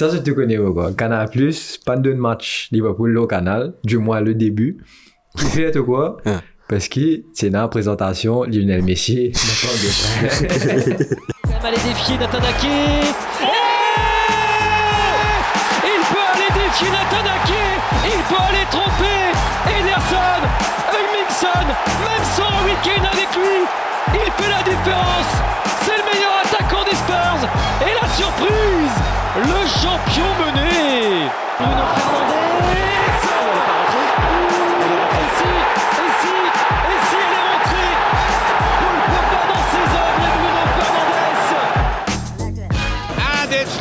Ça, je te connais, quoi. Canal Plus, pas de match Liverpool au canal, du moins le début. Tu fais tout quoi? Hein. Parce que c'est dans la présentation, Lionel Messi, de- même aller défier Nathan Ake. Et Il peut aller défier Nathan Ake. Il peut aller tromper Ederson, Hugminson, même sans un week-end avec lui. Il fait la différence. Et la surprise, le champion mené. Bruno Fernandez.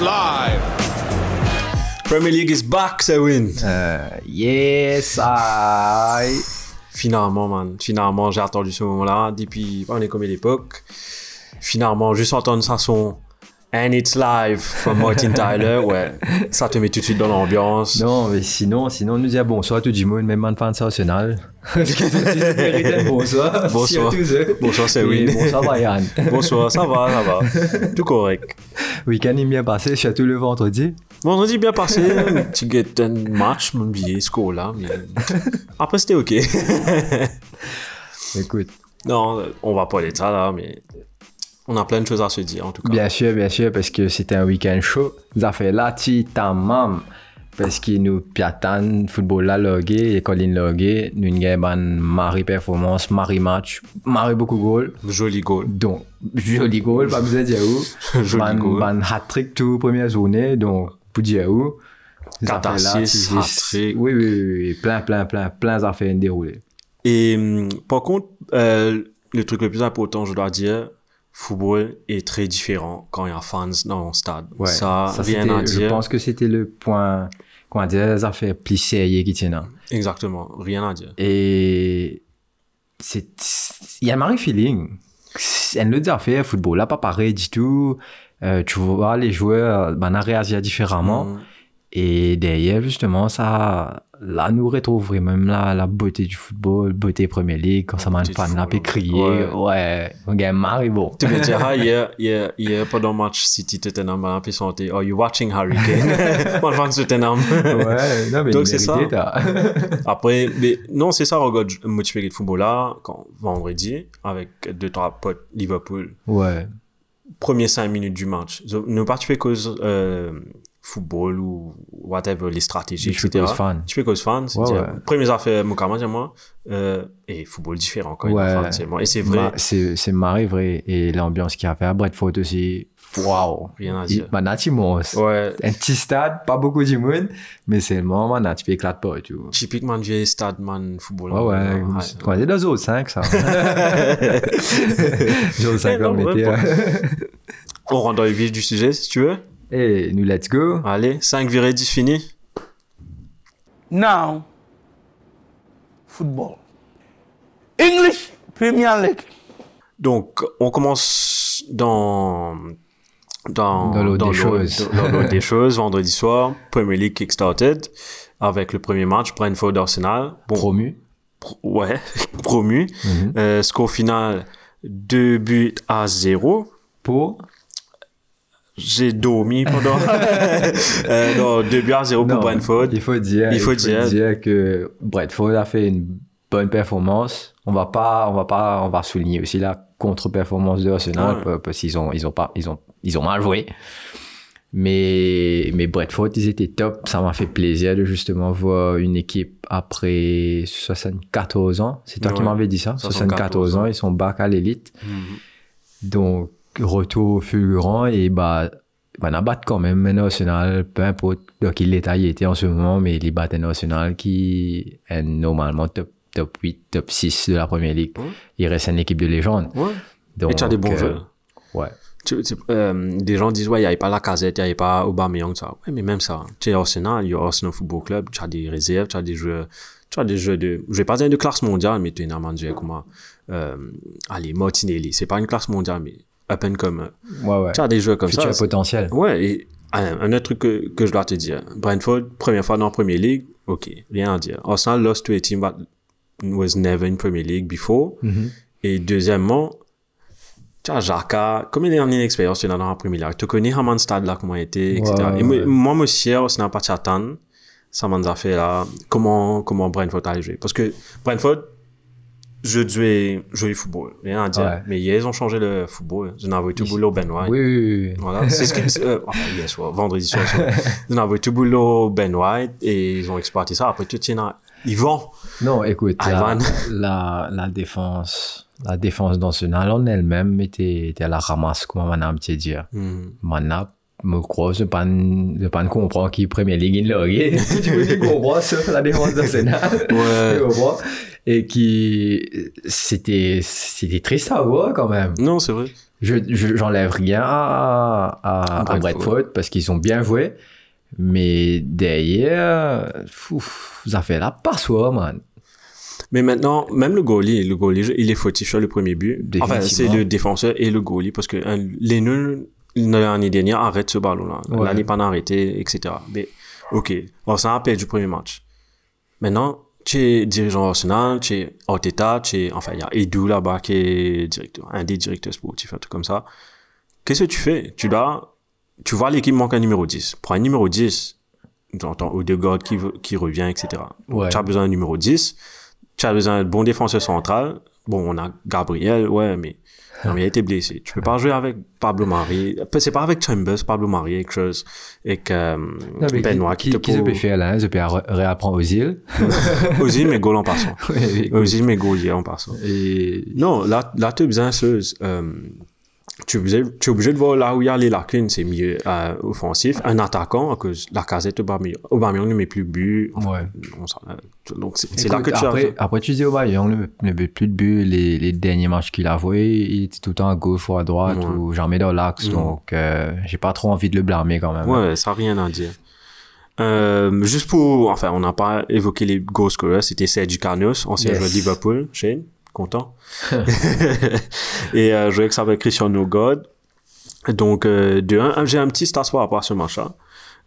Live. Premier League is back, c'est win. Yes, I... Finalement, man. Finalement, j'ai attendu ce moment-là depuis on est comme l'époque. Finalement, juste entendre ça son And it's live from Martin Tyler, ouais. Ça te met tout de suite dans l'ambiance. Non, mais sinon, sinon, on nous dit bonsoir tout le monde, même man fan Arsenal. bonsoir. Bonsoir. À. Bonsoir, c'est Win. Bonsoir, Brian. Bonsoir, ça va, ça va. Tout correct. Week-end est bien passé, surtout le vendredi. Vendredi bien passé, tu get un match, mon billet, score là, mais après c'était ok. Écoute, non, on va pas aller de ça là, mais on a plein de choses à se dire en tout cas. bien sûr, bien sûr, parce que c'était un week-end chaud. Nous avons fait là, ti, tamam. Parce que nous, piatan, football là, logué, et Colin logué, nous avons mari performance, mari match, mari beaucoup de goals. Joli goal. Donc, joli goal, pas besoin de dire où. Joli Man- goal. man hat-trick tout première journée, donc, pour dire où. Catharsis, hat-trick. Oui, oui, oui, oui, plein, plein, plein, plein d'affaires déroulées. Et hum, par contre, euh, le truc le plus important, je dois dire, football est très différent quand il y a fans dans le stade. Ouais, ça, à Je pense que c'était le point, comment dire, les affaires plus sérieuses qui tiennent. là. Exactement, rien à dire. Et c'est, il y a un marie feeling. C'est une autre affaire, football, là, pas pareil du tout. Euh, tu vois les joueurs, ben, réagir différemment. Mm. Et derrière, justement, ça, là, nous retrouve même la, la beauté du football, beauté Premier League, quand ça m'a du fan là, football, crier. ouais. On gagne Marie, bon. Tu me diras, hier, hier, hier, pendant le match City Tottenham, on a pu chanter, Are you watching Harry Kane? Moi, le fan Tottenham. Ouais, non, mais Donc, c'est ça. Après, mais non, c'est ça, regarde, motivé de football là, quand, vendredi, avec deux, trois potes Liverpool. ouais. Premiers cinq minutes du match. Ne pas tu fais cause, euh, football ou whatever, les stratégies, fais etc. fan. Tu fais cause fan, c'est Ouais, ouais. premières affaires, mon camarade, moi, euh, et football différent quand Ouais. c'est. Et c'est vrai, c'est c'est marré vrai et l'ambiance qu'il y a fait à Bradford aussi waouh rien à dire. manati immense Ouais, un petit stade pas beaucoup de monde mais c'est le moment manati puis éclate pas tu vois typiquement vieil stade, man, football. ouais ouais quand on est dans zone 5 ça zone 5 Eh on était On rentre dans le vif du sujet, si tu veux. Et nous let's go Allez, 5 virées 10 fini. Now, football. English Premier League. Donc, on commence dans dans Dans l'ordre des choses. dans des choses vendredi soir Premier League kickstarted avec le premier match Brentford Arsenal bon promu pro- ouais promu Mhm. Euh, score final 2 buts à 0 pour j'ai dormi pendant euh, non 2 buts à 0 pour Brentford. il faut dire Il faut dire. que Bradford a fait une bonne performance. On va pas on va pas on va souligner aussi la contre-performance de Arsenal Ouais. pa- parce qu'ils ont ils ont pas ils ont ils ont mal joué. Mais mais Bradford ils étaient top. Ça m'a fait plaisir de justement voir une équipe après 74 ans. C'est toi qui m'avais dit ça? 74 74 ans. ils sont back à l'élite. Mhm. donc retour fulgurant et bah on battu quand même un national, peu importe dans quel état il était en ce moment, mais il bat un national qui est normalement top, top 8, top 6 de la première ligue. Ouais. Il reste une équipe de légende. ouais Donc, et tu as des bons euh, joueurs Ouais. tu, tu- euh, des gens disent ouais il n'y avait pas la casette il n'y avait pas Aubameyang ça ouais mais même ça tu es Arsenal il y a Arsenal Football Club tu as des réserves tu as des joueurs tu as des joueurs de je vais pas dire de classe mondiale mais tu es un comme euh, allez Martinelli c'est pas une classe mondiale mais up and coming Ouais, ouais. tu as des joueurs comme Futur ça potentiel. ouais et un, un autre truc que, que je dois te dire Brentford première fois dans la Premier League ok rien à dire Arsenal lost to a team that was never in Premier League before Mhm. et deuxièmement tu as Jaka, combien d'années d'expérience tu as dans la première ligue? Tu connais le stade là, comment il était, etc. Ouais, Et moi, ouais. moi, aussi, on n'a pas t'attendre. Ça m'a fait là, comment, comment Brentford allait jouer. Parce que Brentford, je jouais, jouer football. Rien à dire. Ouais. Mais hier, ils ont changé le football. Je n'avais tout boulot Ben White. Oui, oui, oui. Voilà, c'est ce que, euh, enfin, hier soir, vendredi soir. Ils ont envoyé tout boulot Ben White et ils ont exploité ça. Après, tout, a- ils vont. Non, écoute, la, la, la défense, la défense nationale en elle-même était, était à la ramasse, comme on a petit dire. Hmm. Maintenant, me crois, je pas, je pas comprendre qui Premier League il l'a Tu peux comprendre, sauf la défense nationale? Ouais. Tu comprends? Et qui, c'était, c'était triste à voir quand même. Non, c'est vrai. Je, je- j'enlève rien à, à, à. Bradford parce qu'ils ont bien joué. Mais derrière, ouf, ça fait la passoire, man. Mais maintenant, même le goalie, le goalie, il est fautif sur le premier but. Enfin, c'est le défenseur et le goalie parce que hein, les nuls, l'année dernière, arrêtent ce ballon-là. Ouais. L'année pas arrêté, etc. Mais, ok. On s'en rappelle du premier match. Maintenant, es dirigeant Arsenal, es Arteta, es, enfin, il y a Edu là-bas qui est directeur, un des directeurs sportifs, un truc comme ça. Qu'est-ce que tu fais? Tu dois, tu vois l'équipe manque un numéro 10. Prends un numéro 10. Tu entends Odegaard qui, qui revient, etc. Ouais. Tu as besoin d'un numéro 10. Tu as besoin d'un bon défenseur central. Bon, on a Gabriel, ouais, mais non, mais il a été blessé. Tu peux pas jouer avec Pablo Mari. C'est pas avec Chambers, Pablo Mari et Creuse et que, Benoît qui, qui, qui, te peut faire là, hein, je peux ré- réapprendre aux îles. Ozil, mais goal en passant. Ozil, mais goal en passant. Et Non, là, là, tu as besoin de, euh, tu es obligé, tu es obligé de voir là où il y a les lacunes, c'est mieux euh, offensif. Un attaquant, à cause la casette Aubameyang, ne met plus de but. Enfin, Ouais. donc c'est là que tu après, as... après, tu dis Aubameyang ne ne met plus de but. Les, les derniers matchs qu'il a joué, il était tout le temps à gauche ou à droite Ouais. ou jamais dans l'axe. Donc, euh, j'ai pas trop envie de le blâmer quand même. Ouais, ça n'a rien à dire. Euh, juste pour, enfin, on n'a pas évoqué les goal scorers, c'était Sergi Canos, ancien Yes. joueur de Liverpool, Shane, et euh, je jouais que ça avec Cristiano God. Donc, euh, de un, j'ai un petit stat par rapport à ce match-là.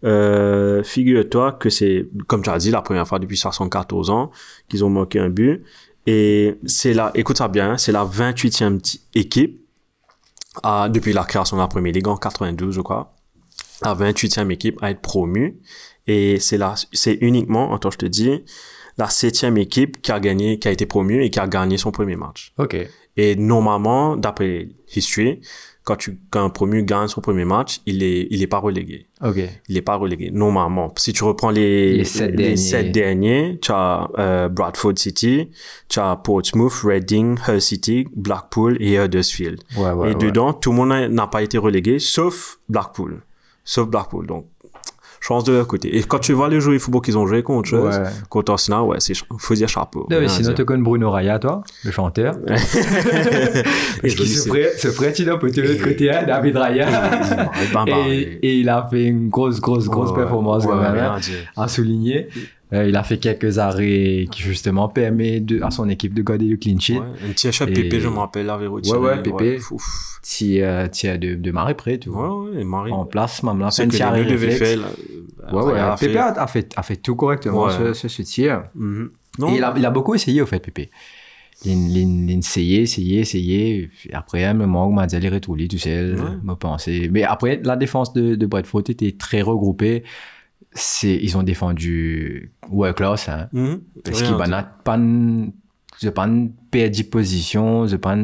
Euh, figure-toi que c'est, comme tu as dit, la première fois depuis 74 ans qu'ils ont manqué un but. Et c'est la, écoute ça bien, c'est la 28e ti- équipe à, depuis la création de la première ligue en 92, je crois la 28e équipe à être promue. Et c'est là, c'est uniquement, attends, je te dis, la septième équipe qui a gagné, qui a été promue et qui a gagné son premier match. Ok. Et normalement, d'après History, quand tu, quand un promu gagne son premier match, il est, il est pas relégué. Ok. Il est pas relégué. Normalement. Si tu reprends les, Les sept derniers. sept derniers, tu as, euh, Bradford City, tu as Portsmouth, Reading, Hull City, Blackpool et Huddersfield. Ouais, ouais, et ouais. dedans, tout le monde n'a- n'a pas été relégué, sauf Blackpool. Sauf Blackpool. Donc, chance de leur côté. Et quand tu vois les joueurs de football qu'ils ont joué contre, eux, Ouais. contre Arsenal, ouais, c'est, faut dire chapeau. Non, mais sinon, tu connais Bruno Raya, toi, le chanteur. Et Parce qu'il se ferait, se ferait il de l'autre côté, hein, David Raya. il et, et il a fait une grosse, grosse, grosse Ouais, performance ouais, quand même, hein, à souligner. Euh, il a fait quelques arrêts qui justement permet de, à son équipe de garder le clean sheet. Ouais, un petit Et- Pépé, je me rappelle, avait retiré. Ouais, ouais, Pépé. Si, euh, de, de marée près, tu vois. Ouais, ouais, Marie. En place, même là, C'est que les deux là, Ouais, ouais, Raya a Pépé fait- a, a fait, a fait tout correctement, Ouais. ce, tir. Mhm. Non, Et il a, il a beaucoup essayé, au fait, Pépé. Essayait, essayait. Puis Après, un moment, on m'a dit, retourner, tu sais, me penser. Mais après, la défense de, de Bradford était très regroupée. C'est, ils ont défendu world class, hein. Mhm. Parce Rien qu'il à n'y dire. a pas de, je pas de perdu position, je pas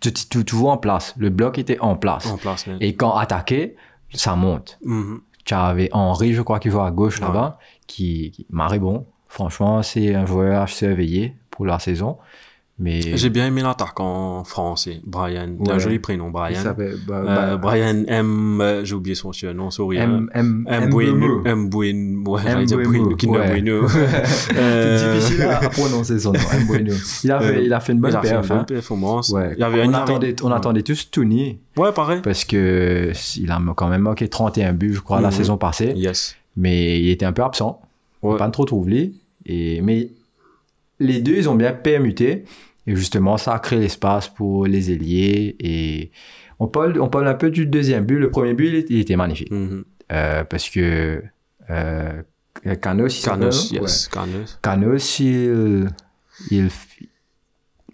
tout, tout, tout en place. Le bloc était en place. En place, Et quand attaqué, ça monte. Mhm. Tu avais Henri, je crois, qui joue à gauche Ouais. là-bas, qui, qui marrait bon. Franchement, c'est un joueur à surveiller pour la saison. Mais J'ai bien aimé l'attaquant français, Brian. A un Ouais. joli prénom, Brian. s'appelle bah, Euh, bah, Brian M, euh, j'ai oublié son surnom, sorry. M, M, M. Bueno, M. Bueno, ouais, j'allais dire Bueno, ouais. Bueno. C'est Euh, difficile à, à prononcer son nom, M. Bueno. Il a fait, il a fait une bonne il a fait une perf, bonne hein. performance. Ouais. Il y avait on, un attendait, on attendait tous Tony Ouais, pareil. parce que il a quand même manqué 31 buts, je crois, la Mhm. saison passée. Yes. Mais il était un peu absent. Ouais. Pas trop trouvé. Et, mais les deux, ils ont bien permuté. Et justement, ça a créé l'espace pour les ailiers. Et on parle, on parle un peu du deuxième but. Le premier but, il était, il magnifique. Mhm. Euh, parce que euh, Canos, il Canos, s'appelle, yes, Canos. Canos, il, il,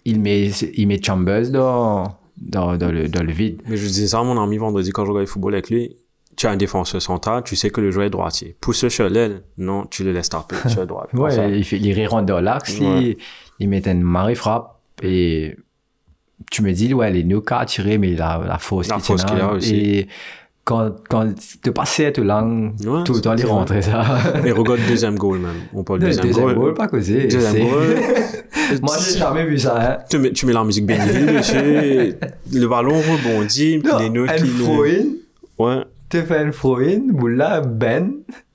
il met, il met Chambers dans, dans, dans, le, dans le vide. Mais je disais ça à mon ami vendredi quand je regardais le football avec lui. Tu as un défenseur central, tu sais que le joueur est droitier. Pousse sur l'aile, non, tu le laisses taper sur droite. Enfin, Ouais, il, fait, rentre dans l'axe, Ouais. il, il met une marée frappe et tu me dis, ouais, les no cas tirés, mais la, la fausse La qu'il a aussi. Et quand, quand tu passais tout langue, Ouais, tout le temps, vrai. rentrait ça. Et regarde le deuxième goal même. On parle du Le deuxième, deuxième goal. goal, pas causé. Deuxième goal. Moi, j'ai jamais vu ça, hein. tu, mets, tu mets la musique bénie dessus, le ballon rebondit, Non, les nœuds qui... Ouais. Tu un throw-in, Moula, Ben,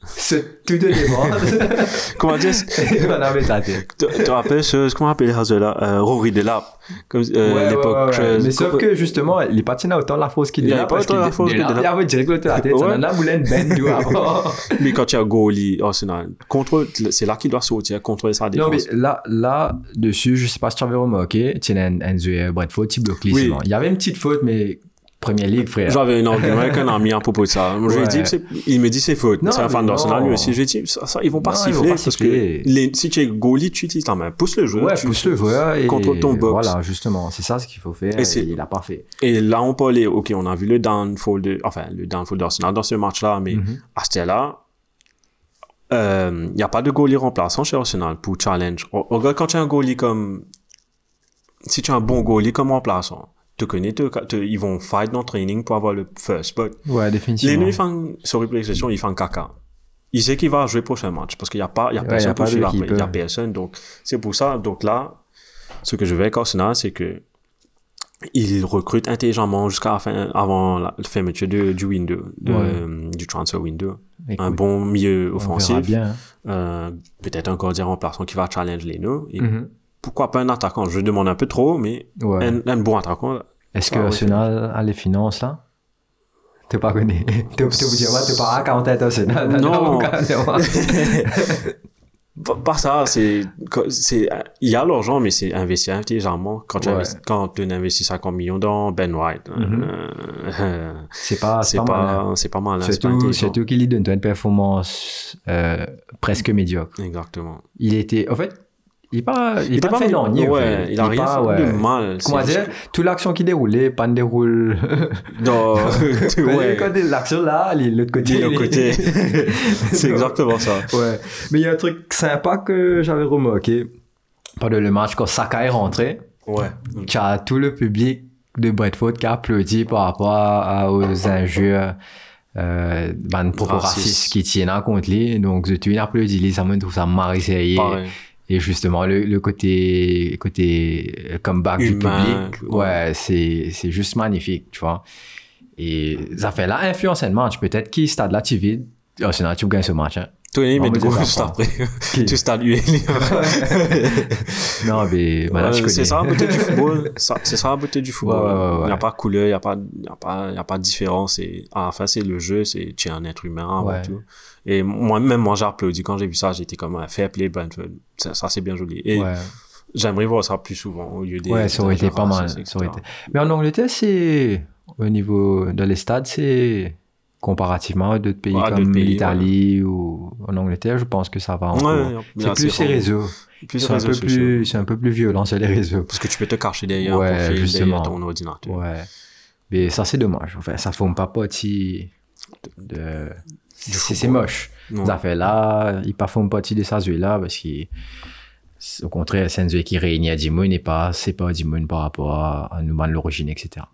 c'est tout de demande. Comment dire on. Tu tu te rappelles ce, comment on appelle là euh, Rory Delap. Comme euh, l'époque. euh, Mais sauf que justement, les patins a autant la fausse qu'il Il a. pas autant qu'il la fausse il a- de la- Il avait direct la tête. Ouais. en a voulu Ben du avant. Mais quand tu as goalie Arsenal, contrôle, c'est là qu'il doit sortir, contrôler sa Non, mais défense. là, là, dessus, je sais pas si tu avais remarqué, tu as un, Brentford, tu bloques. Il y avait une petite faute, mais Première Ligue, frère. J'avais un argument avec un ami à propos de ça. Je lui ai Ouais. dit, il me dit c'est faute. Non, C'est un fan mais d'Arsenal lui aussi. Je lui ai dit, ça, ça, ils vont pas Non, ils vont siffler pas parce siffler. que les, si tu es goalie, tu utilises ta main. Pousse le joueur. Ouais, tu- pousse le joueur et Contrôle ton box. Voilà, justement, c'est ça ce qu'il faut faire. Et Et, c'est- il a pas fait. Et là, on parlait, ok, on a vu le downfall de, enfin, le downfall d'Arsenal dans ce match-là, mais Mhm. à ce là il n'y a pas de goalie remplaçant chez Arsenal pour challenge. Re- Regarde quand tu as un goalie comme, si tu as un bon goalie comme remplaçant, tu connais, te- te- ils vont fight dans training pour avoir le first, but Ouais, les définitivement. nuits, ils font, sorry pour l'expression, ils font caca. Il sait qu'il va jouer prochain match parce qu'il n'y a pas, il y a Ouais, personne y a pour suivre après. Il y a personne. Donc, c'est pour ça. Donc là, ce que je vais avec Arsenal, c'est que il recrute intelligemment jusqu'à la fin, avant la fermeture de- du window, de- Ouais. du transfer window. Écoute, un bon milieu offensif. Euh, peut-être un gardien remplaçant qui va challenge les nœuds. Et. Pourquoi pas un attaquant? Je demande un peu trop, mais Ouais. un, un bon attaquant. Est-ce que Ah, Arsenal a les finances là? T'es pas connu. T'es obligé, t'es pas à quand t'es Arsenal. Non. pas ça, c'est, c'est, il y a l'argent, mais c'est investir intelligemment. Quand tu Ouais. investis, quand tu investis 50 millions dans Ben White, Mhm. euh, C'est pas, c'est pas, mal. pas, c'est pas mal, hein, Surtout, surtout qu'il lui donne une performance euh, presque médiocre. Exactement. Il était, en fait, il pas, il, était pas fait non, ni ouais, il a rien pas, fait ouais. de mal. Comment dire, toute l'action qui déroulait, pas de déroule. Non, ouais. L'action là, il est l'autre côté. L'autre il côté. est- c'est exactement ça. Ouais. Mais il y a un truc sympa que j'avais remarqué pendant le match quand Saka est rentré. Ouais. Tu as tout le public de Brentford qui a applaudi par rapport à- aux injures euh, ben, propos Racistes. qui tiennent à contre lui. Donc, tu as applaudi, ça me trouve ça. Pareil. Et justement, le, le côté, côté euh, comeback du public, ouais. ouais, c'est, c'est juste magnifique, tu vois. Et ça fait là influence un match. Peut-être qui stade là, tu vides. Oh, sinon, tu gagnes ce match, hein. Tony, Non, mais mais du coup, c'est juste sympa. après. Tu stades lui. Non, mais, voilà, connais. c'est ça la beauté du football. C'est ça la beauté du football. Il n'y a pas de couleur, il n'y a, pas- il y a, pas- il y a pas de différence. Et à la fin, c'est le jeu, c'est tu es un être humain avant Ouais. tout. Et moi, même moi, j'ai applaudi quand j'ai vu ça. J'étais comme un fair play, Brentford. Ça, c'est bien joli. Et j'aimerais voir ça plus souvent au lieu des. Ouais, ça aurait été pas mal. Mais en Angleterre, c'est au niveau dans les stades, c'est comparativement à d'autres pays Ouais, comme l'Italie ou en Angleterre, je pense que ça va encore. Ouais, c'est plus ces réseaux. C'est un c'est un peu plus violent sur les réseaux. Parce que tu peux te cacher derrière Ouais, justement. derrière ton ordinateur. Ouais. Mais ça, c'est dommage. Enfin, ça forme pas partie de. C'est c'est moche. Non. Ça fait là, il ne forme partie de ça, là parce qu'au contraire, c'est un qui réunit à Dimon et pas, c'est pas Dimon par rapport à, à nous, l'origine, etc.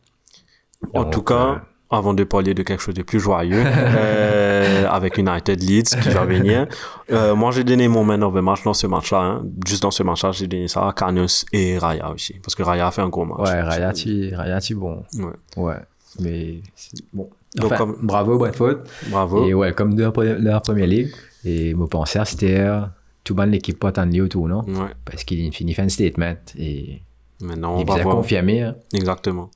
En Donc, tout cas, avant de parler de quelque chose de plus joyeux, euh, avec United Leeds qui va venir, euh, moi j'ai donné mon man of the match dans ce match-là. hein. Juste dans ce match-là, j'ai donné ça à Canos et Raya aussi. Parce que Raya a fait un gros match. Ouais, Raya, tu, Raya, tu bon. Ouais. Ouais. Mais bon. Donc, comme- bravo, Brentford. Bravo. Et ouais, comme de la, pre- de la première ligue. Et mon penseur, c'était tout le monde l'équipe pas tant au tournant. Ouais. Parce qu'il finit fait un statement et Maintenant, on il va voir. confirmé. hein. Exactement.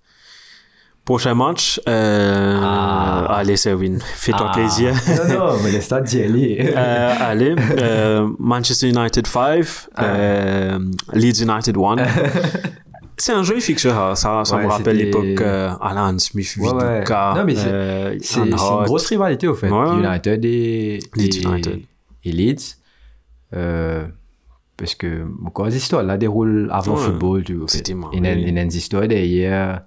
Prochain match, euh, Ah. allez, Serwin, fais-toi Ah. plaisir. Non, non, mais le stade d'y aller. Euh, allez, euh, Manchester United 5, Ah. euh, Leeds United 1. c'est un joli fixture, hein. ça, ça Ouais, me rappelle l'époque euh, Alan Smith, Ouais, ouais. Viduka, Non, mais c'est- euh, C'est c'est une grosse rivalité au fait. United et, Leeds et- United. et Leeds. Euh, parce que encore les histoires là déroulent avant Ouais. le football. Tu vois, C'était a une histoire derrière.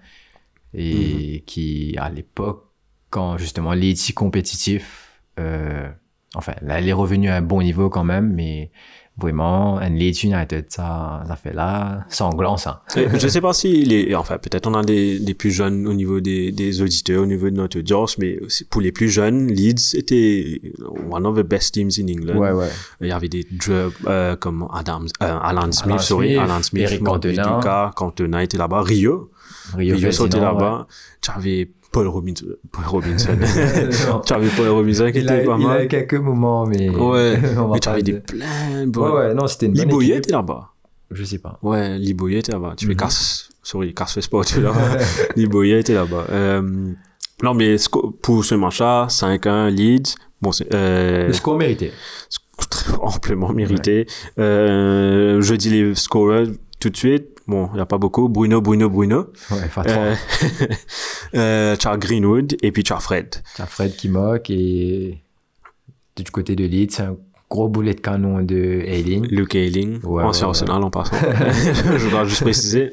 Et qui, à l'époque, quand justement Leeds si compétitif, euh, enfin, là, elle est revenue à un bon niveau quand même, mais vraiment, un Leeds United, ça, ça fait là, sanglant, ça. Je sais pas si les, enfin, peut-être on a des, des plus jeunes au niveau des, des auditeurs, au niveau de notre audience, mais pour les plus jeunes, Leeds était one of the best teams in England. Ouais, ouais. Il y avait des joueurs euh, comme Adam, euh, Alan Smith, Alan sorry, Smith, Alan Smith, Eric Cantona. Cantona était là-bas, Rio, Rio Rio sautait là-bas, tu avais Paul Robinson, Paul Robinson, tu avais Paul Robinson qui Il a, était pas il a mal. eu quelques moments, mais. Ouais, mais tu avais des dire. plein de Ouais, ouais, non, c'était une bonne Liboye équipe. était là-bas. Je sais pas. Ouais, Liboye était là-bas. Tu fais Mhm. casse, sorry, le sport, tu là-bas. Liboye était là-bas. Euh, non, mais pour ce match-là, 5-1 Leeds. Bon, c'est, euh, Le score mérité. amplement mérité. Euh, je dis les scorers tout de suite. Bon, il n'y a pas beaucoup. Bruno, Bruno, Bruno. Ouais, enfin, Euh, euh, as Greenwood et puis as Fred. T'as Fred qui moque et du côté de Leeds, c'est un gros boulet de canon de Ailing. Luke Ayling, Ouais, ancien ouais, Arsenal en passant. je dois juste préciser.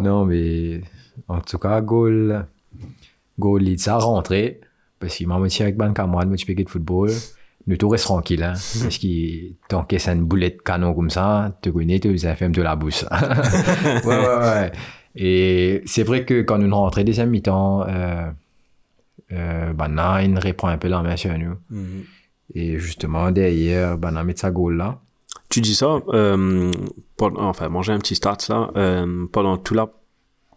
Non, mais en tout cas, goal, goal Leeds a rentré parce qu'il m'a motivé avec Ban Kamran, motivé de football. Nous tout reste tranquille, hein, parce qu'il t'encaisse une boulet de canon comme ça, tu connais, tu as fait de la bouche. ouais, ouais, ouais. Et c'est vrai que quand nous rentrons deuxième mi-temps, euh, euh, Bana, il reprend un peu la main sur nous. Et justement, derrière, Bana met sa goal là. Tu dis ça, euh, enfin, j'ai un petit stats là, euh, pendant tout la,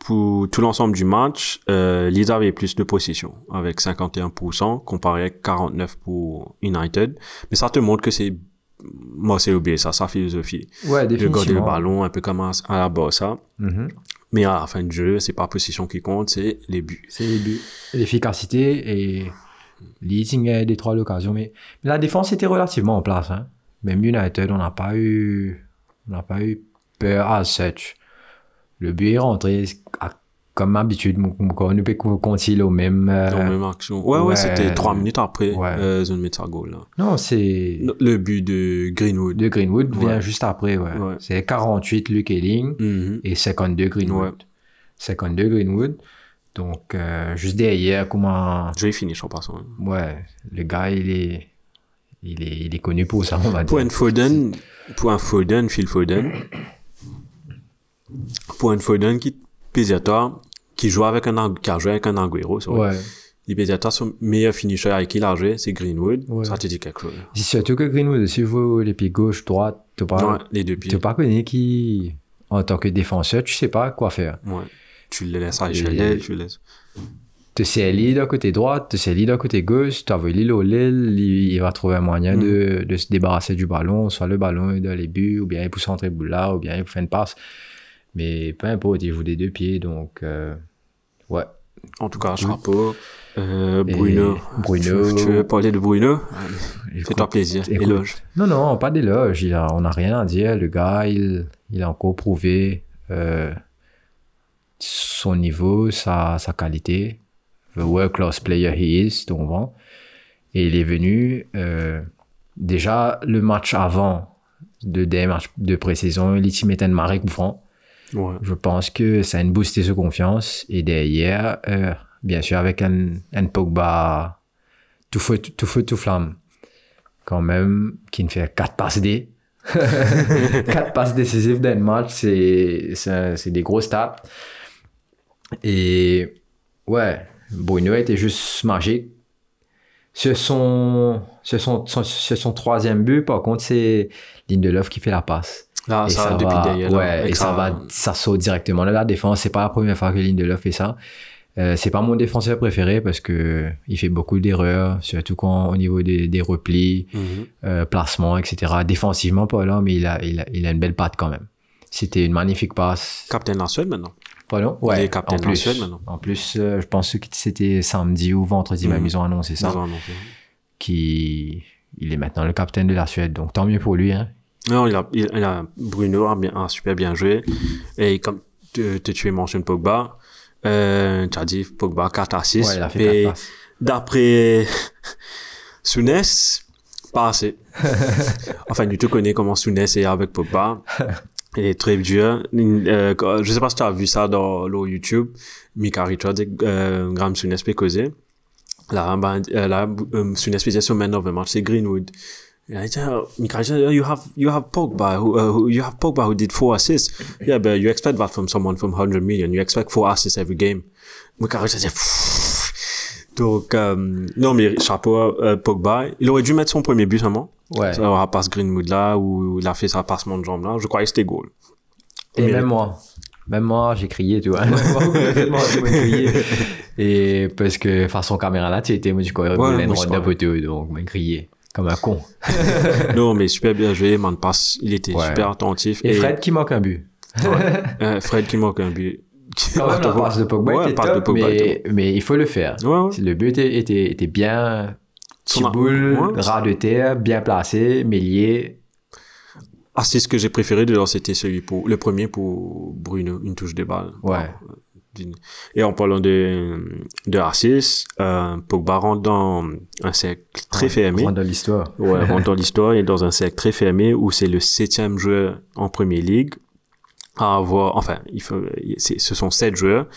pour tout l'ensemble du match, euh, Leeds avait plus de possession, avec 51%, comparé avec 49% pour United. Mais ça te montre que c'est, moi c'est oublié ça, sa philosophie. Ouais, De garder le ballon, un peu comme à, à la Barça. Mhm. Mais à la fin du jeu, c'est pas la possession qui compte, c'est les buts. C'est les buts. L'efficacité et Leeds a des trois occasions. Mais, mais la défense était relativement en place. Hein. Même United, on n'a pas eu, on n'a pas eu peur à such. Le but est rentré comme d'habitude. Quand nous continuer au même. euh, même action. Ouais, ouais, ouais. c'était trois minutes après, Ouais. euh, mis sa goal, là. Non, c'est. Le but de Greenwood. De Greenwood vient Ouais. juste après. Ouais. C'est 48 Luke Elling Mhm. et 52 Greenwood. Ouais. 52 Greenwood. Donc, euh, juste derrière, comment. Je vais finir passant. hein. Ouais, le gars, il est, il est, il est connu pour ça, on va Pour dire. un Foden, pour un Foden, Phil Foden, pour un Foden qui toi, qui joue avec un, qui a joué avec un Aguero, c'est vrai. Ouais. Il pèse à toi, son meilleur finisher avec qui il a joué, c'est Greenwood. Ouais. Ça te dit quelque chose. C'est surtout que Greenwood, si vous les pieds gauche, droite, tu Ouais, pas, les deux pieds. tu pas connu qui, en tant que défenseur, tu sais pas quoi faire. Ouais. Tu le laisses à tu le laisses. Tu sais lui d'un côté droit, tu sais lui d'un côté gauche, tu as vu l'île au il va trouver un moyen Mm. de, de se débarrasser du ballon, soit le ballon est dans les buts, ou bien il peut centrer boule là, ou bien il peut faire une passe. Mais peu importe, il joue des deux pieds, donc, euh, ouais. En tout cas, chapeau. Euh, Et Bruno. Bruno- Tu, tu veux parler de Bruno? Fais-toi plaisir. écoute, Éloge. Non, non, pas d'éloge. Il a- On n'a rien à dire. Le gars, il, il a encore prouvé euh, son niveau, sa, sa qualité. The world class player he is, donc bon. Et il est venu. euh, déjà, le match avant de des matchs de pré-saison, il un marée franc. Je pense que ça a une boosté sa confiance. Et derrière, euh, bien sûr, avec un, un Pogba tout feu, tout, feu, tout flamme. Quand même, qui ne fait 4 passes D. 4 passes décisives d'un match, c'est, des gros stats. Et ouais, Bruno était juste magique. Sur son, sur son, son- sur son troisième but, par contre, c'est Lindelof qui fait la passe Là, et ça, ça, va, là, ouais, et ça va, ça saute directement de la défense. C'est pas la première fois que Lindelof fait ça. Euh, c'est pas mon défenseur préféré parce que il fait beaucoup d'erreurs, surtout quand au niveau des, des replis, Mhm. euh, placements, etc. Défensivement, pas là, mais il a, il a, il a une belle patte quand même. C'était une magnifique passe. Captain la Suède maintenant. Pardon? Il Ouais, est capitaine en de la plus. Suède maintenant. En plus, euh, je pense que c'était samedi ou vendredi, Mhm. même ils ont annoncé ça, Ils ont annoncé. qui, il est maintenant le capitaine de la Suède. Donc tant mieux pour lui, hein. Non, il a, il, il a, Bruno a, bien, a super bien joué. Et comme tu, tu, mentionnes Pogba, euh, tu as dit Pogba 4 à 6. Ouais, il a fait d'après Sounès, pas assez. enfin, tu te connais comment Sounès est avec Pogba. Il est très dur. Euh, je sais pas si tu as vu ça dans le YouTube. Mika Richards et euh, Graham peut causer. Là, ben, là, peut dire sur Man of the Match, c'est Greenwood. Oh, Mika Richards, you have, you have Pogba, who, uh, who, you have Pogba who did four assists. Yeah, but you expect that from someone from 100 million. You expect four assists every game. Donc, euh, non, mais chapeau, euh, Pogba. Il aurait dû mettre son premier but seulement. Ouais. Ça aura passe Greenwood là, où il a fait sa passement de jambe là. Je croyais que c'était goal. Et Mais- même moi. Même moi, j'ai crié, tu vois. Moi, j'ai crié. Et parce que, façon caméra là, tu étais, moi, coup, il Ouais, ronde de pareil. poteau, donc, j'ai crié. Comme un con. non, mais super bien joué, man passe. Il était Ouais. super attentif. Et Fred qui manque un but. euh, Fred qui manque un but. Quand même, la passe de Pogba Ouais, était de était mais, mais il faut le faire. Le but était, était, était bien, ouais. ras de terre, bien placé, mélier. Ah, c'est ce que j'ai préféré dedans, c'était celui pour, le premier pour Bruno, une touche de balle. Ouais. Et en parlant de, de assist, euh, Pogba rentre dans un cercle très fermé. Rentre dans l'histoire. Ouais, rentre dans l'histoire et dans un cercle très fermé où c'est le septième joueur en Premier League à avoir, enfin, il faut, ce sont sept joueurs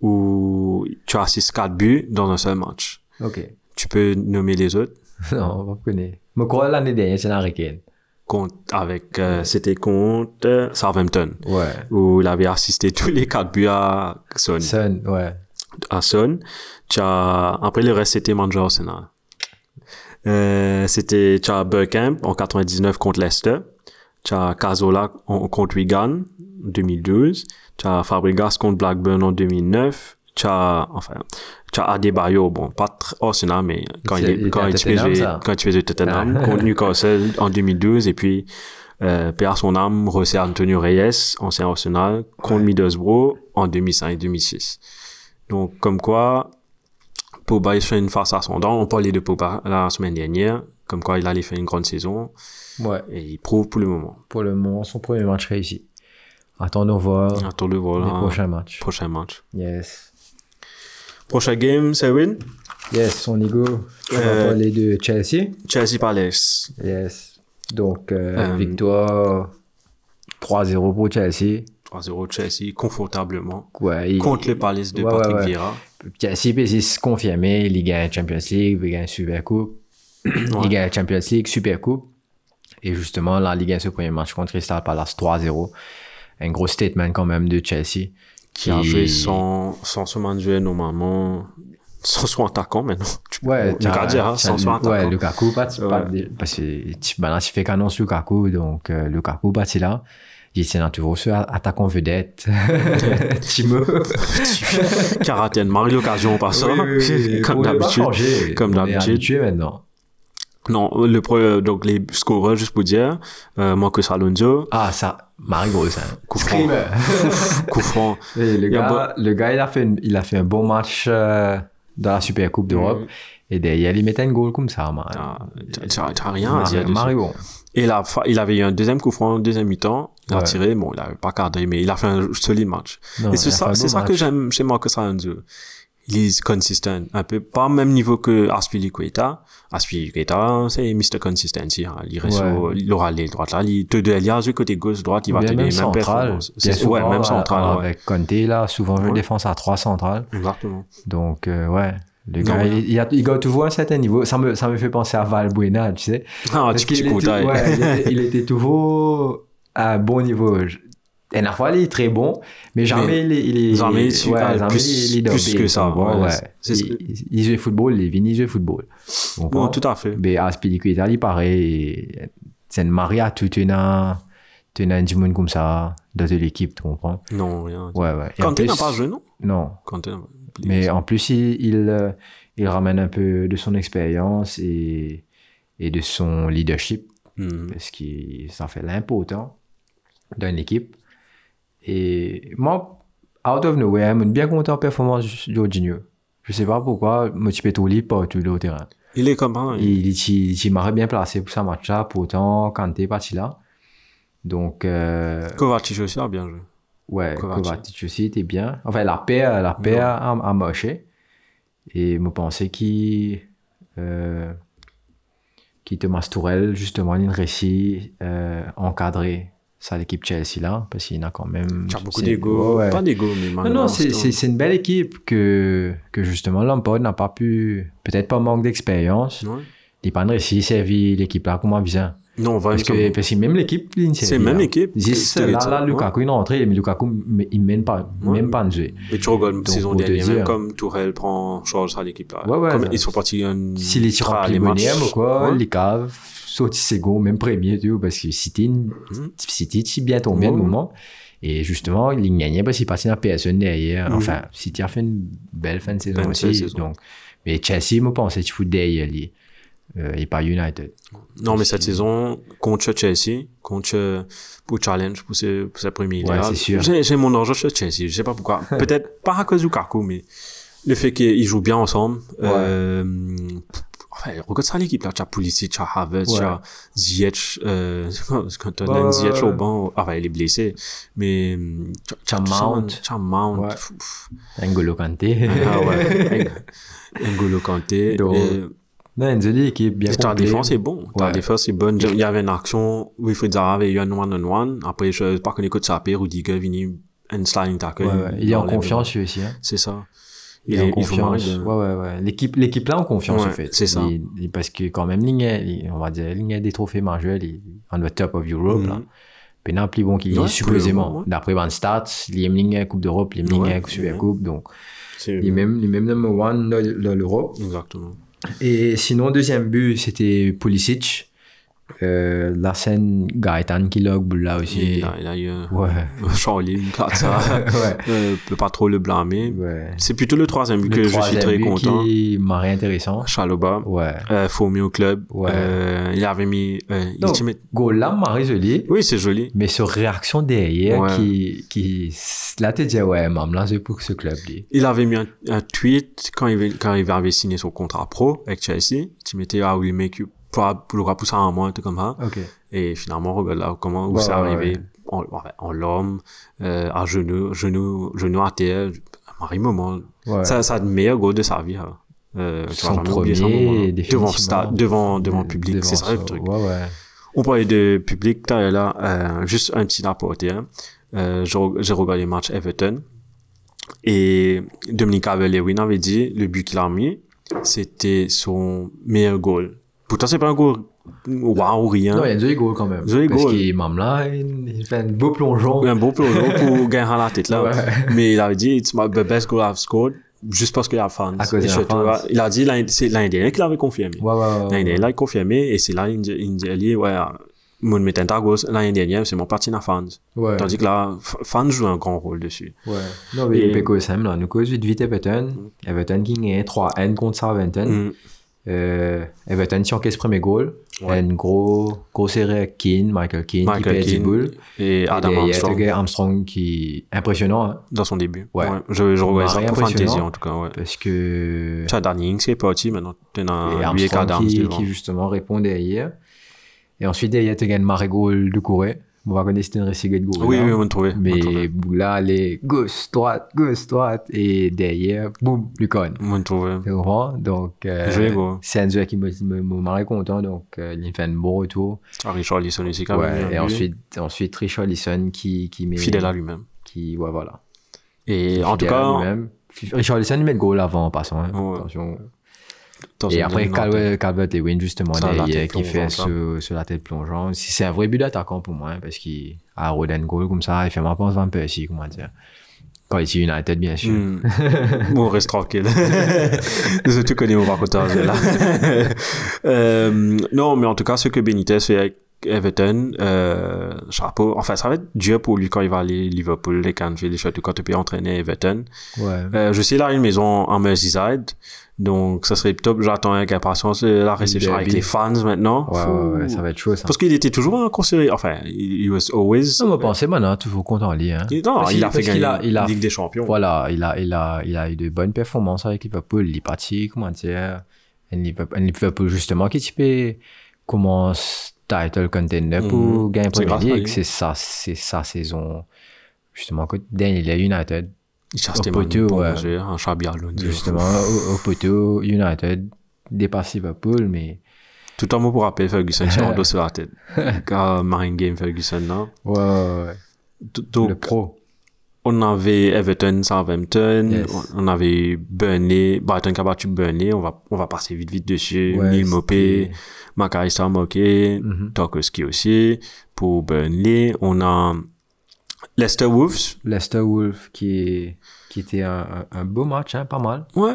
où tu assistes quatre buts dans un seul match. Ok. Tu peux nommer les autres? Non, on va connaître. Mais quoi, l'année dernière, c'est Harry Kane. Contre, avec, euh, c'était contre euh, Southampton Ouais. où il avait assisté tous les quatre buts à Son. Son, ouais. à Son. As, après le reste c'était Manchester Arsenal. Euh, c'était, tu as Burkamp en 99 contre Leicester. Tu as Cazola en- contre Wigan en 2012. Tu as Fabregas contre Blackburn en 2009. As, enfin, as Adebayo, bon, pas tr- Arsenal, mais quand il, Il quand il faisait, quand il faisait Tottenham Ah. contre Newcastle en 2012 et puis, euh, à son âme, José Antonio Reyes, ancien Arsenal, contre Middlesbrough en 2005 et 2006. Donc, comme quoi, Pogba, il fait une face ascendante. On parlait de Pogba la semaine dernière, comme quoi il allait faire une grande saison, Ouais. et il prouve pour le moment. Pour le moment, son premier match réussi. Attendons voir Attends le voir les là. prochains matchs. Prochain match. Yes. Prochain game, c'est win? Yes, on y go. On va Euh, parler de Chelsea. Chelsea Palace. Yes. Donc, euh, Euh, victoire 3-0 pour Chelsea. 3-0 Chelsea, confortablement. Ouais, il- Contre le Palace de Ouais, Patrick ouais. Vieira. Chelsea peut se confirmer, il gagne Champions League, il gagne Super Coupe. Il gagne Champions League, Super Coupe. Et justement, la Ligue 1, ce premier match contre Crystal Palace 3-0. Un gros statement quand même de Chelsea. Qui a joué sans, sans son manager normalement, sans son attaquant maintenant. Tu Ouais, peux le dire, hein, sans son Ouais, attaquant. Lukaku, pas, pas- Ouais. parce que tu, ben là, tu fais qu'annonce Lukaku, donc euh, Lukaku, pas là. Il s'est toujours ce attaquant vedette. Timo. qui a raté une marque l'occasion par ça. Oui, oui, oui. comme pas d'habitude. Comme d'habitude. maintenant. Non, le pro, donc les scoreurs, juste pour dire, euh, Marcus Alonso, Ah, ça, Grosse, hein. Coup franc. Le, a gars, le gars, il a fait, une- il a fait un bon match euh, dans la Super Coupe d'Europe. Et derrière, il mettait une goal comme ça, man. Ah, t'as- rien à dire bon. Et il, a, fa- il avait eu un deuxième coup franc en deuxième mi-temps. Il a tiré, bon, il avait pas cadré, mais il a fait un solide match. Non, et c'est ça, un c'est ça que j'aime chez Marcus Alonso. Il est consistent, un peu, pas au même niveau que Aspilicueta. Aspilicueta, c'est Mr. Consistency, hein. Il reste Ouais. il aura les droites là, il te il joué côté gauche, droite, il va Bien te même les mêmes performances. C'est- Ouais, même central, ouais. Avec Conte, là, souvent, je défense à 3 centrales. Exactement. Donc, euh, ouais. Le Non, gars, ouais. il, il, a, il doit toujours à un certain niveau. Ça me, ça me fait penser à Valbuena, tu sais. Ah, tu coup était, ouais, il, était, il était toujours à un bon niveau. Et il est très bon, mais jamais Mais il est. Il est jamais il ouais, suit pas jamais plus- il est plus dopé, que ça, ouais. Il, joue football, vient, il joue football. Bon, tout à fait. Mais à Spilicueta, il paraît. et C'est une marie à tout une. Tu as un Jimon comme ça dans l'équipe, tu comprends? Non, rien. Ouais, ouais. Kanté n'a plus- pas joué, non? Non. Kanté n'a pas Mais en plus, il, il, euh, il ramène un peu de son expérience et, et de son leadership, Hmm. parce que ça fait l'important dans une équipe. Et moi, out of nowhere, je suis bien content de la performance de Jorginho. Je sais pas pourquoi, peux tout lire partout le terrain. Il est comme un. Il, m'aurait bien placé pour ce match-là, pourtant, quand t'es parti là. Donc, euh, Kovacic aussi a bien joué. Ouais, Kovacic. Aussi était bien. Enfin, la paire, la paire a, a marché. Et je pensais qu'il euh, qu'il Thomas Tourelle, justement, il réussit euh, encadrer ça l'équipe Chelsea là, parce qu'il y en a quand même. Tu as beaucoup d'ego. ouais. Pas d'ego, mais Non, non, c'est, une belle équipe que, que justement Lampard n'a pas pu, peut-être pas manque d'expérience. Ouais. Il pas réussi servir l'équipe là comment bien. Non. Parce que, parce que même l'équipe, C'est même là. équipe. Juste C'est- là, là. Lukaku, il est rentré, mais Lukaku, il mène pas, Ouais. même pas un jeu. Mais tu regardes saison pour te dernière, même comme Tourelle prend charge à l'équipe là. Ouais, ouais, comme ils sont partis un. Si les tirs remplis bonheur ou quoi, Ouais. les caves, sautent second, même premier, tu vois, parce que City, Mhm. City, c'est bien tombé Ouais. le moment. Et justement, il gagnait parce qu'il partit dans PSN derrière. Mhm. Enfin, City a fait une belle fin de saison aussi. saison. Donc, mais Chelsea, moi, pensais qu'il fout derrière lui. Euh, et pas United. Non, mais cette saison, contre Chelsea, contre, pour Challenge, pour ce, pour ce premier Ouais, c'est sûr. J'ai, j'ai mon argent chez Chelsea, je sais pas pourquoi. Peut-être pas à cause du Lukaku, mais le fait qu'ils jouent bien ensemble, euh, enfin, regarde ça l'équipe là, tu as Pulisic, tu as Havertz, tu as Ziyech, euh, quand tu as Ziyech au banc, enfin, il est blessé, mais, tu as Mount. tu as Mount, N'Golo Kanté. ah ouais, N'Golo Kanté, Donc, et- non, une jolie équipe, bien ta défense est bon. Ta Ouais. défense est bonne. Il y avait une action, Wilfried Zaha avait eu un one-on-one. Après, je sais pas qu'on écoute ça, après, Rudiger venu un sliding tackle. Ouais, ouais. Il est en confiance, lui aussi. Hein. C'est ça. Il, est en il confiance. mal, Ouais, ouais, ouais. L'équipe, l'équipe là en confiance, en fait. c'est ça. Il- il- parce que quand même, il il- on va dire, il a des trophées majeurs, il est on the top of Europe, Mhm. là. Puis non, plus bon qu'il est supposément. D'après Van Stats, il est Coupe d'Europe, il est la Super Coupe, donc il est même, il est même number one dans l'Europe. Exactement. Et sinon, deuxième but, c'était Pulisic. Euh, la scène Gaëtan qui log là aussi. il a, il a eu un- Ouais. un Charlie, une ça. ouais. euh, peut pas trop le blâmer. ouais. C'est plutôt le troisième but Le que je suis très but content. qui m'a intéressant. Chaloba. Ouais. Euh, Formé au club. Ouais. Euh, il avait mis, euh, Donc, Ultimate. goal là, m'a résolu. Oui, c'est joli. Mais sur réaction derrière, Ouais. qui, qui, là, tu dis, ouais, maman, là, c'est pour ce club, lui. Il avait mis un, un tweet quand il, quand il avait signé son contrat pro avec Chelsea. Tu mettais, ah, oui, mec, pour, pour le repousser un mois, un truc comme ça. Et finalement, regarde là comment, où c'est arrivé. ouais. En, en l'homme, euh, à genoux, genoux, genoux à terre. Marie moment. Ouais. Ça, ça a le meilleur goal de sa vie, hein. Euh, tu Son vas jamais oublier ça, moment, devant, stade, devant, devant le public. C'est ça le truc. Ouais, ouais. On parlait de public, t'as là, euh, juste un petit apporté, hein. Euh, j'ai re- j'ai regardé le match Everton. Et Dominique Calvert-Lewin avait dit, le but qu'il a mis, c'était son meilleur goal. Pourtant, c'est pas un goal waouh, rien. Non, il y a un joli goal quand même. Joli Parce goal. qu'il, là, il fait un beau plongeon. un beau plongeon pour gagner à la tête là. Ouais. Mais il avait dit, it's my, the best goal I've scored, juste parce qu'il y a fans. À cause. Il a dit, c'est l'année dernière qu'il avait confirmé. Ouais, ouais, ouais. L'année dernière, il a confirmé, et c'est là, il il dit, ouais, mon mettant ta goal l'année dernière, c'est mon parti dans fans. Ouais. Tandis que là, fans jouent un grand rôle dessus. Ouais. Non, mais Et- peut ça, là. Nous cause vite vite Everton. Everton qui gagne 3-N contre Southampton. Mm. Euh, Everton qui encaisse premier goal. Ouais. Un gros, gros série Keane, Michael Keane, qui Michael perd 10 Keane boules. et Adam Et Armstrong le gars Armstrong qui impressionnant, hein, dans son début. Ouais. Je, je regardais ça pour fantasy en tout cas, ouais. parce que Tu as Danny Ings qui est parti, maintenant dans et lui et Armstrong qui, qui justement répond derrière. Et ensuite, derrière, tu gagnes Marigol de Corée. On va connaître c'était une récit de goal. Oui, oui, on trouvait. Mais là, les gauche, droite, gauche, droite. Et derrière, boum, Lucon. On trouvait. Tu comprends? Donc, euh, c'est un jeu qui me, me, me marrait content. Donc, euh, il fait un bon retour. As Richard Lisson ici quand Ouais, même. et ensuite, ensuite, Richard Lisson qui, qui met. Fidèle à lui-même. Qui, ouais, voilà. Et en tout cas. Richard Lisson, il met le goal avant en passant. hein. Ouais. Attention. Et une après, Calvert, Calvert Lewin, justement, derrière, qui fait sur, sur la tête plongeante. Si C'est un vrai but d'attaquant pour moi, hein, parce qu'il a Roden goal comme ça, il fait ma pense un peu ici, comment dire. Quand il est United, bien sûr. Hmm. on reste tranquille. Surtout qu'on est au racontage là. euh, non, mais en tout cas, ce que Benitez fait avec Everton, euh, chapeau. Enfin, ça va être dur pour lui quand il va aller Liverpool, les Canfield, surtout quand tu peux entraîner Everton. Ouais. Euh, je sais, là, il a une maison en Merseyside. Donc, ça serait top. J'attends avec impatience euh, la réception avec les fans maintenant. Ouais, ouais, ouais, ça va être chaud, ça. Parce qu'il était toujours considéré. Enfin, il, il was always. Non, mais pensez maintenant, toujours content lui, hein. Il- non, Parce il a fait gagner a- il a- Ligue des Champions. Voilà, il a, il a, il a eu de bonnes performances avec Liverpool. Il est parti, comment dire, Liverpool justement, qui type commence title contender pour Mhm. gagner C'est Premier League. C'est c'est sa saison. Justement, quand Dan, il est United. Il chasse Au tes poteau, pour ouais. jouer un Alonso. Justement, au, au poteau, United dépasse Liverpool, mais Tout un mot pour rappeler Ferguson a un dos sur la tête. Car Marine Game Ferguson, là. Ouais, ouais, ouais. Le pro. On avait Everton, Southampton, Yes. on avait Burnley, Brighton qui a battu Burnley, on va, on va passer vite vite dessus. Ouais, Neil Mopé, McAllister Moké, Mhm. Tarkowski aussi. Pour Burnley, on a Leicester Wolves. Leicester Wolf qui, qui était un, beau match, hein, pas mal. Ouais.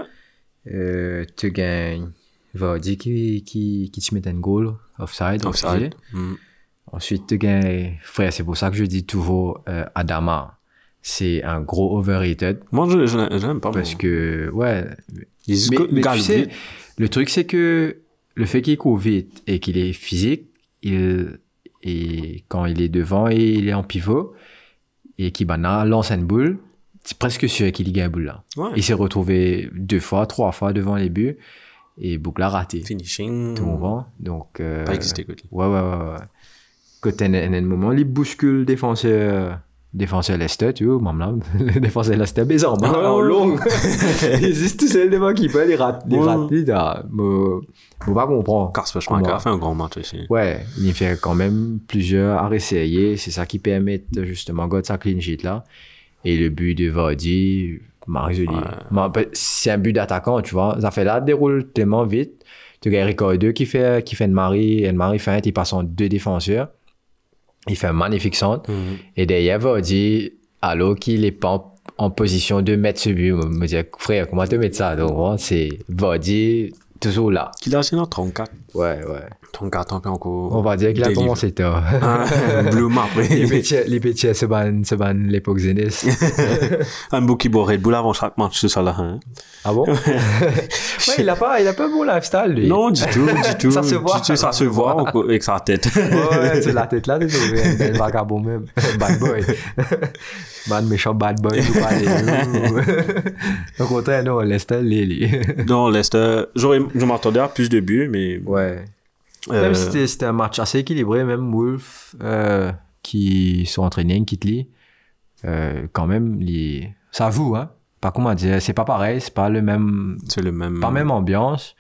Euh, tu gagnes Vardy qui, qui, qui te met un goal offside. Offside. Mm. Ensuite, tu gagnes, frère, c'est pour ça que je dis toujours euh, Adama. C'est un gros overrated Moi, je, je, je l'aime pas. parce moi. que, ouais. Mais, tu sais, le truc, c'est que le fait qu'il court vite et qu'il est physique, il, et quand il est devant et il est en pivot, et qu'il bana lance une boule, c'est presque sûr qu'il y gagne la boule là. Ouais. Il s'est retrouvé deux fois, trois fois devant les buts, et Boukla a raté. Finishing. Tu comprends? Donc, euh, Pas existé, côté. Ouais, ouais, ouais, ouais. A un moment, il bouscule le défenseur, défenseur Leicester, tu vois, même là, le défenseur Leicester, mais en bas, Ouais, en ouais, long. il existe tout seul devant qui peut, il rate, il Ouais. rate, moi, pas comprendre. Kasper Schmeichel Comment? a fait un grand match aussi. Ouais, il fait quand même plusieurs arrêts essayés. C'est ça qui permet justement de sa clean sheet là. Et le but de Vardy, ben, C'est un but d'attaquant, tu vois. Ça fait là, déroule tellement vite. Tu as Ricardo qui fait, qui fait une Marie, une Marie feinte, il passe en deux défenseurs. Il fait un magnifique centre. Mhm. Et derrière, Vardy, alors qu'il est pas en, en position de mettre ce but, me dire, frère, comment te mettre ça? Donc, c'est Vardy, toujours là. Qu'il a signé en 34. Ouais, ouais. 34 ans, puis encore. On va dire qu'il a commencé tard. Ah, Blue Map, les oui. petits, les petits, se ban, se ban l'époque Zénith. Un beau qui boit Red Bull avant chaque match, c'est ça là. hein. ah bon? ouais, il a pas, il a pas un bon lifestyle, lui. Non, du tout, du tout. Ça se voit. Du tout, ça se voit avec sa tête. Ouais, c'est la tête là, désolé. Un bel vagabond même. Bad boy. Bad méchant bad boy. Au contraire, non, Lester, Lily. Non, j'aurais, je m'attendais à plus de buts, mais. Ouais. Euh, Même si c'était, c'était un match assez équilibré, même Wolf, euh, qui sont entraînés, Kitli, euh, quand même, les... ça vous, hein. Pas comment dire, c'est pas pareil, c'est pas le même, c'est le même. pas même ambiance,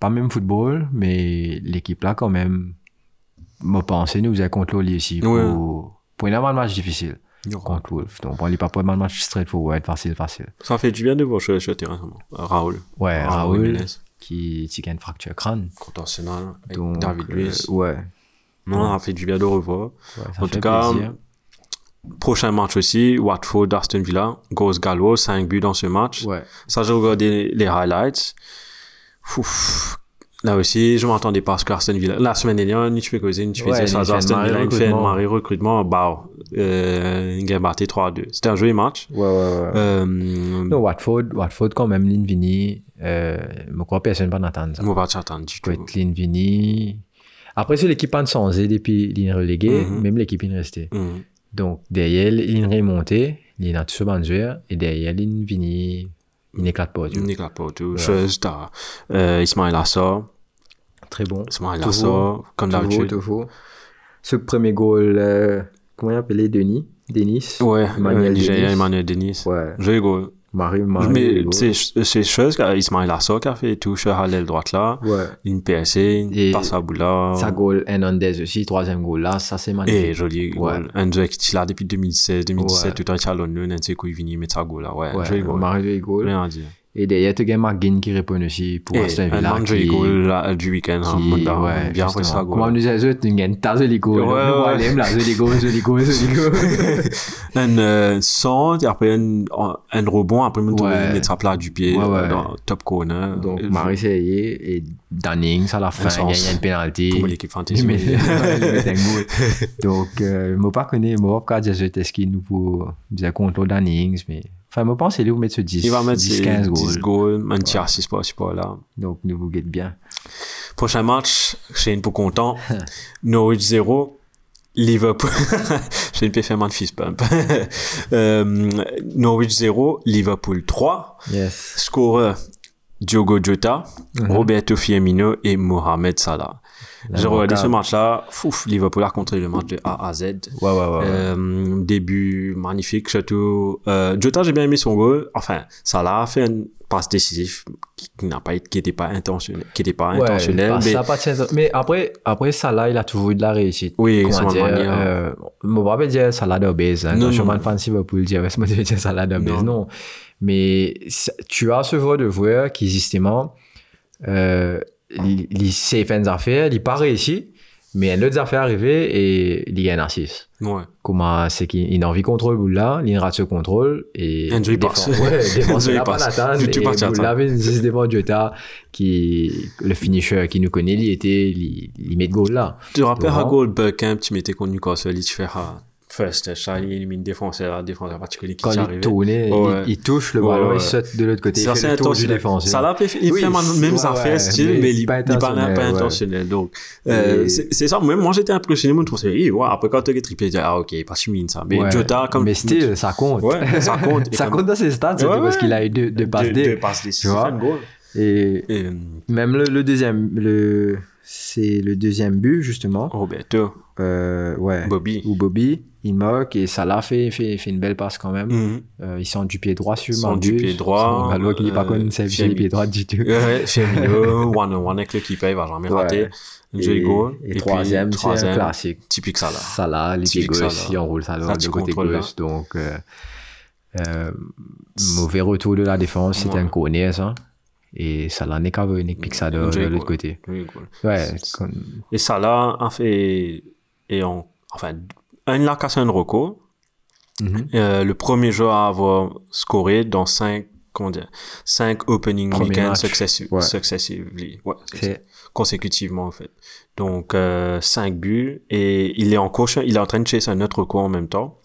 pas même football, mais l'équipe là, quand même, m'a pensé, nous, contre l'Oli ici, pour, Ouais. pour une un match difficile, contre Wolf. Donc, on n'est pas pour un match straightforward, facile, facile. Ça fait du bien de voir sur, le terrain. Euh, Raoul. Ouais, Raoul Raoul. Qui, qui a une fracture crâne. Contre Arsenal, avec Donc, David euh, Luiz. ouais. Non, ça fait du bien de revoir. ouais, En tout cas, plaisir. Prochain match aussi, Watford, Aston Villa. Goes Gallo, 5 buts dans ce match. Ouais. Ça, j'ai regardé les highlights. Ouf. Là aussi, je m'attendais pas à ce qu'Aston Villa. La semaine dernière, ni tu causer, ni tu dire ça. un Villa, il fait un maré recrutement. Bah, euh, il a battu 3-2. C'était un joli match. Ouais, ouais, ouais. Euh, Non, Watford, Watford quand même, Linvini, euh, je crois que personne va n'attendre ça. va pas t'attendre du tout. Linvini. Après, c'est l'équipe en changé depuis l'in relégué, Mhm. même l'équipe in resté. Mhm. Donc, derrière, il remonté, il a tout ce banduer, et derrière, Linvini, il n'éclate pas. tu vois. Nicolas Porto, chose, t'as, euh, Ismail Assar, Très bon. Ismail Assar, comme d'habitude. toujours. Ce premier goal, euh, comment il appelait? Denis? Denis? Ouais, Emmanuel euh, Denis. Emmanuel Denis. Ouais. Joli goal. Marie, Marie. Mais goal. c'est c'est chose qu'Ismail Assar qui a fait touche à l'aile droite là, Ouais. une PSC, une Et passe à boula. Sa goal, Hernandez aussi, troisième goal là, ça c'est Et magnifique. joli Ouais. goal. Un jeu qui est là depuis 2016, 2017, Ouais. tout le temps, un mettre sa goal là. Ouais, Ouais, joli goal. Marie joli goal. Rien à dire. Et derrière, tu as McGinn qui répond aussi pour Aston Villa. qui- goal du week-end, hein, qui, ouais, bien justement. sa Comment goal. nous tu gagnes ta joli goal. Ouais, Nous, ouais. on aime la un euh, centre, après un, un rebond, après me trouver Ouais. mettre sa plat du pied Ouais, euh, ouais. dans top corner. Donc, Et Marie Seyé et Dannings à la fin, sens. gagne une penalty. Pour l'équipe fantasy. Il il goal. Donc, euh, je ne pas connaître, je ne pas dire ce qu'il nous dire contre Dannings, mais. Enfin, je pense qu'il va mettre ce 10, Il va mettre 10 ses 15 10 goals. goals, un petit assist par ci par là. Donc, nous vous guette bien. Prochain match, Shane pour content. Norwich 0. Liverpool. Peut faire man fist pump. euh, Norwich 0. Liverpool 3. Yes. Scoreur Diogo Jota, Mhm. Roberto Firmino et Mohamed Salah. J'ai regardé ce match-là. Fouf, Liverpool a contrôlé le match de A à Z. Ouais, ouais, ouais. Euh, début magnifique, surtout. Euh, Jota, j'ai bien aimé son goal. Enfin, Salah a fait un passe décisif qui, n'a pas été, qui était pas intentionnel, qui était pas Ouais, intentionnel, bah, mais ça pas de sens. Mais après, après Salah, il a toujours eu de la réussite. Oui, Comment dire, manière. euh, on va pas dire Salah d'obèse. Hein. Non, non. un fan de Liverpool, dire, moi, je dire Salah d'obèse? Non. Non. Mais tu as ce genre de joueur qui, justement, euh, il, il sait faire des affaires, il pas réussi, mais un autre affaire arrivé et il y a un assist. ouais. Comment c'est qu'il il a envie de contrôle là, il rate ce contrôle et Enjoy défense- passe. Ouais, défense là pas passe. l'attendre Tu boule là vient juste devant Jota qui le finisher qui nous connaît, il était il, il met de goal là. Tu te rappelles à. Goldberg, quand tu contre Newcastle, il te fait ah, first touch, ça, il élimine défenseur, défenseur particulier qui Quand il tournait, il- touche le ballon, ouais. il saute de l'autre côté, il Ça, fait c'est le tour du intentionnel. défenseur. Ça l'a fait, il Oui, fait même ouais, affaires, ouais, style, mais mais il pas il parle pas intentionnel. Donc, euh, Et- c'est c'est ça. Même moi, j'étais impressionné, moi, je pensais, oui, ouais, après, quand tu as triplé, ah, ok, pas chimine, ça. Mais Ouais. Jota, comme. mais still, ça compte. Ouais, ça compte. Ça compte dans ses stats, parce qu'il a eu deux, passes D. deux passes D, c'est un goal. Et Et, euh, même le, le deuxième, le, c'est le deuxième but, justement. Roberto, Euh, ouais. Bobby. Ou Bobby, il moque et Salah fait, fait, fait une belle passe quand même. Mhm. Euh, il sent du pied droit sur Sent du pied droit, Alors qu'il n'est pas euh, connu, c'est Firmino. le pied droit du tout. Ouais, Firmino, one on one avec le keeper, il va jamais Ouais. rater. Et, goal. et puis, troisième, c'est un classique. Typique là. Salah, les pieds gauche, Salah. il enroule Salah tu côté gauche. Donc, euh, euh, mauvais retour de la défense, c'était Ouais. un corner, ça. Et Salah n'est qu'à venir, pique ça de, l'autre côté. Ouais, comme- Et Salah a fait, et on, enfin, un il a cassé un record. Euh, le premier joueur à avoir scoré dans cinq, comment dire, cinq opening Premier weekends successi- Ouais. successively. Ouais, consécutivement, en fait. Donc, euh, cinq buts, et il est en coach, il est en train de chasser un autre record en même temps.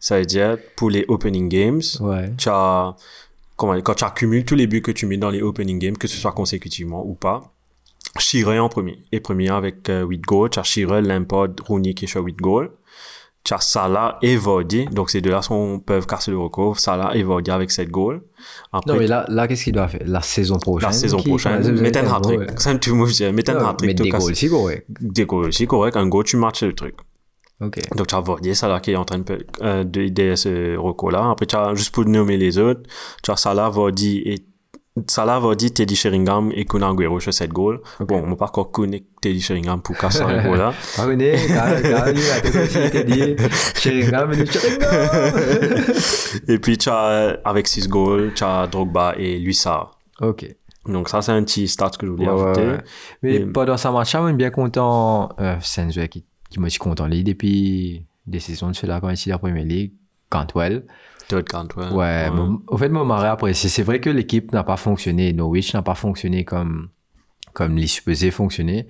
Ça veut dire, pour les opening games, Ouais. tu as, comment, quand tu accumules tous les buts que tu mets dans les opening games, que ce soit consécutivement ou pas, Shearer en premier. Et premier avec euh, 8 goals. Tu as Shearer, Lampard, Rooney qui est sur 8 goals. Tu as Salah et Vardy. Donc ces deux-là sont, peuvent casser le record. Salah et Vardy avec 7 goals. Après, Non, mais là, là qu'est-ce qu'il doit faire? La saison prochaine la saison prochaine, mettre un hat-trick. Je dirais. Mettre un hat-trick. Mais des goals aussi, correct. Des goals aussi, correct. Un goal, tu matches le truc. Ok. Donc, tu as Vardy, Salah qui est en train de, euh, de, de ce record-là. Après, tu as, juste pour nommer les autres, tu as Salah, Vardy et Salah, Vardy, Teddy Sheringham et Kun Agüero sur 7 goals. Bon, on va pas encore et Teddy Sheringham pour casser un goal là. Pas connu, quand quand il a tout aussi été dit, Sheringham, dit Sheringham et puis, tu as, euh, avec 6 goals, tu as Drogba et Luisa. Ok. Donc, ça, c'est un petit stat que je voulais Ouais, ajouter. ouais. Mais Et- pendant ce match, je suis bien content. Euh, c'est un joueur qui, qui m'a dit content. Lui, depuis des saisons de cela, quand il est la Premier League, Cantwell. Todd Cantwell. Ouais, mon- au fait, mon mari apprécié. C'est vrai que l'équipe n'a pas fonctionné. Norwich n'a pas fonctionné comme, comme les supposés fonctionner.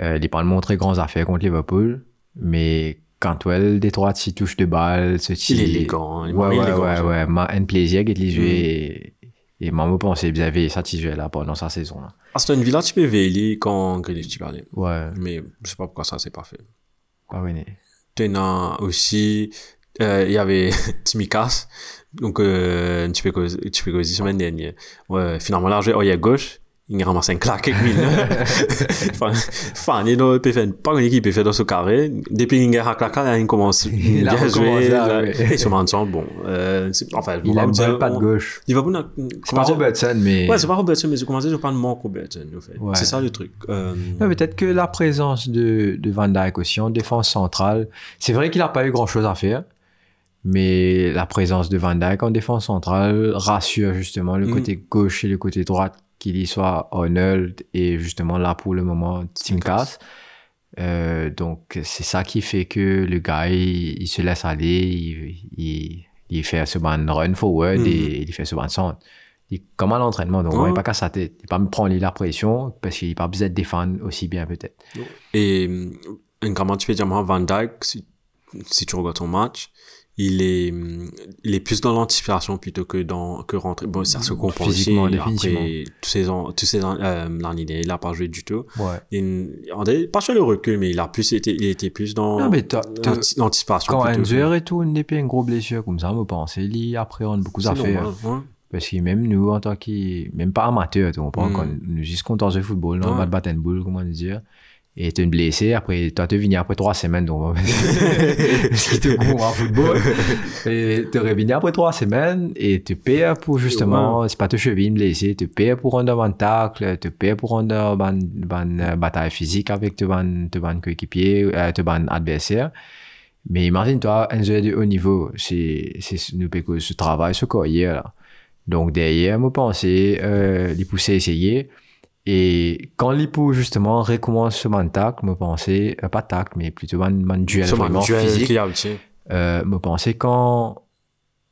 Euh, il n'est pas montré grandes affaires contre Liverpool. Mais Cantwell, des trois petits touches de balle, ce Il est élégant. Il est Ouais, ouais, ouais, ça. ouais. M'a un plaisir de les jouer. Et, et m'a pensé bien satisfait là pendant sa saison. Là. Aston Villa, tu peux veiller quand Grealish tu parlais. Ouais, Mais je sais pas pourquoi ça, c'est pas fait. pas vrai. Tu as aussi, euh, il y avait Timikas. Donc, euh, tu peux causer, tu peux causer semaine dernière? Ouais, finalement, là, j'ai oh, il à gauche. Il ramasse un claque avec lui. enfin, enfin, il est peut faire, pas une équipe peut faire dans ce carré. Depuis qu'il a claqué, il commence, Il il là, ouais. et met ensemble, bon, euh, enfin, Il va a une dire, bonne patte on- gauche. Liverpool n'a, C'est pas Robertson, mais. Ouais, c'est pas Robertson, mais je commençais à parler de Mark Robertson, au fait. Ouais. C'est ça le truc. Euh, peut-être que la présence de, de Van Dijk aussi en défense centrale, c'est vrai qu'il n'a pas eu grand-chose à faire, mais la présence de Van Dijk en défense centrale rassure justement le Mm. côté gauche et le côté droit, qu'il y soit Arnold et justement là pour le moment Timkas. Euh, donc c'est ça qui fait que le gars il, il se laisse aller, il, il, il fait ce ban run forward Mm. et il fait ce ban centre. Il, comme à l'entraînement, donc Ouais. on n'est pas qu'à sa tête. Il pas me prendre la pression parce qu'il n'a pas besoin de défendre aussi bien peut-être. Et euh, comment tu peux dire, moi, Van Dijk, si, si tu regardes son match, il est, il est plus dans l'anticipation plutôt que dans, que rentrer. Bon, ça se comprend aussi. Physiquement, définitivement. Après, tous ces ans, tous ces ans, euh, l'année dernière, il a pas joué du tout. Ouais. Il, on est pas sur le recul, mais il a plus été, il était plus dans Non, mais l'anticipation. Quand joueur et tout, une épée, une grosse blessure comme ça, me pense, il appréhende beaucoup d'affaires. ouais. Parce que même nous, en tant que, même pas amateur, tu comprends, Mm. quand nous juste contents de football, non, Ouais. pas de battre une boule, comment dire, et tu es blessé. Après, toi, tu venu après trois semaines. Donc, ce qui te court en football. Et tu revenu après trois semaines et tu payes pour justement, c'est pas te cheville blessé, tu payes pour rendre un tacle, tu payes pour rendre une bataille physique avec ton coéquipier, euh, ton adversaire. Mais imagine-toi, un jeu de haut niveau, c'est, c'est, nous que ce travail, ce courrier, là. Donc, derrière, moi, pensais, euh, les pousser essayer. Et quand l'hypo, justement, recommence ce tacle, me pensais, euh, pas tacle, mais plutôt un, un duel Ce vraiment duel physique, euh, me pensais quand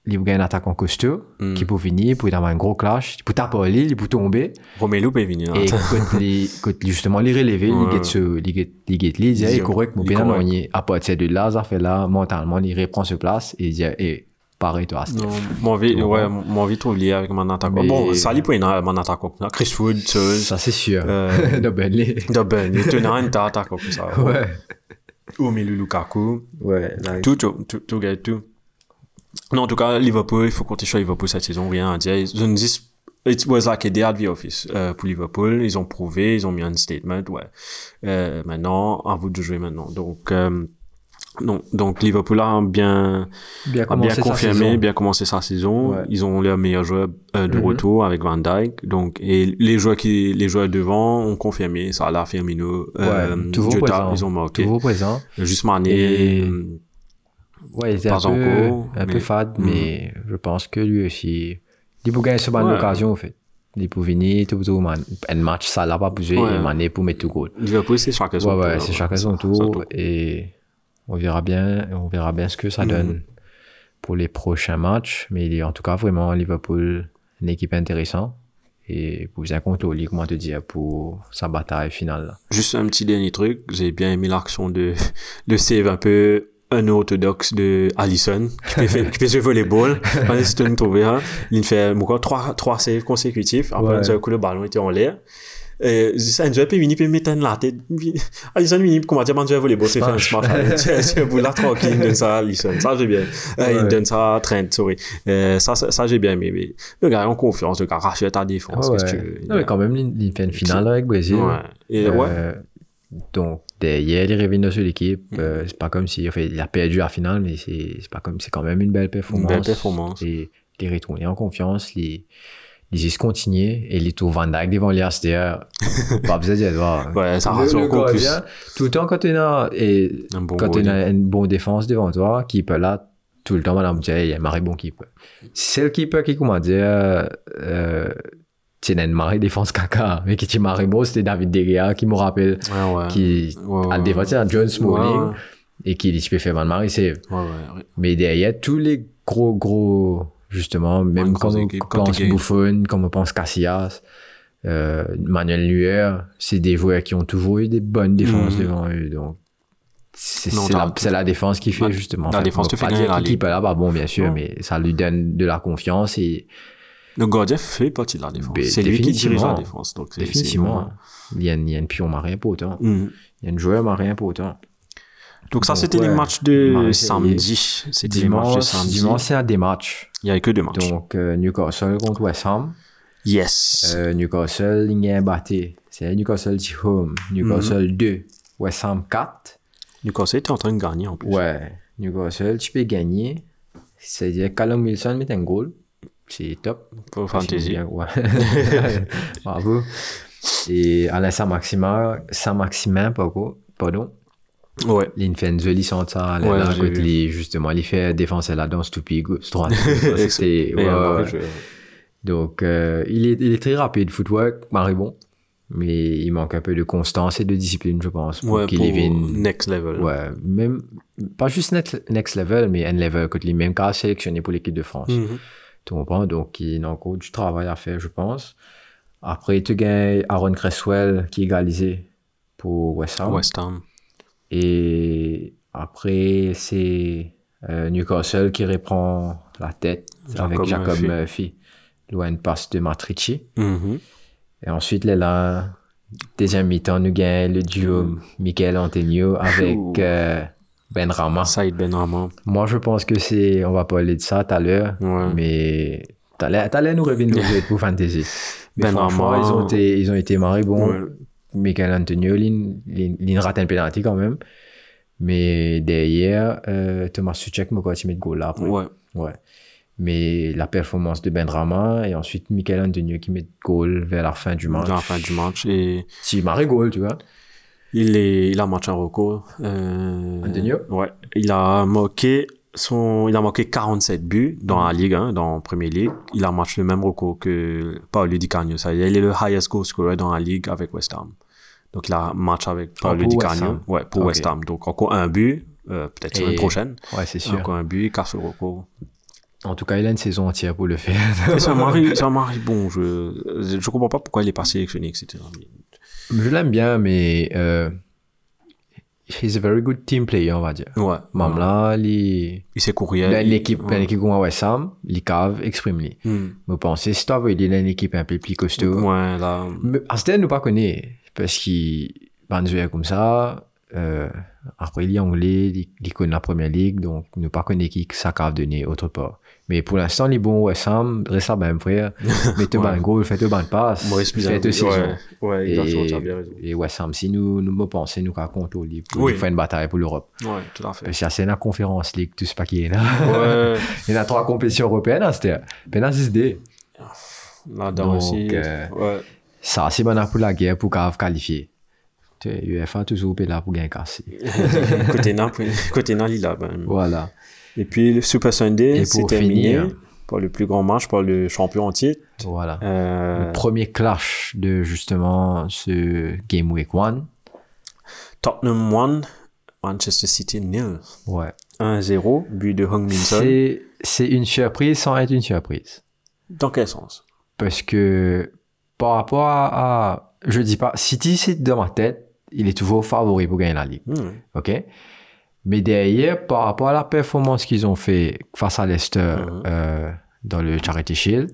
il y a un attaquant costaud, Mm. qui peut venir, pour avoir un gros clash, il peut taper au lit, il peut tomber, Romelu peut venir. et quand les, quand justement les relever, Ouais. les get ce, les get, les get il dit, Il- correct, il bien. À partir de là, ça fait là, mentalement, il reprend ce place, et il dit, eh, pareil, Tu ouais, mon envie de trouver avec Bon, ça, avoir mon attaquant. Chris Wood, ça c'est sûr. De Burnley. de un attaquant comme ça. Ouais. Lukaku. Ouais, Tout, tout, tout, tout. Non, en tout cas, Liverpool, il faut compter sur Liverpool cette saison, rien à dire. Je ne dis, it was like a day at the office, euh, pour Liverpool. Ils ont prouvé, ils ont mis un statement, ouais. Euh, maintenant, à vous de jouer maintenant. Donc, euh, non, donc Liverpool a bien, bien a bien confirmé, bien commencé sa saison. Ouais. Ils ont leur meilleur joueur euh, de Mhm. retour avec Van Dijk. Donc, et les joueurs qui, les joueurs devant ont confirmé. Salah, Firmino, euh, Ouais, toujours Jota, présent. ils ont marqué. Toujours présent. Juste Mané, Et- euh, Ouais, il était un peu, un peu fade, Mhm. mais je pense que lui aussi, il peut gagner ce Ouais. occasion, en fait. Il peut venir, tout, tout, man. Un match, ça l'a pas bougé, Ouais. et Mané pour mettre tout goal. Liverpool, c'est chacun son tour. ouais, c'est chacun son tour. et on verra bien, on verra bien ce que ça Mhm. donne pour les prochains matchs, mais il est en tout cas vraiment Liverpool, une équipe intéressante, et pour bien contrôler, comment te dire, pour sa bataille finale, là. Juste un petit dernier truc. J'ai bien aimé l'action de, le save un peu un orthodoxe de Allison, qui faire, qui peut jouer volleyball. Trouves, hein. Il fait, encore trois, trois saves consécutifs. Après, Ouais. un coup, le ballon était en l'air. Et ça, un joueur peut venir, peut mettre une la tête. Allison, venir, comment dire, man, jouer volleyball, c'est faire un Smash. bout là, tranquille, il donne ça à Allison. Ça, j'ai bien. Euh, ça à Trent, sorry. Euh, ça, ça, ça, j'ai bien. Mais le gars est en confiance, le gars rachète ta défense. Ah qu'est-ce que tu veux. Non, mais quand même, il fait une finale avec Brésil. Ouais. Et, ouais. Euh, donc, derrière, il est revenu sur l'équipe. Mm. Euh, c'est pas comme si, enfin, il a perdu la finale, mais c'est c'est pas comme, c'est quand même une belle performance. Une belle performance. Et il est retourné en confiance, il, il juste continué, et il trouve Van Dijk devant les Aster. pas besoin d'y aller. Ouais, ça rassure le encore plus. Tout le temps, quand tu as, et, Un bon quand tu as une bonne défense devant toi, keeper là, tout le temps, madame dit, il y a un mari bon keeper. C'est le keeper qui, comment dire, euh, c'est une marée défense caca, mais qui est marée bon, c'était David De Gea qui me rappelle, Ouais, ouais. qui Ouais, a ouais. défendu à John Smalling, Ouais, ouais. et qui dit, je peux faire mal marée, c'est, Ouais, ouais. mais derrière, tous les gros, gros, justement, même quand on quand gay. Buffon, quand on pense Casillas, euh, Manuel Neuer, c'est des joueurs qui ont toujours eu des bonnes défenses Mhm. devant eux. Donc, c'est la, défense qui fait la- justement. la Enfin, défense te fait pas gagner la ligue. est là, bah bon, bien sûr, Non. mais ça lui donne de la confiance et Le gardien fait partie de la défense. Mais C'est lui qui dirige la défense. Donc définitivement, il y a une, il y a une pion marien pour autant. Mhm. Il y a une joueur marien pour autant. Donc ça, c'était les ouais. matchs de samedi. C'était les matchs de Dimanche, samedi. dimanche, c'est un des matchs. Il y avait que deux matchs. Donc, euh, Newcastle contre West Ham. Yes. Euh, Newcastle, il y a un batté. C'est Newcastle du home. Newcastle Mhm. 2. West Ham 4. Newcastle était en train de gagner en plus. Ouais. Newcastle, tu peux gagner. C'est-à-dire Callum Wilson met un goal. C'est top. Pour fantasy. Bien, Ouais. Bravo. Et Alain Saint-Maximin, Saint-Maximin, pardon, Ouais. centre là, Ouais, là, côté justement, il fait défense là dans stupide gauche droite. C'est- C'était, ouais, ouais, joueur. Donc, euh, il, est, il est très rapide, footwork, Marie bon. Mais il manque un peu de constance et de discipline, je pense, pour Ouais, qu'il pour vienne. next level. Ouais, même, pas juste next, next level, mais un level, que les mêmes cas sélectionné pour l'équipe de France. Mhm. Tu comprends? Donc, il a encore du travail à faire, je pense. Après, tu gagnes Aaron Cresswell qui est égalisé pour West Ham. West Ham. Et après, c'est euh, Newcastle qui reprend la tête avec Jacob Murphy. Murphy. Loin une passe de Matrici. Mhm. Et ensuite, là, deuxième mi-temps, nous gagnons le duo Michael Antonio avec euh, Ben Rama. Saïd Benrahma. Moi, je pense que c'est, on va parler de ça tout à l'heure, Ouais. mais l'heure, nous revenons pour Fantasy. Mais Ben franchement, Rama. ils ont été, ils ont été marrés bon. Ouais. Michael Antonio, il, rate un penalty quand même. Mais derrière, euh, Thomas Suchek m'a quoi mettre goal là après. Ouais. Ouais. Mais la performance de Bendrama et ensuite Michael Antonio qui met goal vers la fin du match. Dans la fin du match. Et Si, il goal, tu vois. il, est, il a marqué un record. Euh, Antonio Ouais. Il a marqué son, il a marqué 47 buts dans la Ligue 1, dans la Premier League. Il a marqué le même record que Paolo Di Canio. Ça, il est le highest goal scorer dans la Ligue avec West Ham. Donc, il a match avec Di Canio. Ham. Ouais, pour. West Ham. Donc, encore un but, euh, peut-être semaine prochaine. Ouais, c'est sûr. Encore un but. En tout cas, il a une saison entière pour le faire. C'est un mari, c'est un mari bon. Je, je comprends pas pourquoi il est pas sélectionné, etc. Je l'aime bien, mais euh, he's a very good team player, on va dire. Ouais. Même là, il... Il s'est courir. Dans l'équipe, Ouais. dans l'équipe comme West Ham, il cave, exprime-les. Hmm. Vous pensez, si il est une équipe un peu plus costaud. Ouais, là. Mais Aston nous pas connaît, parce qu'il est comme ça, euh, après il est anglais, il, il connaît la première ligue, donc nous pas connaît qui ça cave donner autre part. Mais pour l'instant, les bons Ham, reste ça même frère, mettez Ouais. un goal, faites un passe, Maurice faites saison. Ouais, ouais, exactement, tu as bien Et, raison. et West Ham, si nous, nous me pensons, nous compte au livre, pour Oui. faire une bataille pour l'Europe. Ouais, tout à fait. Parce que c'est la conférence league, tout ce paquet là. Ouais, Il y a trois compétitions européennes, hein, c'était, pendant 6D. là-dedans Donc, aussi. euh, Ouais. Ça, c'est bon pour la guerre pour cave qualifier. Tu sais, UEFA toujours là pour gagner cassé. côté Naples, côté Naples, là, ben. Voilà. Et puis, le Super Sunday, c'est terminé. Pour le plus grand match, pour le champion entier. Voilà. Euh, Le premier clash de justement ce Game Week 1. Tottenham 1, Manchester City nil. Ouais. 1-0, but de Hung Min Son. C'est, c'est une surprise sans être une surprise. Dans quel sens? Parce que par rapport à, à- je dis pas, City, c'est dans ma tête, il est toujours favori pour gagner la Ligue. Hmm. OK? Mais derrière, par rapport à la performance qu'ils ont fait face à Leicester Mhm. euh, dans le Charity Shield,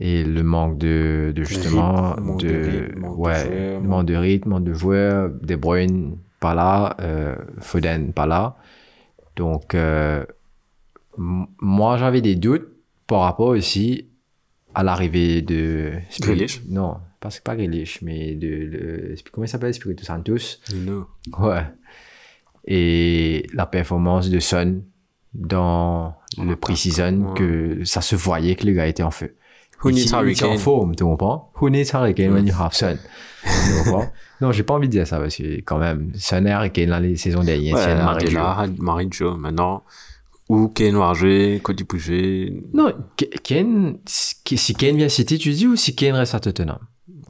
et le manque de, de justement rythme, manque de, de rythme, manque de ouais joueurs, manque de rythme manque de joueurs De Bruyne pas là euh, Foden pas là donc euh, moi j'avais des doutes par rapport aussi à l'arrivée de Grealish non pas pas Grealish mais de le, comment il s'appelle Spiritu Santos? Ouais et la performance de Son dans le pre-season ouais. que ça se voyait que le gars était en feu Who needs en forme, tu comprends? Who needs Harry Kane when you have Son? Tu comprends? non, j'ai pas envie de dire ça parce que quand même, Son et les saisons dernières, Ouais, c'est Marie Joe. Maintenant, Kane va jouer, Cody jouer. Non, K- Kane, si Kane vient à City, tu dis ou si Kane reste à Tottenham?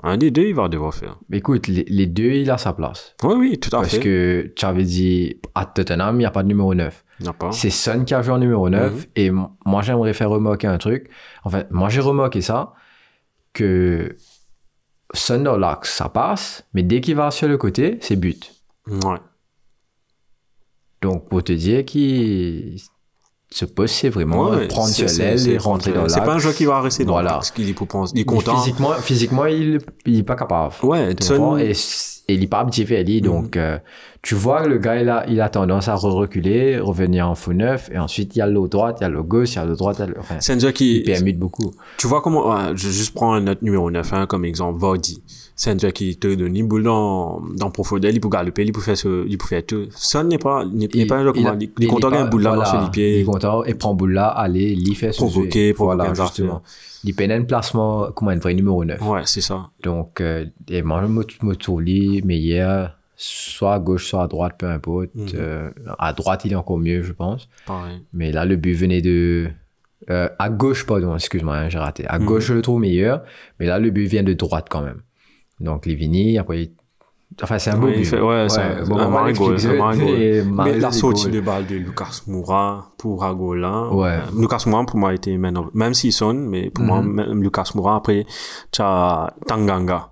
Un des deux, il va devoir faire. Mais Écoute, les, les deux, il a sa place. Oui, oui, tout à Parce fait. que tu avais dit, à Tottenham, il n'y a pas de numéro 9. Il n'y a pas. C'est Son qui a joué en numéro 9. Mhm. Et moi, j'aimerais faire remarquer un truc. En fait, moi, j'ai remarqué ça, que Son dans l'axe, ça passe, mais dès qu'il va sur le côté, c'est but. Ouais. Donc, pour te dire qu'il se pose, c'est vraiment Ouais, prendre sur l'aile et rentrer dans l'axe. C'est pas un joueur qui va rester dans Voilà. l'axe, qu'il est. Il est content. Physiquement, physiquement il, il est pas capable. Ouais, Son-? Et, et il est pas habitué à lui. Donc, euh, tu vois que le gars, il a, il a tendance à reculer, revenir en faux neuf, et ensuite, il y a l'eau droite, il y a l'eau gauche, il y a l'eau droite, enfin, c'est un joueur qui. il permute beaucoup. Tu vois comment, ouais, je juste prends un autre numéro 9, hein, comme exemple, Vardy. C'est un joueur qui te donne une boule dans, dans profondeur, il peut galoper, il peut faire ce, il peut faire tout. Ça n'est pas, n'est pas un joueur il, comment, il, il est content pas- qu'un boule là dans voilà, ses pieds. Il est content, et prend boule là, aller, il fait ce Provoquer, provoquer Voilà, justement. Il peine un placement comme un vrai numéro 9. Ouais, c'est ça. Donc, euh, et moi, je me, tourne lui, meilleur, soit à gauche, soit à droite, peu importe. Mhm. Euh, à droite, il est encore mieux, je pense. Pareil. Mais là, le but venait de... euh, à gauche, pardon, excuse-moi, hein, j'ai raté. À Mhm. gauche, je le trouve meilleur, mais là, le but vient de droite quand même. Donc, Livini, après, enfin, c'est un beau Ouais, but. ouais, c'est un- bon, un un Mais la sortie de balle de Lucas Moura pour Agola. Ouais. euh, Lucas Moura, pour moi, était man of- même s'il sonne, mais pour moi, Mhm. même Lucas Moura, après, tu as Tanganga.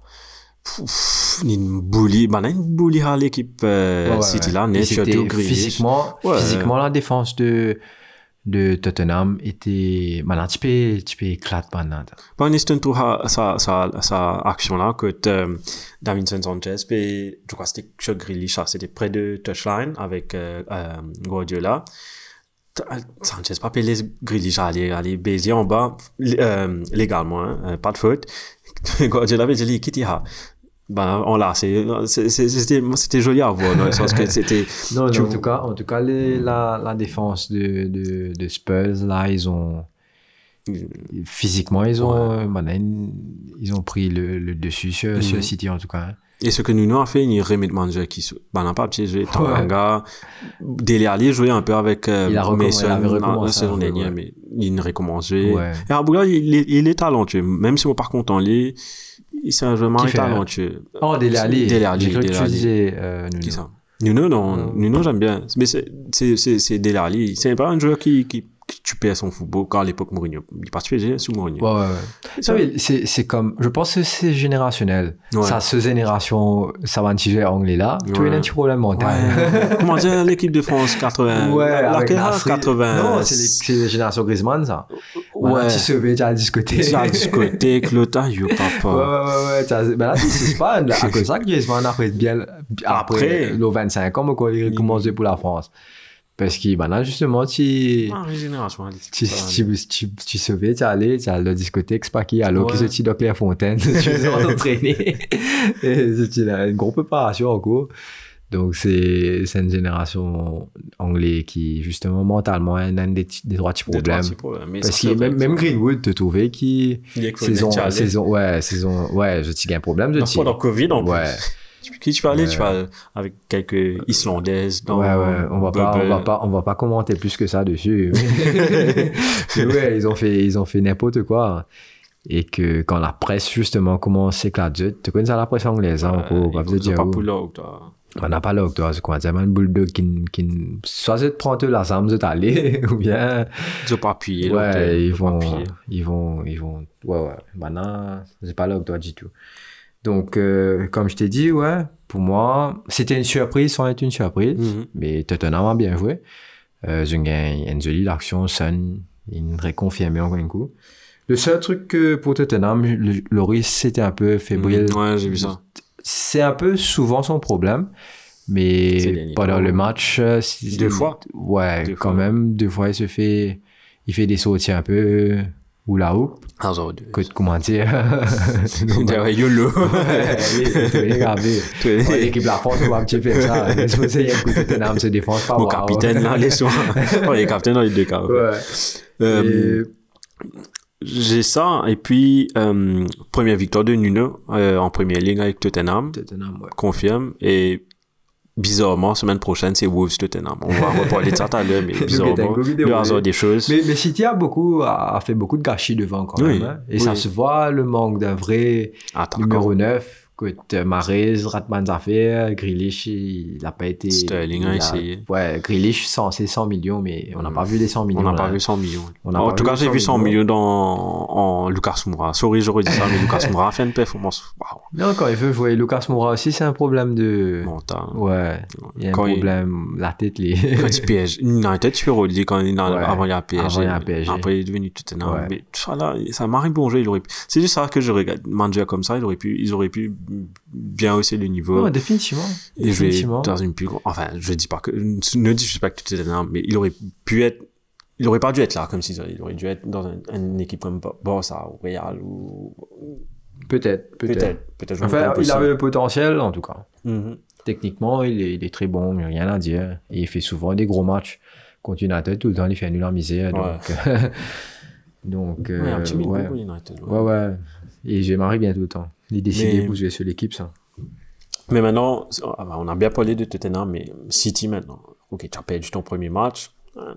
Une bully, bah, une bully à l'équipe, euh, City là, c'était surtout physiquement, physiquement, la défense de, de Tottenham était, ben, un petit peu, un petit peu éclate maintenant. Pas un instant tout sa, sa, sa, sa action là, que, euh, Davinson Sanchez, je crois que c'était sur Grealish, ça, c'était près de touchline avec, euh, euh, Guardiola. Euh, Sanchez pas payé Grealish aller, aller baiser en bas, euh, légalement, hein, pas de faute. Guardiola avait dit, quitte, ben, c'est- c'était, joli à voir, dans le sens que c'était, Non, Tu en tout cas, en tout cas les, la, la défense de, de, de Spurs, là, ils ont. Physiquement, ils ont, euh, maintenant, ils ont pris le, le dessus sur, sur Mhm. City, en tout cas. hein. et ce que Nuno a fait, il remet manager qui, ben, n'a pas piégé, Tanganga, Dele Alli jouait un peu avec, euh, Il a Mason il la- saison peu, dernière, ouais. mais il ne recommence jouer. Ouais. Et Aboula, il, est- il est talentueux, même si on pas content, lui, il- c'est un joueur fait, talentueux. Oh, Dele Alli. Dele Alli, J'ai cru que tu disais euh, Nuno. Qui ça? Nuno, non. Nuno, j'aime bien. Mais c'est, Dele Alli. C'est pas un joueur qui, qui, qui tu perds son football quand à l'époque Mourinho. Il est parti PSG sous Mourinho. Ouais, ouais, ouais. Ça, mais c'est, comme, je pense que c'est générationnel. Ouais. Ça, ce génération, ça va un anglais là. Tu as un petit problème mental. Comment dire, l'équipe de France 80. Ouais, la, avec laquelle, Nasri. 80. Non, c'est les générations Griezmann, ça. Ouais. Tu sauvé, tu as la discothèque. C'est la discothèque, yo, Ouais, papa. ouais, ouais, ouais. Ben là, c'est pas à cause ça que après bien, après, Après. le 25 ans, quand il commence pour la France. Parce que, ben là, justement, tu, Ah, régénération. tu, tu, tu, tu savais, tu allais, tu la discothèque, c'est pas qui, alors qu'ils étaient dans Clairefontaine, tu. Et une, une grosse préparation en cours. Donc, c'est, une génération anglaise qui, justement, mentalement, a un des, des trois petits problèmes. Parce que même, même Greenwood, te trouvais qui, saison, saison, ouais, saison, ouais, je t'ai un problème de tir. Pendant Covid, en Ouais. plus? Qui tu Ouais. tu vas avec quelques Islandaises dans Ouais, ouais, on va pas, on va pas, on va pas commenter plus que ça dessus. Ouais, ils ont fait, ils ont fait n'importe quoi. Et que quand la presse, justement, commence à éclater, tu connais ça, la presse anglaise, hein, on pas de ils ont dire pas où. On n'a pas là, toi, c'est quoi, c'est un bulldog qui, qui, soit je te prends la zame, je t'aller, ou bien, Ils ont pas appuyé. l'autre, ouais, ils vont, ils vont, ils vont, ouais, ouais, maintenant, c'est pas là, toi, du tout. Donc, euh, comme je t'ai dit, ouais, pour moi, c'était une surprise sans être une surprise. Mhm. Mais Tottenham a bien joué. Euh, gagné une jolie action, Sun, il réconfirmé encore un coup. Le seul truc que pour Tottenham, Loris c'était un peu fébrile. Mhm. Ouais, j'ai vu ça. C'est un peu souvent son problème. Mais pendant le match, euh, Deux fois? Ouais, Deux quand fois. même, deux fois il se fait, il fait des sorties un peu ou là-haut. Comment dire? YOLO. L'équipe la France, on va un petit peu ça. C'est Tottenham se défense pas. Mon capitaine, là, les soins. Oh, il est capitaine dans les deux cas. Ouais. J'ai ça, et puis, euh, première victoire de Nuno, euh, en première ligne avec Tottenham, Tottenham, ouais. confirme, et bizarrement, semaine prochaine, c'est Wolves Tottenham. On va reparler de ça tout à l'heure, mais bizarrement, le hasard des choses. Mais, mais City a beaucoup, a a fait beaucoup de gâchis devant quand Oui, même. hein. Et oui. ça se voit le manque d'un vrai Attaquant. numéro 9. Que Mahrez, Ratman Zafir, Grealish, il n'a pas été. Sterling a a- essayé. Ouais, Grealish, censé 100 millions, mais on n'a pas vu les 100 millions. On n'a pas vu 100 millions. On en tout cas, j'ai 100 vu 100 millions. millions dans, en Lucas Moura. Sorry, j'aurais dit ça, mais Lucas Moura a fait une performance, waouh, Non, quand il veut jouer Lucas Moura aussi, c'est un problème de. mental. Ouais, il y a un il- problème, la tête, les. Quand il PSG, United, tu fais relier quand il a, Ouais. avant il y a PSG. Après, il est devenu Tottenham. Ouais. Mais tout ça là, ça m'arrive bon jeu, il aurait pu. C'est juste ça que je regarde. Manager comme ça, il aurait pu, ils auraient pu bien hausser le niveau. Ouais, définitivement. et définitivement. dans une plus grande, enfin, je dis pas que, ne dis pas que Tottenham, mais il aurait pu être, il aurait pas dû être là, comme si il aurait dû être dans un- une équipe comme Barça ou Real ou, Peut-être, peut-être. me Enfin, il avait le potentiel, en tout cas. Mhm. Techniquement, il est, il est très bon, mais rien à dire. Et il fait souvent des gros matchs contre United, tout le temps, il fait nul en misère. Donc, donc Ouais, un euh, petit ouais. pour United. ouais, ouais. Et j'ai marre bien tout le temps. Il est décidé Mais- sur l'équipe, ça. Mais maintenant, ah bah, on a bien parlé de Tottenham, mais City maintenant. Ok, tu as perdu ton premier match. Euh,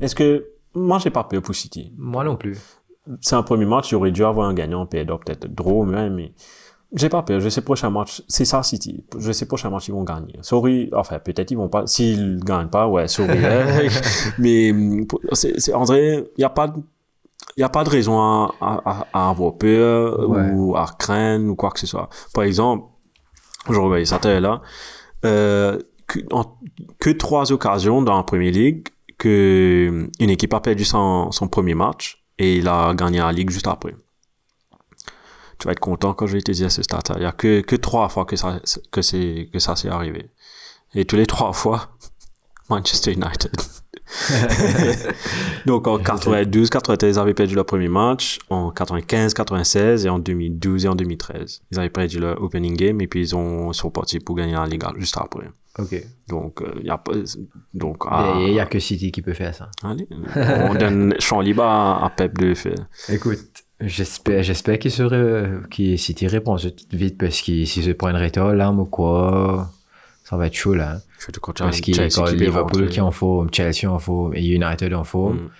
Est-ce que, moi, j'ai pas peur pour City. Moi non plus. C'est un premier match, j'aurais dû avoir un gagnant, perdant, peut-être draw, même, mais j'ai pas peur. Je sais prochain match, c'est ça City. Je sais prochain match, ils vont gagner. Sorry, enfin, peut-être ils vont pas, s'ils gagnent pas, ouais, sorry. hein. mais, pour- c'est, c'est, André, il y a pas il y a pas de raison à, à, à- avoir peur Ouais. ou à craindre ou quoi que ce soit. Par exemple, je regardais ça tout à l'heure, euh, que, en- que trois occasions dans la Premier League que une équipe a perdu son, son premier match et il a gagné la Ligue juste après. Tu vas être content quand je vais te dire ce stat. Il y a que, que trois fois que ça, que c'est, que ça s'est arrivé. Et tous les trois fois, Manchester United. Donc en 92, 93, ils avaient perdu leur premier match. En 95, 96 et en 2012 et en 2013. Ils avaient perdu leur opening game et puis ils ont, sont partis pour gagner la Liga juste après. Ok. Donc, euh, il y a pas, donc, Il ah, n'y a que City qui peut faire ça. allez, on donne champ libre à, à Pep de le faire. Écoute, j'espère, j'espère qu'il serait, qu'il répond vite parce que si se prend une rétole, là, ou quoi, ça va être chaud, là. Parce Liverpool qui en forme, Chelsea en forme et United en forme. Mm.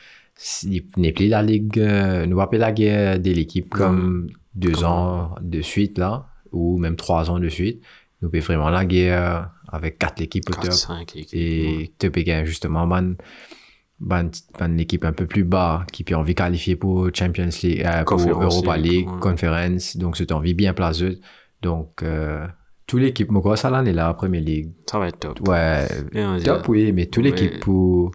Il n'est plus la ligue, euh, nous pas la guerre de l'équipe comme deux ans de suite, là, ou même trois ans de suite. Nous peut vraiment la guerre avec quatre équipes au 4, top. 5 équipes. Et tu peux justement ban, ban, ban l'équipe un peu plus bas qui peut envie qualifier pour Champions League, euh, pour Europa League, ouais. Conference. Donc, c'est envie bien placé. Donc, euh, toute l'équipe, moi, quoi, ça l'année là, Premier League. Ça va être top. Ouais, Bien top, oui, mais toute l'équipe Mais- pour,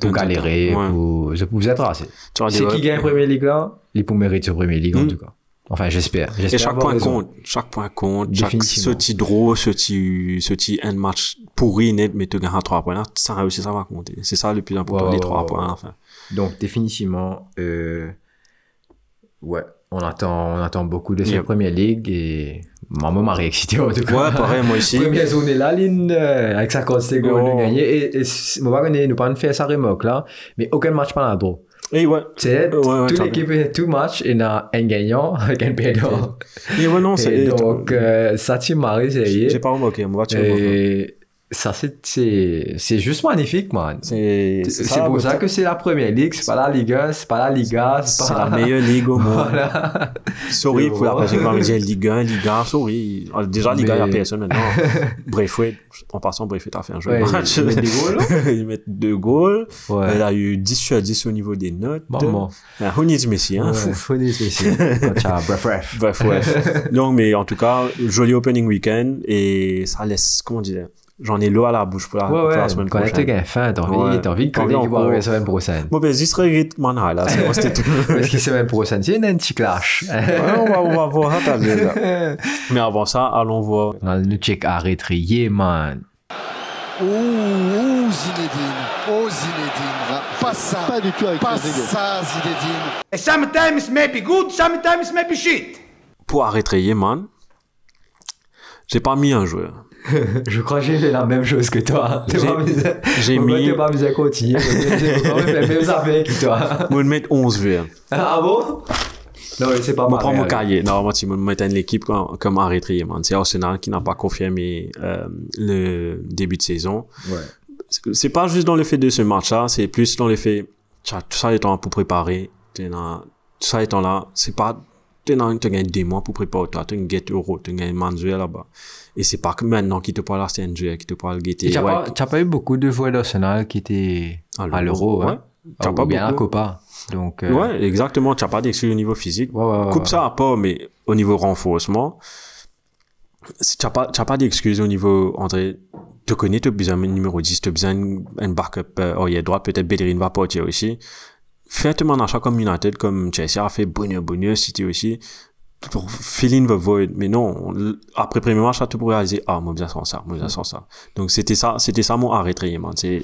pour galérer, Ouais. pour, je- pour vous être assez. Tu vois, C'est qui gagne Premier League là, il peut mériter ce Premier League en Mm. tout cas. Enfin, j'espère. Et chaque point raison. compte. Chaque point compte. Chaque, ce petit draw, ce petit, ce petit end match pourri net, mais tu gagnes à 3 points là, ça aussi, ça va compter. C'est ça le plus important, les ouais, 3 ouais, points à ouais. la fin. Donc, définitivement, euh, ouais, on attend, on attend beaucoup de cette Yep. première ligue et maman m'a réexcité en tout cas. Ouais, pareil, moi aussi. Première zone est là, euh, avec 50 secondes Oh. de gagner. Et, et moi, pas connaître, nous pas faire sa remarque là, mais aucun match pas la draw. Et ouais. C'est Ouais, ouais, toute l'équipe, tout match, il y a un gagnant avec un perdant. Et ouais, non, c'est, donc, euh, ça, tu m'as j'ai essayé. pas remarqué, moi, tu ça, c'est, c'est, c'est juste magnifique, man. C'est, C'est pour ça que c'est la première ligue, c'est pas la Liga, c'est pas la Liga, c'est pas la meilleure ligue au monde. Voilà. Sorry pour la bon. qui m'a dit Ligue 1, Ligue 1, sorry. Ah, Déjà, Ligue 1, il y a personne maintenant. Braithwaite, en passant, Braithwaite a fait un jeu match. il met des goals, Ils mettent deux goals. Ouais. Elle a eu 10 sur 10 au niveau des notes. Maman. On y dit Messi, hein? Dire bref, bref. Bref, ouais. Donc, mais en tout cas, joli opening week-end et ça laisse, comment dire, j'en ai l'eau à la bouche pour la, Ouais, pour la ouais, semaine quand tu prochaine. gagnes faim, t'as envie, Ouais. t'as envie de arriver la semaine prochaine. Bon, ben, j'y serai rythme, man, là. C'est moi, tout. Parce que semaine prochaine, c'est un petit clash. Ouais, on va, on va voir, t'as vu, là. Mais avant ça, allons voir. On a le check arrêté, man. Ouh, ouh, Zinedine. Oh, Zinedine. Pas ça. Pas du tout avec Pas ça, Zinedine. Sometimes maybe good, sometimes maybe shit. Pour arrêter man, j'ai pas mis un joueur. Je crois que j'ai fait la même chose que toi. J'ai- mis- T'es pas mis à continuer. J'ai quand même les mêmes affaires que toi. Je vais mettre 11 joueurs. Ah bon? Non, c'est pas Je mal. prends mon cahier. Normalement, tu me mets une équipe comme, comme arrêté, man. C'est Arsenal qui n'a pas confirmé euh, le début de saison. Ouais. C'est- pas juste dans le fait de ce match-là, c'est plus dans le fait, tout ça étant pour préparer, tout ça étant là, c'est pas, tu as des mois pour préparer toi, tu as gagné euro, tu as gagné manuel là-bas. Et c'est pas que maintenant qui te parle là, c'est un joueur qui te parle Et guetter. t'as ouais, pas, t'as pas eu beaucoup de joueurs d'Arsenal qui étaient à l'euro, ouais. hein? T'as Ou pas bien à beaucoup. Copa. Donc, euh, Ouais, exactement, tu n'as pas d'excuse au niveau physique. ouais, ouais, ouais, Coupe ouais. ça à part, mais au niveau renforcement, tu n'as pas, t'as pas d'excuses au niveau, André, tu connais, tu as besoin d'un numéro 10, tu as besoin d'un backup euh, arrière droit, peut-être Bellerin va partir aussi. Fais un achat comme United, comme Chelsea a fait bonheur, bonheur, City aussi, pour fill in the void. Mais non, après premier match, là, tu pourrais réaliser, ah, moi, bien sans ça, moi, bien sans ça. Donc, c'était ça, c'était ça mon arrêt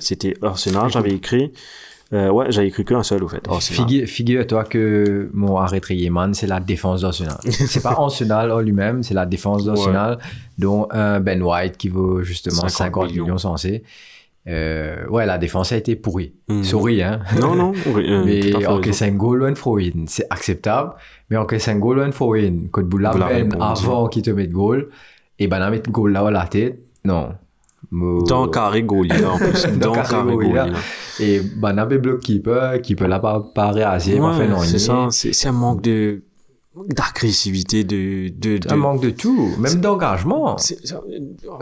C'était Arsenal, j'avais écrit, euh, ouais, j'avais écrit qu'un seul, au fait. Figure-toi que mon Yeman, c'est la défense d'Arsenal. c'est pas Arsenal en lui-même, c'est la défense d'Arsenal, dont un Ben White qui vaut justement 50 50, millions. millions censés. Euh, ouais, la défense a été pourrie. Mhm. Sorry, hein. Non, non, euh, mais en. 5 goals, one for win, c'est acceptable. Mais en 5 goals, one for win, quand vous la Vous l'avez avant qu'il te mette goal, et ben, la mettre goal là à la tête, non. Mo- Dans carré goalie, là, en plus. Dans Dans carré là. là. Et ben, avait bloc keeper, qui peut là pas, pas réagir, Ouais, faire non c'est ça, c'est un manque de, d'agressivité, de, de, de- Un manque de tout, même d'engagement. ça-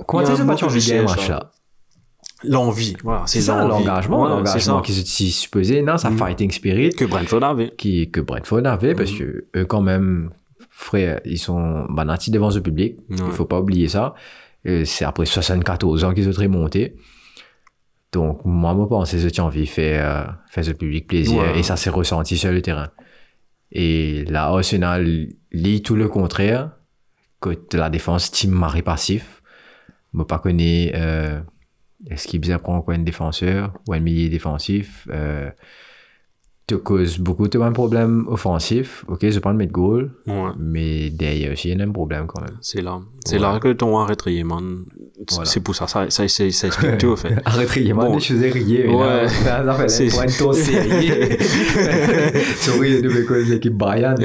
Comment il y a tu un sais pas mot tu que je envie de gagner cherche, match là. L'envie, voilà, C'est ça, l'engagement, Ouais, c'est l'engagement ça. qui se supposé, non, sa Mhm. fighting spirit Que Brentford avait. qui, que Brentford avait, parce Mhm. que eux, quand même, frère, ils sont banati devant ce public. Ouais. Il faut pas oublier ça. C'est après 74 ans qu'ils ont remonté. Donc, moi, je pense que j'ai envie de faire, euh, faire ce public plaisir. Ouais. Et ça s'est ressenti sur le terrain. Et là, Arsenal lit tout le contraire. Que la défense, team mari passif. Je pas connais, euh, Est-ce qu'il bien prendre quoi un défenseur ou un milieu défensif? Euh, te cause beaucoup de problèmes offensifs. Ok, je prends mettre goal, Ouais. mais derrière aussi, il y a un problème quand même. C'est là. C'est là que ton arrêt man. Voilà. C'est pour ça. Ça, ça, ça, ça explique tout, en fait. Arrêtez, moi, Bon. je faisais rire. Ouais. Ça, ça fait C'est- un point de ton sérieux. Sorry, de cause l'équipe Bayern.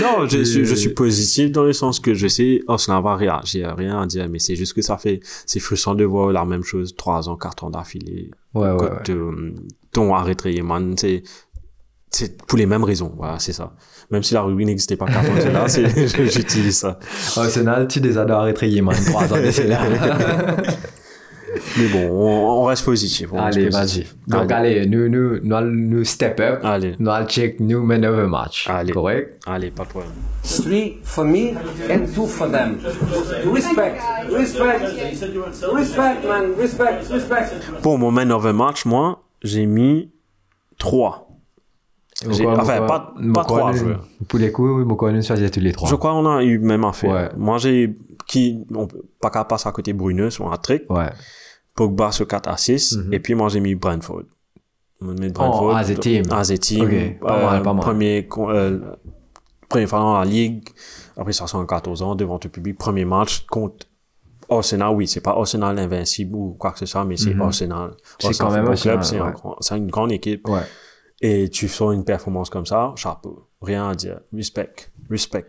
Non, je, suis, je Euh, suis positif dans le sens que je sais, oh, ça n'a pas rien, j'ai rien à dire, mais c'est juste que ça fait, c'est frustrant de voir la même chose trois ans, quatre ans d'affilée. Ouais, ouais, ouais. Euh, ton arrêté, man, c'est, c'est pour les mêmes raisons, voilà, c'est ça. Même si la rugby n'existait pas c'est là, j'utilise ça. Arsenal, tu les adores arrêter, man. Trois ans de c'est là. Mais bon, on, on reste positif. on Allez, vas-y. Donc, allez, nous, nous, nous, step up. Allez. Nous allons check nous man of the match. Allez. Correct? Allez, pas de problème. Three for me and two for them. Respect, respect, respect, man, respect, respect. Pour mon man of the match, moi, j'ai mis trois. J'ai- Pourquoi- enfin, pas- pas pourquoi trois nous- joueurs. Pour les coups, pourquoi nous choisir tous les trois? Je crois qu'on a eu même affaire. Ouais. Moi, j'ai, qui, on peut pas qu'à passer à côté Bruneux sur un trick. Ouais. Pogba sur 4 à 6. Et puis, moi, j'ai mis Brentford. On met Brentford. Mhm. as a team. As a team. Ok, pas mal, pas mal. Premier, euh, premier fois dans la ligue. Après 74 ans, devant le public. Premier match contre Arsenal. Oui, c'est pas Arsenal invincible ou quoi que ce soit, mais c'est Arsenal. Mhm. C'est Arsenal quand même Football Club, Arsenal, c'est un ouais. une grande équipe. Ouais. Et tu sors une performance comme ça, chapeau. Rien à dire. Respect. Respect.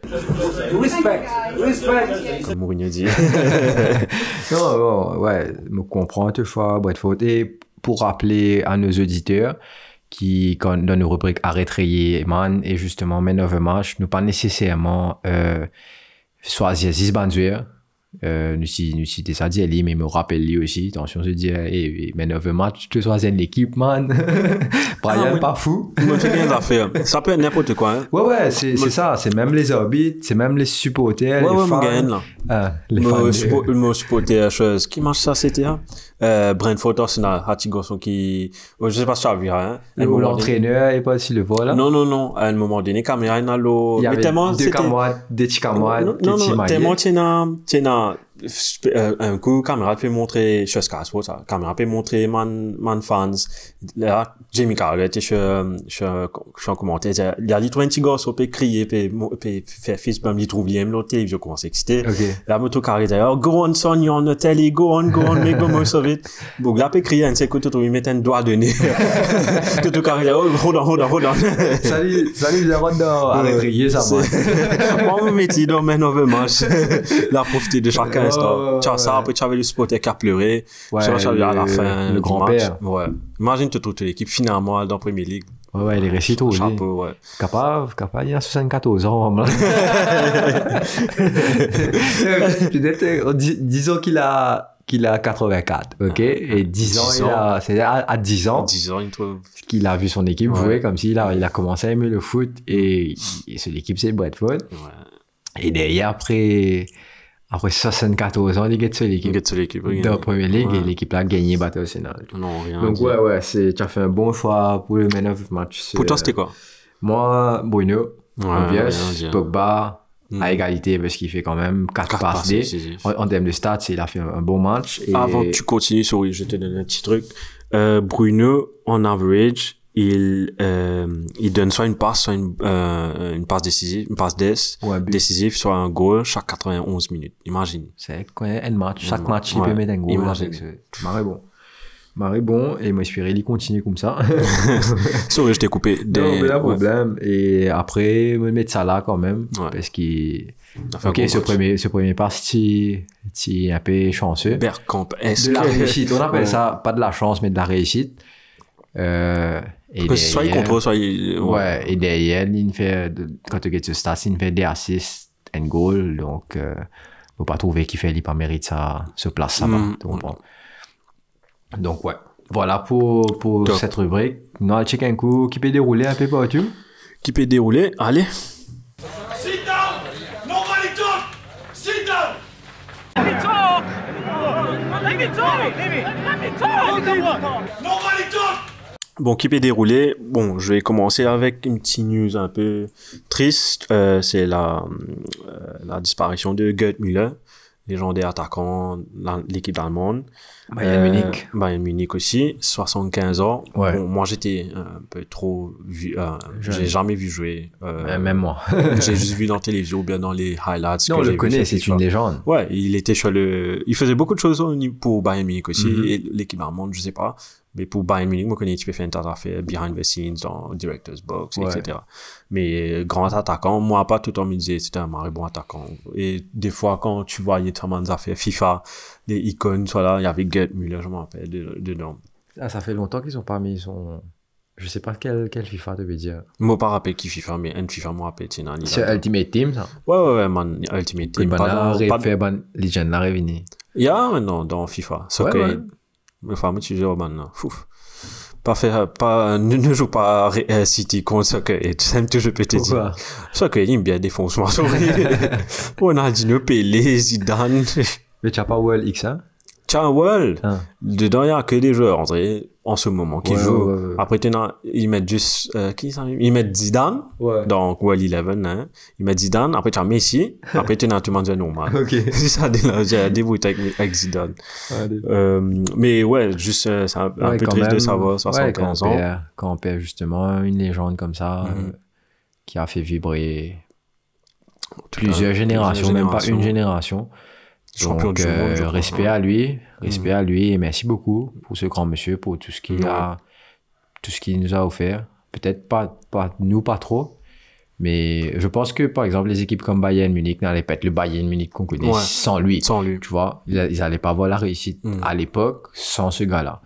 Respect, respect. Comme Mourinho dit. Non, non, ouais, me comprends toutefois, Bradford. Et pour rappeler à nos auditeurs qui, quand, dans nos rubriques Arrête Rayé, man, et justement, Men of the Match, nous pas nécessairement, euh, choisir Zizban joueurs. Euh, nous si, nous si ça dit, lui, mais me rappelle lui aussi. Attention, je dis, eh, of the Match, tu choisis l'équipe, man. Brian, Ah, pas fou. Ça peut être n'importe quoi, hein. Ouais, ouais, c'est ça. C'est même les arbitres, c'est même les supporters, Ouais, les ouais, fans. là. Ah, les fans. moi, supporter chose. Qui marche ça, c'était, hein? Euh, Brentford Arsenal, Hati Garçon qui, oh, je sais pas si tu as vu, hein? L'entraîneur, et pas si le voit là? Non, non, non. À un moment donné, caméra, il y a l'eau. Il y Mais avait tellement, deux camarades, des petits camarades, Non, non, tellement, tu tu euh, un coup, caméra peut montrer, chez Sky Sports, ça. Caméra peut montrer man, man fans. Là, Jamie Carragher chez, chez, chez un commentaire, il y a les 20 gars, on peut crier, peut, peut faire fils, même, il trouve l'IM, l'autre télévision commence à exciter. La moto Carragher oh, go on, son, you're on a telly, go on, go on, make the most of it. Bon, là, peut crier, un de ses côtés, il met un doigt de nez. Tout Carragher, oh, hold on, hold on, hold on. Salut, salut, les Rwanda. Arrête de rier, ça va. Moi, mon métier dans Man of the Match. La profiter de chaque ouais, Tu as ça, après, tu avais le supporter qui a pleuré. Ouais, tu vois, à la fin. le grand-père. match. Ouais. Imagine toute l'équipe, finalement, dans Premier League. Ouais, ouais, les récits trop Chapeau, ouais. Capable, capable, il a 74 ans. Peut-être, dis- disons qu'il a, qu'il a 84, ok? Et 10 ans, 10 il ans. a, c'est à, à 10 ans 10 ans, il trouve. qu'il a vu son équipe Ouais. jouer comme s'il a, il a commencé à aimer le foot et, et son équipe c'est Bradford. Ouais. Et derrière, après, après 74 ans, il est sur Il l'équipe. gagne sur l'équipe. Dans la Premier League Ouais. et l'équipe a gagné Battle Arsenal. Non, rien. Donc ouais, ouais, tu as fait un bon choix pour le man of match. Pour toi, euh, c'était quoi? Moi, Bruno, Ouais. Pogba, Mm. à égalité parce qu'il fait quand même 4 Quatre passes D. En, en termes de stats, il a fait un, un bon match. Et... Avant que tu continues, sorry, je te donne un petit truc. Euh, Bruno, en average, il, euh, il donne soit une passe, soit une, euh, une passe décisive, une passe d'ess, Ou un but. décisive, soit un goal chaque 91 minutes. Imagine. C'est quoi, un match. Chaque Ouais. match, il peut Ouais. mettre un goal. Imagine. ce- Marré bon. Marré bon. Et moi, j'espérais qu'il continue comme ça. Sorry, je t'ai coupé. Des... Non, mais là, ouais. problème. Et après, me mettre ça là quand même. Ouais. Parce qu'il. un Ok, ce match. premier, ce premier pass, tu es un peu chanceux. Bergkamp, est-ce de la réussite. On appelle Ouais. ça pas de la chance, mais de la réussite. Euh, ce soit il derrière- contrôle, soit il... Ouais, et derrière, il fait, de- quand tu get ce stats, il fait des assists and goal, donc, euh, faut pas trouver qu'il fait, il pas mérite sa, ce place, ça va, Mm. tu comprends. Donc, ouais. Voilà pour, pour Top. cette rubrique. Nous allons checker un coup qui peut dérouler un peu partout. Qui peut dérouler? Allez. Sit down! Nobody talk! Sit down! Nobody talk! Bon, qui peut dérouler? Bon, je vais commencer avec une petite news un peu triste. Euh, c'est la, euh, la disparition de Gerd Müller, légendaire attaquant de l'équipe allemande. Bayern Munich. Bayern Munich aussi, 75 ans. Ouais. Bon, moi, j'étais un peu trop vu, euh, j'ai jamais vu jouer. Euh, Euh, Même moi. j'ai juste vu dans la télévision ou bien dans les highlights. non, on le connaît, c'est une légende. Ouais, il était sur le, il faisait beaucoup de choses pour Bayern Munich aussi, Mhm. et l'équipe allemande, je sais pas. Mais pour Bayern Munich, moi, je connais, tu peux faire une tas d'affaires behind the scenes, dans Director's Box, Ouais. etc. Mais euh, grand attaquant, moi, pas tout le temps me disait, c'était un marré bon attaquant. Et des fois, quand tu voyais tellement d'affaires FIFA, les icônes, soit là, il y avait Gerd Müller, je m'en rappelle, de- dedans. Ah, ça fait longtemps qu'ils ont pas mis son. Je sais pas quel, quel FIFA devait dire. Moi, pas rappelé qui FIFA, mais un FIFA, moi, rappelle, c'est un C'est Ultimate Team, ça? Ouais, ouais, ouais, man, Ultimate Et Team. ben pas là, dans- pas- fait ban Legend là, Revini. Il y a maintenant dans FIFA. Ouais, que, ouais. Fameux tu joues maintenant. Fouf. Pas faire, pas, ne, ne joue pas Re- euh, City contre et tu sais te dire. Il bien défonce moi Ronaldinho, Pelé, Zidane. Mais tu as pas World X, hein? Tiens, World. Ah. Dedans, il y a que des joueurs, en vrai, en ce moment, qui Ouais, jouent. ouais, ouais. Après, ils mettent juste, euh, qui ça, ils mettent Zidane. Ouais. Donc, World 11, hein. Ils mettent Zidane. Après, tu as Messi. Après, tu as tout le monde normal. Ok. C'est ça, j'ai débrouillé avec, avec Zidane. Euh, mais ouais, juste, euh, c'est un, un Ouais, peu triste de même. savoir, Ouais, 75 quand on ans. perd, quand on perd justement une légende comme ça, Mhm. euh, qui a fait vibrer plusieurs cas, générations, plusieurs même pas une générations. génération. Champion Donc, du monde, euh, je crois. respect à lui, respect à lui et merci beaucoup pour ce grand monsieur, pour tout ce qu'il a, tout ce qu'il nous a offert. Peut-être pas, pas, nous pas trop, mais je pense que par exemple les équipes comme Bayern Munich n'allaient pas être le Bayern Munich qu'on connaît Ouais. sans lui. Sans lui. Tu vois, ils, ils allaient pas voir la réussite Mhm. à l'époque sans ce gars-là.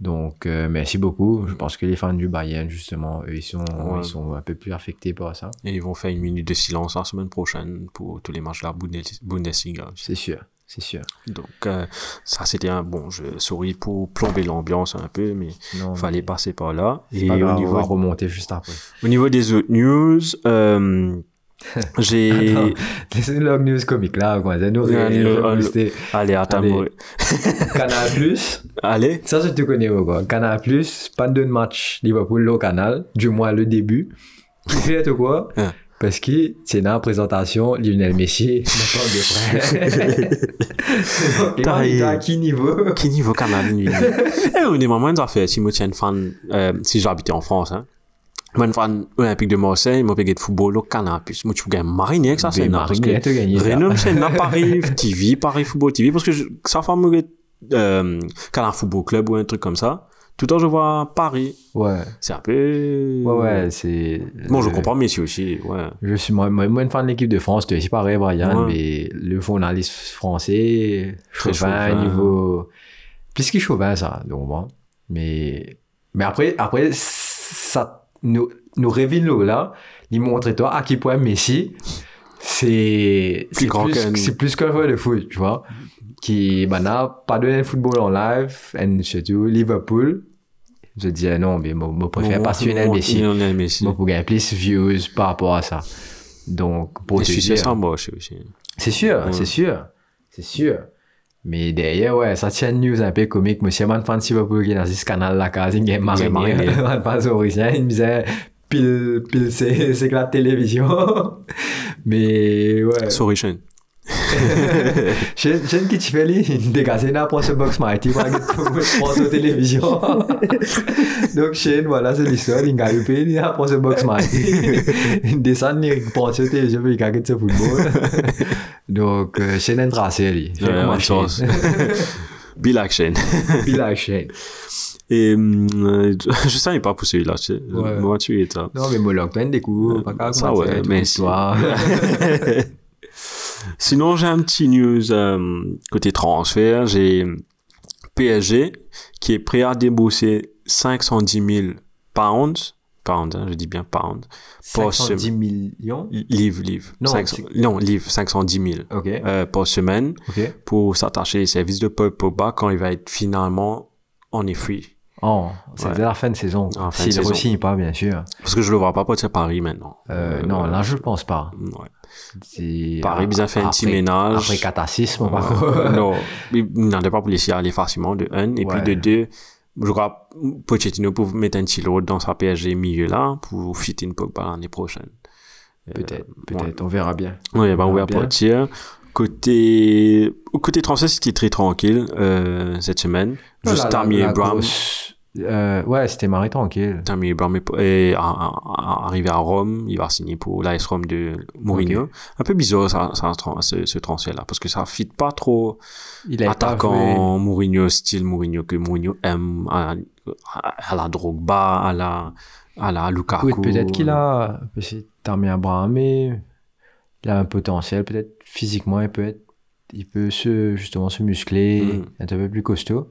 Donc, euh, merci beaucoup. Je pense que les fans du Bayern, justement, eux, ils sont, Ouais. ils sont un peu plus affectés par ça. Et ils vont faire une minute de silence la semaine prochaine pour tous les matchs de la Bundes- Bundesliga. C'est sûr, c'est sûr. Donc, euh, ça, c'était un bon jeu. Sorry pour plomber l'ambiance un peu, mais Non, fallait passer par là. Et pas au grave, on va niveau, remonter juste après. au niveau des autres news, euh, j'ai, log news comique là, quoi. Nous, le- rester allez, attends. Canal Plus. allez. Ça, je te connais, quoi. Canal Plus, pas de match Liverpool au canal, du moins le début. Qui fait tout quoi? Hein. Parce que c'est dans la présentation, Lionel Messi, de frère. À qui niveau? Quel niveau Canada, lui? Eh, on est vraiment des affaires. Si moi, fan, euh, si j'habitais en France, hein. Moi, une fan olympique de Marseille, moi, payé de football au Canal+. Moi, tu peux gagner mariner c'est Ben, énorme. Parce que. Renom, c'est na Paris TV, Paris Football TV, parce que je, ça fait moi, euh, Canal Football Club ou un truc comme ça. Tout le temps, je vois Paris. Ouais. C'est un peu... Ouais, ouais, c'est. Bon, je euh, comprends Messi aussi, ouais. Je suis moi, moi, moi, une fan de l'équipe de France, aussi pareil, Brian, Ouais. mais le journaliste français, chauvin, chauvin. niveau. Plus qu'il chauvin, ça, donc bon. Mais, mais après, après, ça nous, nous révèle là, il montre toi à quel point Messi, c'est, plus, qu'un- c'est plus qu'un joueur de foot, tu vois. Qui, bah, n'a pas donné le football en live, et surtout Liverpool. Je disais non, mais moi, moi, préfère pas Lionel Messi. Lionel Messi. Moi, pour gagner plus de views par rapport à ça. Donc, pour te je dire, c'est sûr, Ouais. c'est sûr, c'est sûr. Mais derrière, ouais, ça tient une news un peu comique. Monsieur Man ce canal là, quand il est marié, marié. man fan Sauricien, il me disait pile, pile, c'est, c'est que la télévision. Mais, ouais. Sorry, Shane. J'ai, une petite fille, il dégagé là pour ce box mighty, pour la télévision. Donc, Shane, voilà, c'est l'histoire, il a eu payé là pour ce box mighty. Il descend, il pense au télévision, il a ce football. Donc, euh, Shane est tracé, lui. Fait comme un bonne Shane. chance. Bill Action. Puis là, Shane. Et euh, je savais pas pour celui-là. Ouais. Moi, tu es ça. Non, mais Moloch, plein des coups, pas grave. Ça, ouais, mais si. Sinon, j'ai un petit news euh, côté transfert. J'ai PSG qui est prêt à débourser 510 000 pounds. Pounds, hein, je dis bien pounds. Par 510 semaine. millions? Livre, livre. Non, 500 c'est- non, livre, 510 000 Ok, euh, par semaine ok. pour s'attacher aux services de Paul Pogba quand il va être finalement en free. Oh, c'est Ouais. fin de saison. En fin de S'il saison. re-signe pas, bien sûr. Parce que je le vois pas partir à Paris maintenant. Euh, Euh, non, là, je pense pas. Ouais. Paris, bien fait un petit ménage. Après cataclysme, Ouais. non, il n'en pas pour laisser aller facilement de un. Et Ouais. puis de deux, je crois Pochettino pour mettre un petit lot dans sa PSG milieu là pour fitter une Pogba l'année prochaine. Peut-être, Euh, peut-être, on verra bien. Ouais, bah, on va bien. partir. Côté, côté transfert, c'était très tranquille, euh, cette semaine. Juste La- Tammy euh, ouais, c'était marré tranquille. Tammy Abraham est, arrivé à Rome. Il va signer pour l'AS Rome de Mourinho. Un peu bizarre, ça, ça, ce, ce transfert-là, parce que ça fit pas trop Il attaquant Mourinho, style Mourinho, que Mourinho aime à, à, à la Drogba, à la, à la Lukaku. Peut-être qu'il a. Tammy Abraham, il a un potentiel. Peut-être physiquement, il peut être. Il peut se, justement se muscler, Mm. être un peu plus costaud.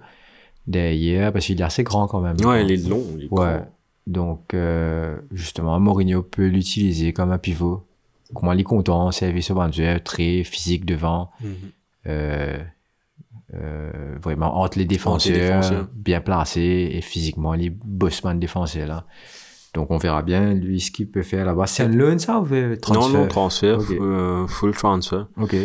Derrière, parce qu'il est assez grand quand même. Ouais, il est long. il est Ouais. grand. Donc, euh, justement, Mourinho peut l'utiliser comme un pivot. Comment il est content, service au bandier, très physique devant. Mhm. euh, euh, vraiment entre les défenseurs, défenseurs. bien placé et physiquement, il est bossman défenseur là. Donc on verra bien lui ce qu'il peut faire là-bas. C'est un loan ça ou un Non, transfert? Non, transfert, euh, full transfer. Ok.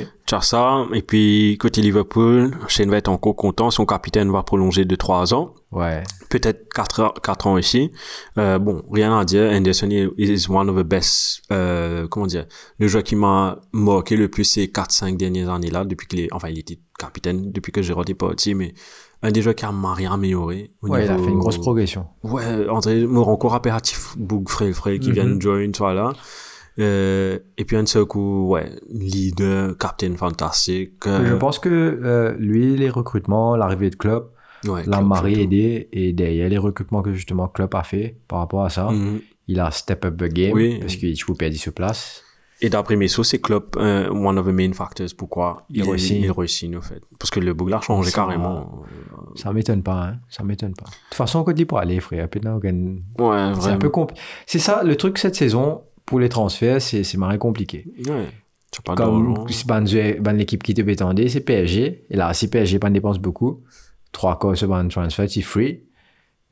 Ça, et puis côté Liverpool, Shane va être encore content, son capitaine va prolonger de 3 ans, Ouais. peut-être 4, ans- quatre ans ici. Euh, bon, rien à dire, Anderson is one of the best, euh, comment dire, le joueur qui m'a marqué le plus ces 4-5 dernières années-là, depuis qu'il est, enfin il était capitaine, depuis que Gérard est parti, mais un des joueurs qui a m'a rien amélioré. au Ouais, il a fait une grosse progression. Ouais, André Moranco impératif, Boug Frey Frey qui Mhm. vient de join, tu vois là. Euh, et puis un seul coup, ouais, leader, captain fantastique. euh, Je pense que euh, lui, les recrutements, l'arrivée de Klopp, ouais, l'a surtout. aidé et derrière les recrutements que justement Klopp a fait par rapport à ça, Mhm. il a step up the game Oui. parce qu'il ne perdre sur place. Et d'après mes sources, c'est Klopp, euh, one of the main factors pourquoi Il il, re-signe. il re-signe, au fait. Parce que le Boug l'a changé Ça- carrément. Ça m'étonne pas, hein. Ça m'étonne pas. De toute façon, on dit pour aller, frère. Ouais, C'est un peu compli- C'est ça, le truc cette saison, pour les transferts, c'est c'est marré compliqué. Ouais. Tu as pas Comme ban ban l'équipe qui te bétendait, c'est PSG. Et là, si PSG pas dépense beaucoup, trois quarts sur ban transfer, c'est free.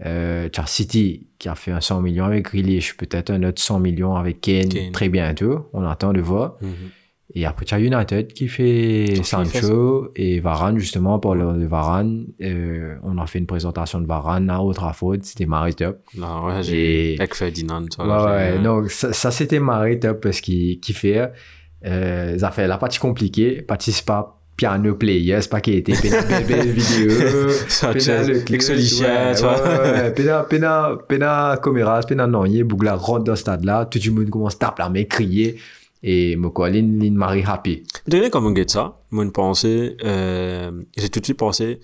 Euh, City qui a fait un 100 millions avec Grealish, peut-être un autre 100 millions avec Kane, Kane. très bientôt. On attend de voir. Mhm. Et après, tu as United qui fait fait Sancho et Varane, justement, pour le de Varane. Euh, on a fait une présentation de Varane à Old. C'était marré top. Là, ouais, j'ai, Et- avec Ferdinand, Ouais, ouais, donc ça, ça, c'était marré top parce qu'il qu'il fait euh, ça fait la partie compliquée, partie pas piano player, c'est pas qu'il était pena belle belle vidéo, pena tu- vois. ouais, ouais, pena pena pena caméra, pena non, Bougla rentre dans ce stade là, tout le monde commence à taper la main, crier et ligne ligne Marie happy. Dernier comme on get ça, pensée, euh, j'ai tout de suite pensé,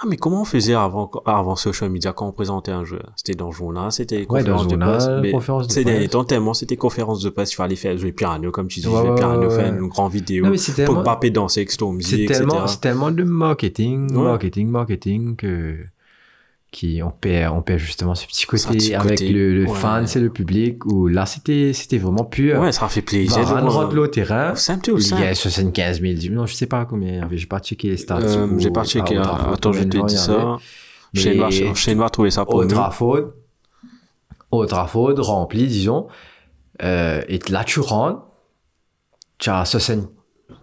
ah mais comment on faisait avant, avant social media quand on présentait un jeu? C'était dans le journal, c'était Ouais, dans conférence le de journal, presse. mais conférence de Ces derniers presse. temps, tellement c'était conférence de presse, il fallait faire jouer piano, comme tu dis, Ouais, jouer ouais, ouais, faire ouais. une grande vidéo, Non, mais c'est pour tellement- C'est etc. tellement, c'est tellement de marketing, Ouais. marketing, marketing que qui on perd, on perd justement ce petit côté petit avec côté, le, le ouais. fan, c'est le public. Où là, c'était, c'était vraiment pur. Ouais, ça fait plaisir. De voir. rentre au terrain. Simple ou Il y a simple 75 000. Non, je sais pas combien. J'ai pas checké les stats. euh, J'ai pas checké. ah, Trafford, Attends, je te dis ça. Shane va, trouver ça pour Old nous. Trafford, Old Trafford rempli, disons. Euh, et là, tu rentres, tu as 60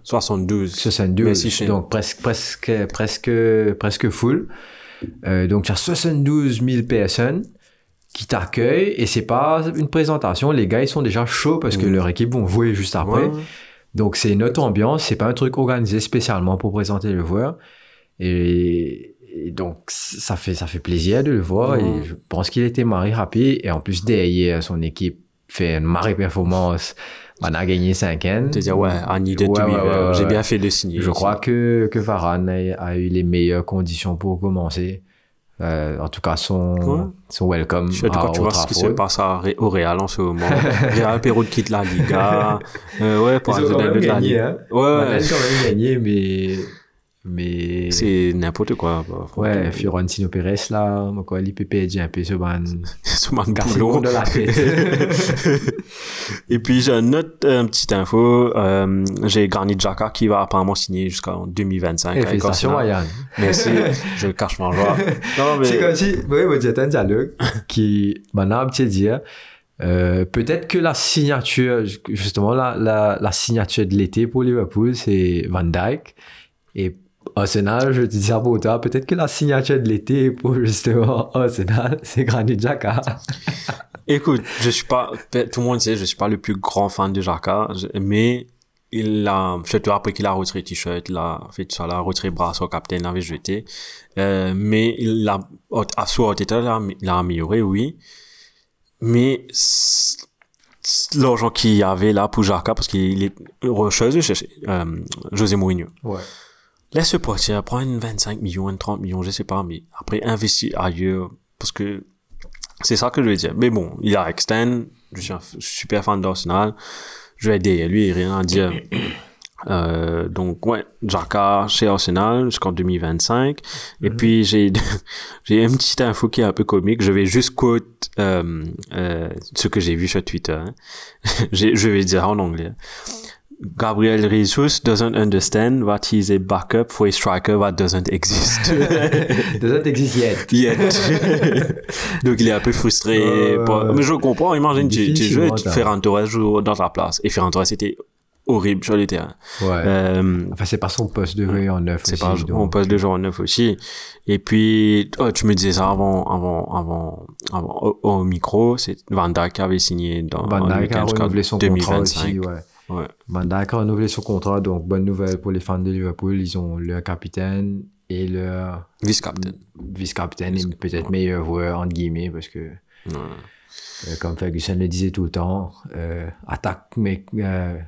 72. 62, Merci, donc presque, presque, presque, presque full. Euh, donc, tu as 72 000 personnes qui t'accueillent et c'est pas une présentation. Les gars, ils sont déjà chauds parce que Mm. leur équipe vont jouer juste après. Ouais. Donc, c'est une autre ambiance. C'est pas un truc organisé spécialement pour présenter le joueur. Et, et donc, ça fait, ça fait plaisir de le voir. Et je pense qu'il était marré rapide. Et en plus, derrière, son équipe fait une marée performance. On a gagné 5 ans. Te dire, ouais, I needed Ouais, to be ouais, ouais, J'ai bien fait de signer. Je crois que, que Varane a, a eu les meilleures conditions pour commencer. Euh, en tout cas, son, son welcome Je sais quand tu vois ce qui se passe au Real en ce moment. Real Pérou quitte la Liga. Euh, ouais, pour Ils ont quand même gagné, hein. Ouais, On a quand même gagné, mais... mais... C'est n'importe quoi. bah, Ouais. Fiorentino Pérez, là, quoi, l'IPP dit un peu ce man Cassé le boulot. de la tête. Et puis j'ai une autre euh, petite info. Euh, j'ai Granit Xhaka qui va apparemment signer jusqu'en 2025 Eh, avec Félicitations. Ryan. Merci. je le cache ma joie. Non, mais C'est comme si, oui, vous dites un dialogue qui, maintenant, un petit dire, euh, peut-être que la signature, justement, la, la, la signature de l'été pour Liverpool, c'est Van Dijk. Et Arsenal, je te dis pour toi, peut-être que la signature de l'été pour, justement, Arsenal, c'est Granit Xhaka. Écoute, je suis pas, tout le monde sait, je suis pas le plus grand fan de je- mais il a, surtout après qu'il a retiré t-shirt, il a fait ça, il a retiré brassard capitaine, il avait jeté. Euh, mais il a, à soi, il a, il a amélioré, oui. Mais, l'argent qu'il y avait là pour Jaka, parce qu'il est recheuse, euh, José Mourinho. Ouais. Laisse partir, prends une 25 millions, une 30 millions, je sais pas, mais après investir ailleurs, parce que c'est ça que je veux dire. Mais bon, il a extend, je suis un super fan d'Arsenal, je vais derrière lui, rien à dire. Euh, donc ouais, Jaka chez Arsenal jusqu'en 2025. Et puis j'ai j'ai une petite info qui est un peu comique. Je vais juste quote euh, euh, ce que j'ai vu sur Twitter. hein. Je vais dire en anglais. Gabriel Jesus doesn't understand that he's a backup for a striker that doesn't exist. Doesn't exist yet. Yet. Donc il est un peu frustré. Euh, Mais je comprends, imagine, tu, tu joues, Ferran Torres joue dans ta place. Et Ferran Torres c'était horrible sur les terrains. Ouais. Euh, Enfin, c'est pas son poste de joueur en neuf. c'est pas, donc- on passe de genre neuf aussi. Et puis, oh, tu me disais ça avant, avant, avant, avant, au, au micro, c'est Van Dijk avait signé dans Van Dijk a renouvelé son contrat 2025. aussi, ouais. Ouais. Van Dijk a renouvelé son contrat, donc bonne nouvelle pour les fans de Liverpool. Ils ont leur capitaine et leur Vice-captain. vice-capitaine et peut-être meilleur joueur, entre guillemets, parce que, euh, comme Ferguson le disait tout le temps, euh, attaque, mais, euh,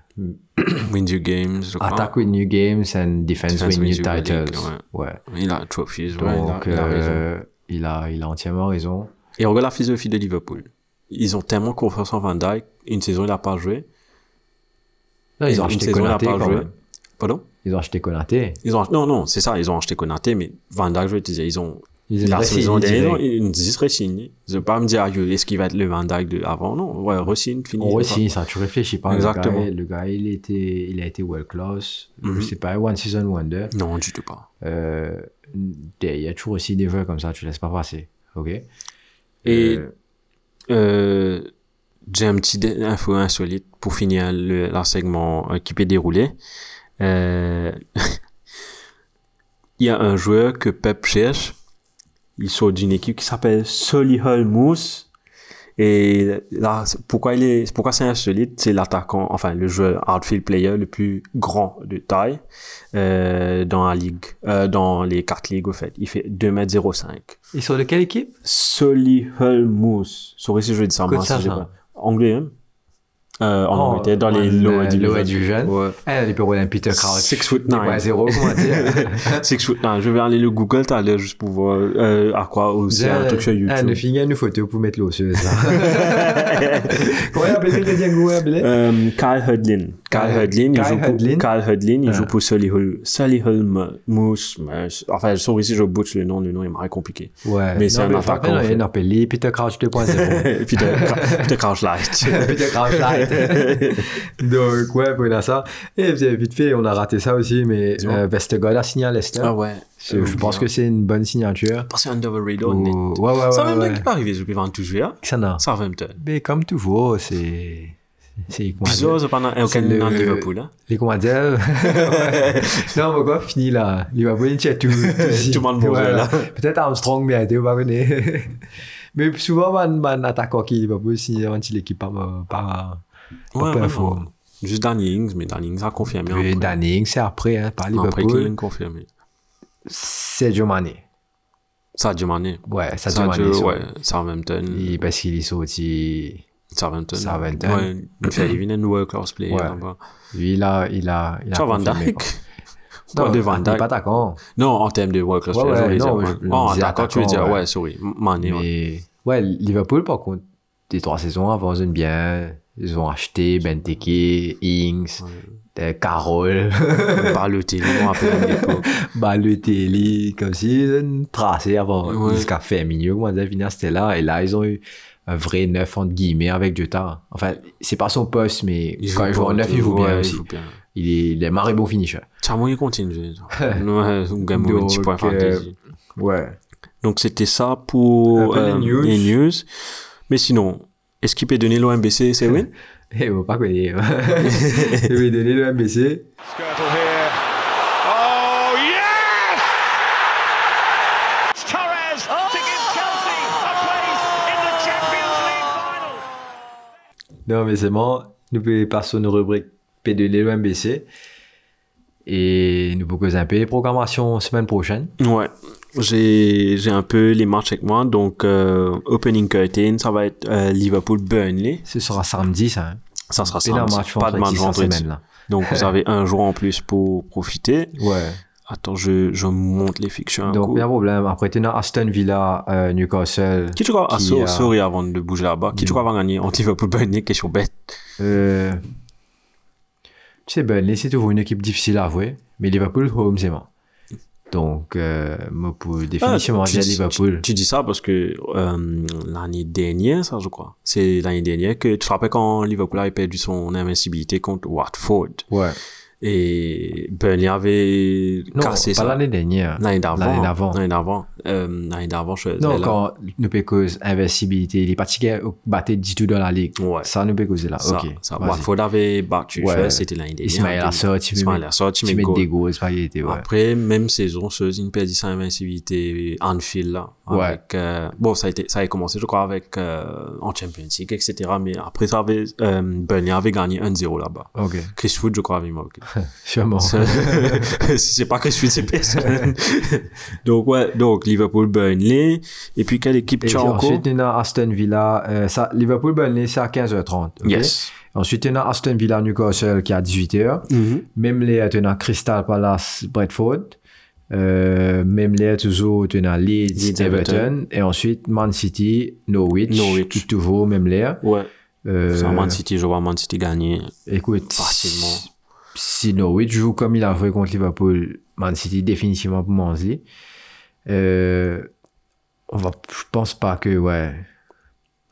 Win you games, attack with new games and defense, Defense with new titles. league, ouais. Il a trophies, ouais, il a, Donc, il a raison. euh, il a, il a entièrement raison. Et regarde la philosophie de Liverpool. Ils ont tellement confiance en Van Dijk. Une saison, il a pas joué. Non, ils ont acheté Konaté quand joué. même. Pardon? Ils ont acheté Konaté. Ils ont, non, non, c'est ça, ils ont acheté Konaté, mais Van Dijk, je vais te dire, ils ont, Ils la ont saison signé dernière, ils ils seraient signés. Ils vont pas me dire, est-ce qu'il va être le Van Dijk de avant? Non, ouais, re-signe, fini. On re-signe ça, tu réfléchis pas. Exactement. Le gars, le gars, il, était, il a été well class. Mhm. C'est pas one season wonder. Non, du tout pas. Euh, Il y a toujours aussi des joueurs comme ça, tu laisses pas passer. Ok? Et, Euh, euh, j'ai un petit info insolite pour finir le, leur segment euh, qui peut dérouler. Euh, il y a un joueur que Pep cherche. Il sort d'une équipe qui s'appelle Solihull Moose. Et là, pourquoi il est, pourquoi c'est insolite, c'est l'attaquant, enfin, le joueur outfield player le plus grand de taille, euh, dans la ligue, euh, dans les quatre ligues, au fait. Il fait 2m05. Ils sont de quelle équipe? Solihull Moose. Sorry si je dis ça, moi, j'ai ça. pas. Anglais, hein? Euh, en Oh, dans les lower euh, division. lower division. Ouais. Eh, les Peter Crouch. Six foot nine. 2.0, comment dire? Six foot nine. Je vais aller le Google l'heure juste pour voir, euh, à quoi aussi un truc sur Ah, YouTube. ne finit une photo pour mettre l'osseuse, là. Comment il le deuxième joueur, appelé? Euh, Kyle Hudlin. Kyle Kyle- Hudlin, il joue pour. Kyle Hudlin, il Ah. joue pour Solihull, Solihull Mo- Moose. Enfin, sorry si je butch le nom, le nom est marré compliqué. Ouais. Mais c'est Non, un attaquant, en fait. Il appelle Peter Crouch 2.0. Peter, Peter Crouch Light. Peter Crouch Light. Donc, ouais, voilà ça. Et vite fait, on a raté ça aussi, mais euh, Vestergaard a signé à Leicester. Ah ouais. Je, je pense que c'est une bonne signature. C'est un double radar, Ou- net. Ouais, ouais, Ça ouais. même ouais. qui peut arriver depuis 28 juillet. Ça n'a. Southampton. Mais comme toujours, c'est. Bizarre, C'est aucun le- dans Liverpool, hein. Les ouais. Non, mais quoi, fini là. Liverpool, il tient tout. Tout, le monde joueur, là. Peut-être Armstrong bientôt, pas connaître. Mais souvent, man, man attaquant qui Liverpool, si on l'équipe Ouais, peu ouais, info. non. Juste Danny Ings, mais Danny Ings a confirmé. Mais après. Danning, c'est après, hein, pas Après Liverpool. qu'il a confirmé. Sergio Mané. Sadio Mané. Ouais, Sadio Mané. Ouais. Southampton. Parce qu'il est sorti. Southampton. Southampton. Ouais, il fait, il vient un world class player Ouais. Lui, il a, il a, il a Van quoi. Pas de Van pas attaquant. Non, en termes de world class Ouais, player, ouais, je voulais non, dire. je disais attaquant, tu veux dire, ouais. sorry. Mané. Mais ouais, Liverpool, par contre, des trois saisons avant, ils ont bien. Ils ont acheté Benteke, Ings, Carroll, Balotelli, on rappelle à l'époque. Balotelli, comme si ils ont tracé avant Ouais. jusqu'à Firmino, venir, c'était là. Et là, ils ont eu un vrai neuf, entre guillemets, avec Jota. Enfin, c'est pas son poste, mais quand il joue en neuf, il joue bien aussi. Il est, il est marré bon finisher. Tiens, il continue. Ouais, petit point euh, fantasy. Ouais. Donc c'était ça pour les euh, news. les news. Mais sinon, est-ce qu'il peut donner l'OMBC, c'est win Et on va pas connaître. Je vais donner le MBC. Skirtle here. Oh, yes! It's Torres to give Chelsea a place in the Champions League final. Non, mais c'est bon. Nous pouvons passer à une rubrique P2 l'OMBC. Et nous pouvons un peu les programmations semaine prochaine. Ouais. J'ai, j'ai un peu les matchs avec moi. Donc, euh, opening curtain, ça va être euh, Liverpool-Burnley. Ce sera samedi, ça. hein. Ça sera samedi. match Pas de match vendredi, semaine, là. Donc, vous avez un jour en plus pour profiter. Ouais. Attends, je, je monte les fictions un Donc, coup. pas de problème. Après, tu as Aston Villa, euh, Newcastle. Qui tu crois, ah, so- euh, sorry avant de bouger là-bas, qui tu crois va gagner? Entre Liverpool-Burnley, question bête. Euh, tu sais, Burnley, c'est toujours une équipe difficile à avouer, mais Liverpool, home, c'est. Donc, euh, moi, pour définitivement Ah, tu, Liverpool. tu- tu dis ça parce que euh, l'année dernière, ça je crois, c'est l'année dernière que tu te rappelles quand Liverpool avait perdu son invincibilité contre Watford? Ouais. Et Burnley avait Non, cassé pas ça. l'année dernière. L'année d'avant. L'année d'avant. L'année d'avant. Euh, l'année d'avant, je Non, a- quand nous cause invincibilité, il est parti battre du tout dans la ligue. Ouais. Ça, nous peut causer là. ça, ok. ça. Watford avait battu, Ouais. c'était l'année dernière. Ismaël tu 2000. Ismaël mets mets goal. des goals, ouais. Après, même saison, Seusin perdit sa invincibilité Anfield, là. Ouais. Avec, euh, bon, ça a été, ça a commencé, je crois, avec, euh, en Champions League, etc. Mais après, ça avait, euh, Burnley avait gagné 1-0 là-bas. Ok. Chris Wood, je crois, avait marqué. Sûrement. si c'est pas Chris Wood, c'est personne. donc, ouais, donc, Liverpool, Burnley. Et puis, quelle équipe Et tu as encore? ensuite, il y a Aston Villa, euh, ça, Liverpool, Burnley, c'est à 15h30. ok? Yes. Ensuite, il y a Aston Villa, Newcastle, qui est à 18h. Mhm. Même les, tu as Crystal Palace, Bradford. Euh, même les, toujours, tu as Leeds, Leeds, Everton. Everton. Et ensuite, Man City, Norwich. Norwich. Qui toujours, même les. Ouais. Euh, Man City, je vois Man City gagner Écoute, facilement. Si Norwich joue comme il a joué contre Liverpool, Man City définitivement pour Manzi. Euh, on va, je pense pas que, ouais.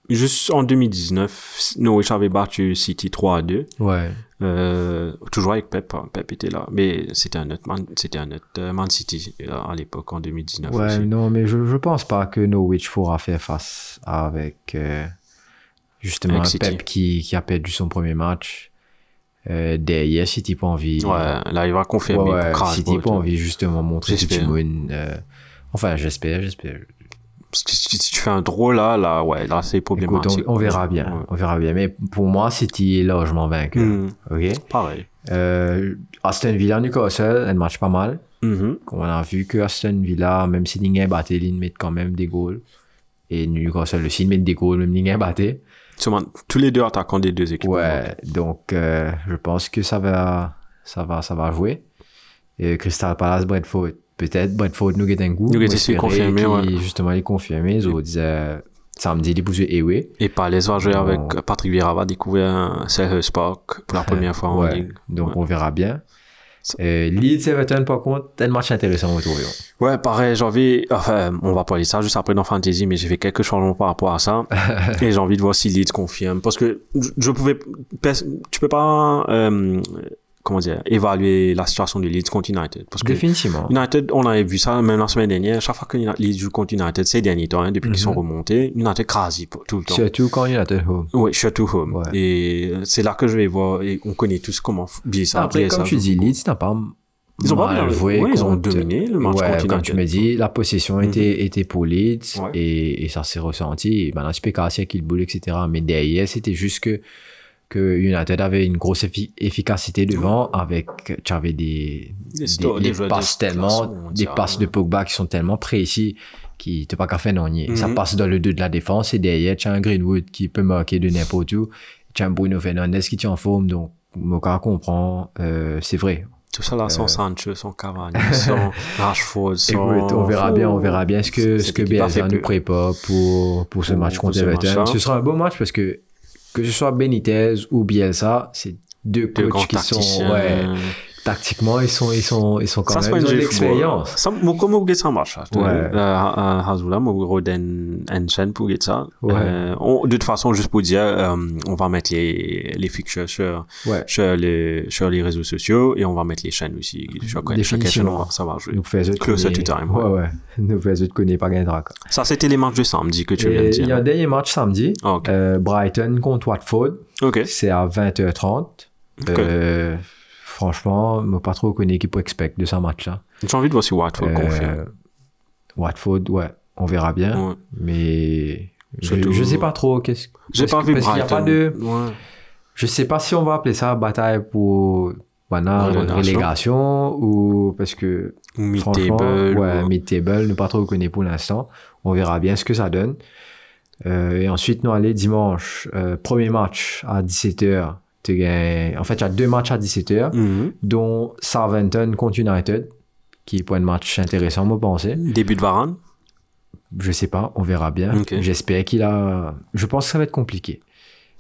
Juste en 2019, Norwich avait battu City 3 à 2. Ouais. Euh, toujours avec Pep, hein. Pep était là, mais c'était un autre Man, c'était un autre euh, Man City euh, à l'époque en 2019 Ouais, aussi. non, mais je, je pense pas que Norwich pourra faire face avec, euh, justement, Avec. Pep qui, qui a perdu son premier match. Euh, derrière, City pas envie. Ouais, là il va confirmer Ouais, pour City ouais, pas envie justement montrer J'espère. petit euh, Enfin, j'espère, j'espère. Parce que si si tu fais un drôle là, là, ouais, là c'est Écoute, problématique. on, on verra bien. Ouais. On verra bien. Mais pour moi, City est largement vainqueur. Mhm. OK? Pareil. Euh, Aston Villa, Newcastle, un match pas mal. Mhm. On a vu que Aston Villa, même si Ningen battait, ils mettent quand même des goals. Et Newcastle aussi, ils mettent des goals, même Ningen battait. Tous les deux attaquants des deux équipes. Ouais, donc euh, je pense que ça va, ça va, ça va jouer. Et Crystal Palace, Brentford, peut-être Brentford nous get un goût. Nous espérer confirmé, qu'il- ouais. Justement, il est confirmé. Ils dit euh, samedi, est pour jouer Ewe. Et Palace va jouer avec Patrick Vieira va découvrir Selhurst Park pour la première fois en Ouais, ligue. Donc Ouais. on verra bien. Euh, Leeds Everton, par contre, un match intéressant au retour. Ouais, pareil, j'ai envie, enfin, on va parler de ça juste après dans Fantasy, mais j'ai fait quelques changements par rapport à ça. et j'ai envie de voir si Leeds confirme. Parce que je, pouvais, tu peux pas, euh, comment dire, évaluer la situation de Leeds contre United. Parce que Définitivement. United, on avait vu ça même la semaine dernière, chaque fois que Leeds joue contre United ces derniers temps, hein, depuis qu'ils sont Mhm. remontés, United crase tout le temps. Surtout quand United home. Oui, surtout home. Ouais. Et c'est là que je vais voir, et on connaît tous comment Bielsa, Après, Bielsa comme tu dis, Leeds n'a pas Ils ont pas mal bien- joué ouais, ils ont dominé le match ouais, comme tu me dis, la possession était, était pour Leeds Ouais. et, et ça s'est ressenti. Peux casser avec le boule, etc. Mais derrière, c'était juste que, que United avait une grosse effi- efficacité devant avec, tu avais des, Des passes de tellement, classe des passes de Pogba qui sont tellement précis qui t'es pas qu'à faire non nier. Ça Mhm. passe dans le dos de la défense et derrière, tu as un Greenwood qui peut marquer de n'importe où. Tu as un Bruno Fernandes qui tient en forme. Donc, Moka comprend, euh, c'est vrai. Tout ça là, sans Sancho, sans Cavani, sans Rashford. Écoute, on verra bien, on verra bien ce que, ce que Bielsa nous prépare pour, pour ce match contre Everton. Ce sera un beau match parce que, que ce soit Benitez ou Bielsa, c'est deux Deux coachs qui sont, ouais, tactiquement, ils sont, ils sont, ils sont quand ça, c'est même, une football. l'expérience. Ça, moi, comment vous ça marche? Ouais. Euh, euh, Hazula, moi, vous Roden Enchen pour ça. Euh, de toute façon, juste pour dire, euh, on va mettre les, les fixtures sur, Ouais. sur les, sur les réseaux sociaux et on va mettre les chaînes aussi. Quoi- chaque chaîne, on va- ça va jouer. Nous faisons Closer to time, Ouais, ouais. Nous faisons connaître gagner quoi. Ça, c'était les matchs de samedi que tu viens de Et Il y a un dire. dernier match samedi. Ah, Brighton contre Watford. C'est à 20h30. Euh, franchement, je pas trop connu qui peut expect de ce match-là. J'ai envie de voir si Watford Euh, confirme. Watford, ouais, on verra bien. Ouais. Mais je, Surtout- je sais pas trop. Qu'est-ce J'ai pas que- vu parce qu'il y a pas de. Ouais. Je sais pas si on va appeler ça bataille pour voilà, Relégation. relégation ou parce que mid-table. ouais, ou- mid-table, ne pas trop connaît pour l'instant. On verra bien ce que ça donne. Euh, et ensuite, nous allons dimanche, euh, premier match à 17h. Tu gagnes- En fait, il y a deux matchs à 17h, Mhm. dont Southampton contre United, qui est pour un match intéressant, moi, penser. Début de Varane? Je sais pas, on verra bien. J'espère qu'il a. Je pense que ça va être compliqué.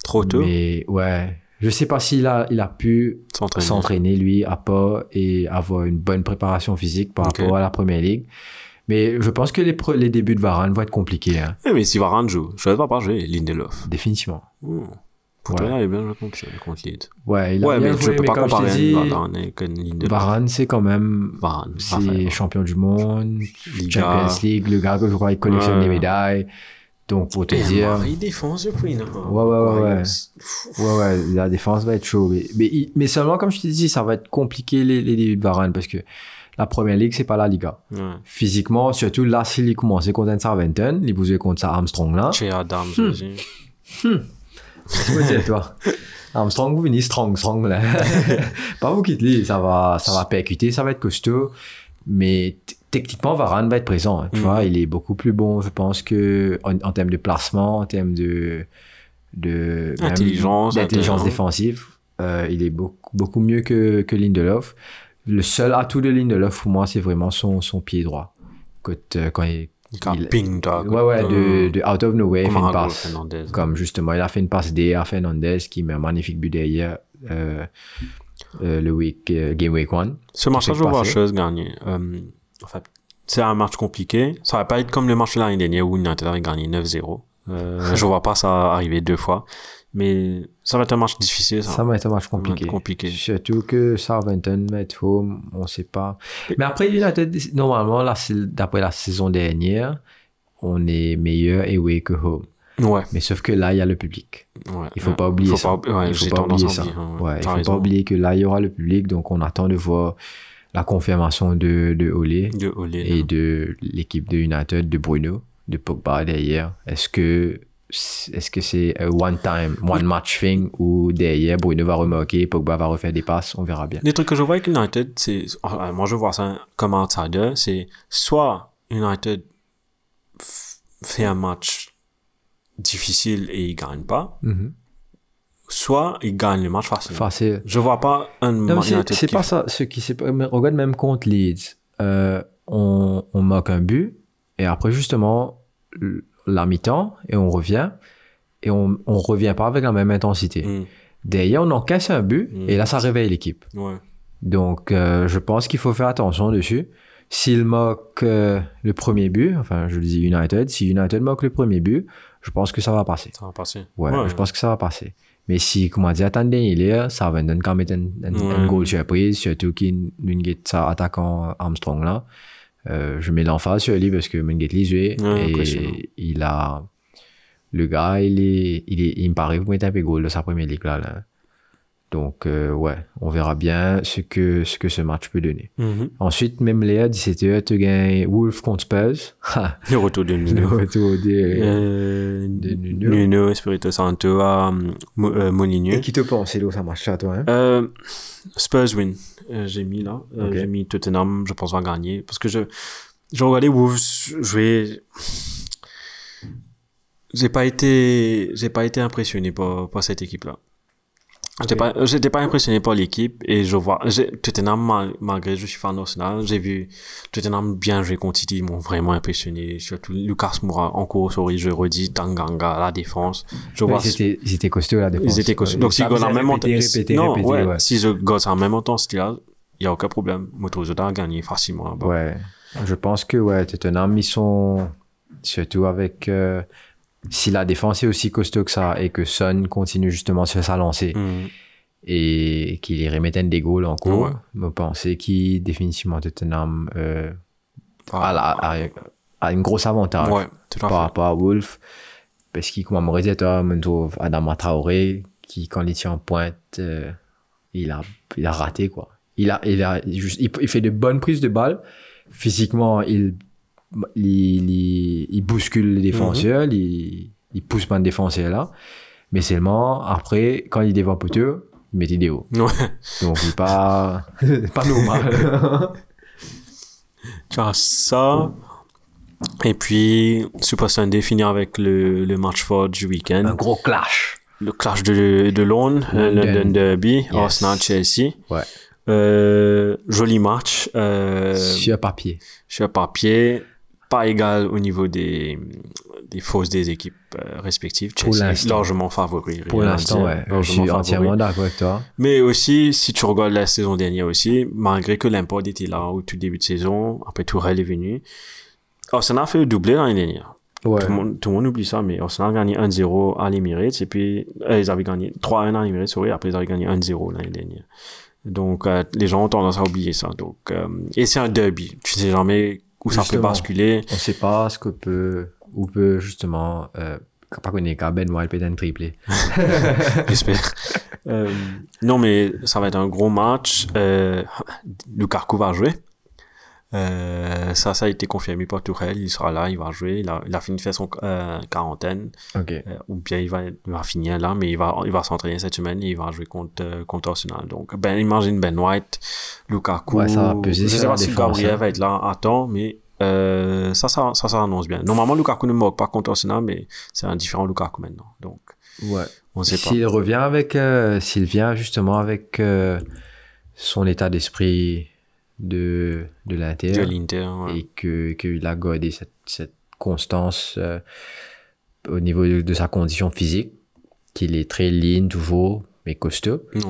Trop tôt? Mais ouais, je sais pas s'il a, il a pu S'entraîner. s'entraîner lui à pas et avoir une bonne préparation physique par rapport à la première ligue. Mais je pense que les, pre- les débuts de Varane vont être compliqués, hein, Eh, mais si Varane joue, je ne vais pas jouer Lindelof. définitivement. Hmm. Ouais. toi, il est bien joué contre, contre Leeds. Ouais, il a Ouais, bien mais je joué, peux mais pas comme je comparer dit, Varane avec Lindelof. Varane, c'est quand même, Varane. c'est champion du monde, Liga. Champions League, le gars que je crois il collectionne Ouais. des médailles. Donc pour te Et dire, il défense depuis, non Ouais, ouais, ouais, ouais. Pff, Ouais, ouais, la défense va être chaud. Mais, mais, mais seulement, comme je te dis, ça va être compliqué les, les débuts de Varane parce que la première ligue, c'est pas la Liga. Ouais. Physiquement, surtout là, s'il commençait contre un Southampton, il vous contre ça Armstrong là. Chez Adams Hmm. aussi. Ouais, toi. Armstrong, vous venez strong, strong là. pas vous qui te lis, ça va, ça va percuter, ça va être costaud. Mais techniquement, Varane va être présent. hein. Tu Mhm. vois, il est beaucoup plus bon, je pense, que en, en termes de placement, en termes de, de Intelligence, d'intelligence intelligence. défensive. euh, il est beaucoup, beaucoup mieux que, que Lindelof. Le seul atout de Lindelof pour moi, c'est vraiment son, son pied droit. Quand, euh, quand il, Il a il- ping, toi. ouais, ouais, de, de out of nowhere, fait une passe. Fernandez. Comme justement, il a fait une passe D à Fernandez qui met un magnifique but derrière euh, euh, le week, euh, Game Week 1. Ce match-là, je vois chose gagner. Euh, en fait, c'est un match compliqué. Ça va pas être comme le match de l'année dernière où United avait gagné 9-0. Euh, je vois pas ça arriver deux fois. Mais ça va être un match difficile, ça. Ça va être un match compliqué. compliqué. Surtout que Southampton être home, on sait pas. Mais après, United, normalement, d'après la saison dernière, on est meilleur away que home. Ouais. Mais sauf que là, il y a le public. ouais. Il faut ouais. pas oublier faut ça. Il j'ai faut pas oublier ça. il faut raison. pas oublier que là, il y aura le public, donc on attend de voir la confirmation de, de Olé. De Olé, et de l'équipe de United, de Bruno, de Pogba derrière. Est-ce que est-ce que c'est un one time, one match thing où derrière Bruno va remarquer, Pogba va refaire des passes, on verra bien. Les trucs que je vois avec United, c'est, enfin, moi je vois ça comme outsider, c'est soit United fait un match difficile et il gagne pas, Mhm. soit il gagne le match facile. Facile. Je vois pas un Non, United c'est qui pas ça. Ce qui regarde même contre Leeds, euh, on, on marque un but et après justement la mi-temps et on revient et on, on revient pas avec la même intensité. Hmm, Derrière, on encaisse un but Mm. et là ça réveille l'équipe. ouais. Donc, euh, je pense qu'il faut faire attention dessus. S'il moque euh, le premier but, enfin, je le dis United, si United moque le premier but, je pense que ça va passer. Ça va passer. Ouais, je pense que ça va passer. Mais si, comment dire, attendez, il est, ça va donner quand même un, un, un goal surprise, surtout qu'il y a attaquant Armstrong là. Euh, je mets l'emphase sur lui parce que joué Ouais, impressionnant. et il a, le gars, il est, il est, il me paraît pour mettre un peu goal de sa première ligue là, là. Donc, euh, ouais, on verra bien ce que, ce que ce match peut donner. Mhm. Ensuite, même Léa, 17h, tu gagnes Wolf contre Spurs. Le retour de le Nuno. retour de, Euh, de Nuno. Nuno, Espirito Santo à. Et qui te pense, Hello, ça marche à toi, hein? Euh, Spurs win. Euh, j'ai mis là. Euh. J'ai mis Tottenham, je pense, va gagner. Parce que je, je regardais Wolves jouer. J'ai pas été, j'ai pas été impressionné par, par cette équipe-là. J'étais pas, j'étais pas impressionné par l'équipe et je vois, j'ai- Tottenham, mal- malgré je suis fan d'Arsenal, j'ai vu Tottenham bien jouer contre City, ils m'ont vraiment impressionné. Surtout Lucas Moura en course, oui, je redis, Tanganga, la défense. Je vois, ils, étaient, ils étaient costauds, la défense. ils étaient costauds. Donc, si gagnent en même temps, non, ouais, si ils gagnent en même temps, là, il y a aucun problème. Motozoda a gagné facilement. Ouais. Je pense que, ouais, Tottenham, ils sont, surtout avec, euh, si la défense est aussi costaud que ça et que Son continue justement sur sa lancée Mhm. et qu'il y remette un des goals en cours, Ouais. me penser qu'il, définitivement, Tottenham, euh, Ah, a, la- a, a une grosse avantage. ouais, par rapport à Wolf? Parce qu'il, comme on toi, me trouve Adama Traoré, qui, quand il tient en pointe, euh, il, a, il a raté, quoi. Il, a, il, a, juste- il- il fait de bonnes prises de balles. Physiquement, il, il, il, il bouscule les défenseurs, il, il pousse pas de défenseur là. Mais seulement, après, quand il dévoile poteau, il met des hauts. Ouais. Donc, il pas, pas normal. Tu as ça. Et puis, Super Sunday finir avec le, le match fort du week-end. Un gros clash. Le clash de, de Londres, London. London Derby, Yes. Arsenal-Chelsea. Ouais. Euh, joli match. Euh, Sur papier. sur papier, pas égal au niveau des, des fausses des équipes euh, respectives. Pour Chelsea l'instant. largement favori. Pour l'instant, ouais. Je suis favori. entièrement d'accord avec toi. Mais aussi, si tu regardes la saison dernière aussi, malgré que l'import était là au tout début de saison, après Tourelle est venu, Arsenal a fait le doublé l'année dernière. Ouais. Tout, le monde, tout le monde oublie ça, mais Arsenal a gagné 1-0 à l'Emirates, et puis euh, ils avaient gagné 3-1 à l'Emirates, sorry, après ils avaient gagné 1-0 l'année dernière. Donc, euh, les gens ont tendance à oublier ça. Donc, euh, et c'est un derby. Tu sais jamais où ça peut basculer. On sait pas ce que peut, ou peut justement, euh, pas connaître qu'à Ben White peut être triplé. J'espère. Euh, non, mais ça va être un gros match. Euh, Lukaku va jouer. Euh, ça, ça a été confirmé par Tourelle. Il sera là, il va jouer. Il a, il a fini de faire son euh, quarantaine. Ok. Euh, ou bien il va, il va finir là, mais il va, il va s'entraîner cette semaine et il va jouer contre, euh, contre Arsenal. Donc, ben, imagine Ben White, Lukaku. Ouais, ça va peser Je sais pas si Gabriel hein. va être là à temps, mais euh, ça, ça, ça, ça annonce bien. Normalement, Lukaku ne marque pas contre Arsenal, mais c'est un différent Lukaku maintenant. Donc, Ouais. on sait pas. S'il revient avec, s'il vient justement avec euh, son état d'esprit de, de l'Inter ouais. et que qu'il a gardé cette, cette constance euh, au niveau de, de sa condition physique, qu'il est très lean toujours, mais costaud. Ouais.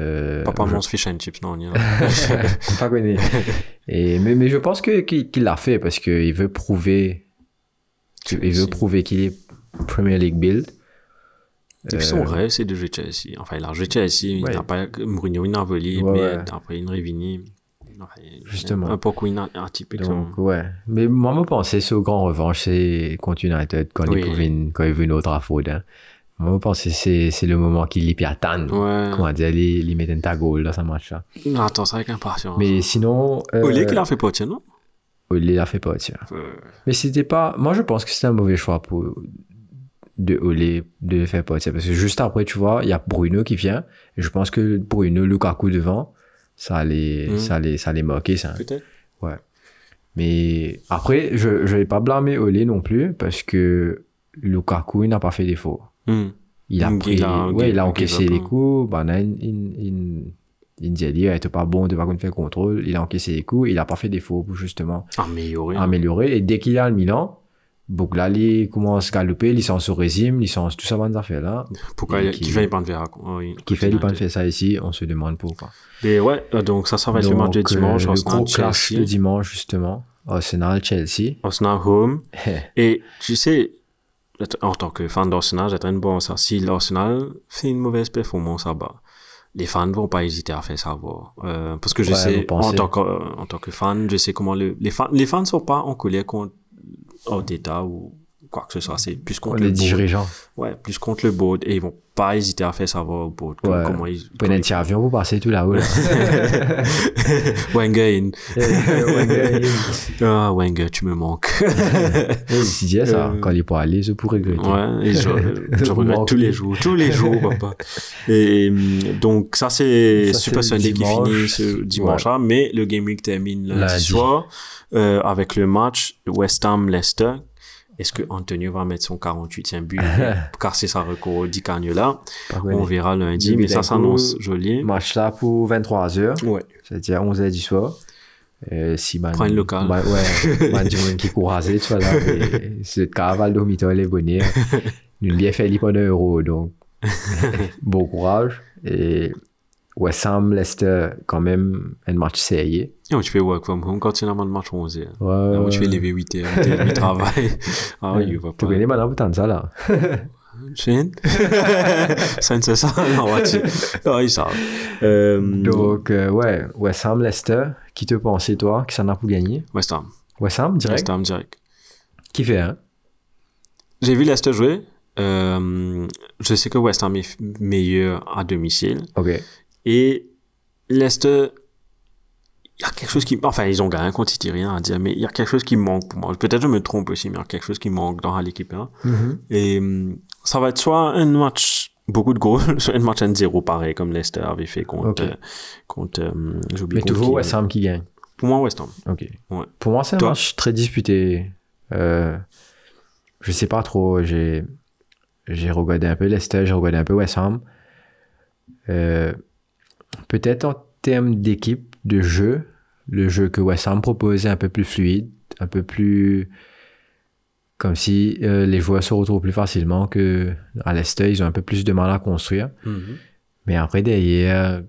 Euh, Papa mange fish and chips, non, il pas connu. Et, mais, mais je pense que, qu'il, qu'il l'a fait parce qu'il veut prouver, il veut prouver qu'il est Premier League build. Et puis son rêve, c'est de jouer Chelsea. Enfin, il a joué Chelsea, il Euh, Ouais. n'a pas, Mourinho, il a volé, Ouais, mais ouais. après, il. Enfin, Justement. Un peu ina- atypique. Donc, ouais. Mais moi, je pensais, c'est au grand revanche, c'est contre United, quand Oui. il pouvait une, quand il veut une autre affaire. Hein. Moi, je pensais, c'est, c'est le moment qu'il y attend. Ouais. Comment dire, il, il met un goal dans sa match-là. On attend ça avec impatience. Mais sinon, euh, Olé qui l'a fait partir, non? Olé l'a fait pas, tiens. Euh, Mais c'était pas, moi, je pense que c'était un mauvais choix pour, de Olé de faire partir. Parce que juste après, tu vois, il y a Bruno qui vient. Et je pense que Bruno, Lukaku devant, ça allait, Mhm. ça allait, ça allait moquer, ça. Peut-être. Mais après, je je vais pas blâmer Olé non plus parce que Lukaku il n'a pas fait d'effort. Hmm. Il a Il pris, a- ouais, il a il encaissé les coups. Ben, là, il, il, il, il il était pas bon de pas faire contrôle. Il a encaissé les coups. Il a pas fait d'effort pour justement Amélioré. améliorer. Et dès qu'il à le Milan, Bouglali il commence à galoper, licence au régime, licence tout ça, bonnes affaires là. Pourquoi Et qui- qui fait pas oui, Qui fait pas faire ça ici, on se demande pourquoi. Et ouais, euh, donc ça, ça va être le match de Donc, euh, dimanche. le gros clash de dimanche, justement. Arsenal, Chelsea. Arsenal home. Et tu sais, en tant que fan d'Arsenal, j'ai une bonne ça. Si l'Arsenal fait une mauvaise performance là-bas, les fans vont pas hésiter à faire savoir. Euh, parce que je Ouais, sais, vous pensez. en tant, que, euh, en tant que fan, je sais comment le, les fans, les fans sont pas en colère contre Arteta ou quoi que ce soit. C'est plus contre les le board. dirigeants. Ouais, plus contre le board. Et ils vont pas hésiter à faire savoir au board Ouais. comment ils, Pour un petit avion, vous passez tout là-haut. Là. Wenger in. Wenger Ah, Wenger, tu me manques. Il disait ça, Euh, quand il est pas allé, je pourrais regretter. Ouais, et je, je regrette tous les jours, tous les jours, papa. Et donc ça c'est Super c'est Sunday qui finit ce dimanche-là, mais le Game Week termine lundi, soir euh, avec le match West Ham Leicester. Est-ce que Antonio va mettre son 48e but car c'est sa record dit Cagnola On verra lundi, Début mais ça s'annonce joli. Match là pour 23h, Ouais. c'est-à-dire 11h du soir. Euh, si man, Prends une locale. man- ouais, man du monde qui tu vois là. C'est carnaval dormitoire, les bonnets. Une bien fait pendant un euro, donc bon courage. Et West Ham, Leicester, quand même, un match sérieux. Et tu fais work from home quand tu as un match 11 heures. Ouais, tu fais ouais. lever 8 heures, tu es travail. Ah oui, il va Tu pas. connais maintenant pour ça là. Shane? C'est ça Non, tu... Ah, ils savent. Euh, Donc, euh, ouais, West Ham, Leicester, qui te pensais toi, qui s'en a pour gagner West Ham. West Ham, direct? West Ham direct. Qui fait, hein J'ai vu Leicester jouer. Euh, je sais que West Ham est meilleur à domicile. Ok. Et Leicester, il y a quelque chose qui... Enfin, ils ont gagné contre City, rien à dire, mais il y a quelque chose qui manque pour moi. Peut-être je me trompe aussi, mais il y a quelque chose qui manque dans l'équipe. Hein. Mhm. Et hum, ça va être soit un match beaucoup de goals sur un match 1-0 pareil, comme Leicester avait fait contre, Ok. euh, contre, euh, Mais toujours qui. West Ham qui gagne. Pour moi, West Ham. Ok. Ouais. Pour moi, c'est un Toi? match très disputé. Euh, je sais pas trop. J'ai, j'ai regardé un peu Leicester, j'ai regardé un peu West Ham. Euh, peut-être en termes d'équipe, de jeu, le jeu que West Ham proposait un peu plus fluide, un peu plus. Comme si euh, les joueurs se retrouvent plus facilement que à Leicester, ils ont un peu plus de mal à construire. Mais après, derrière,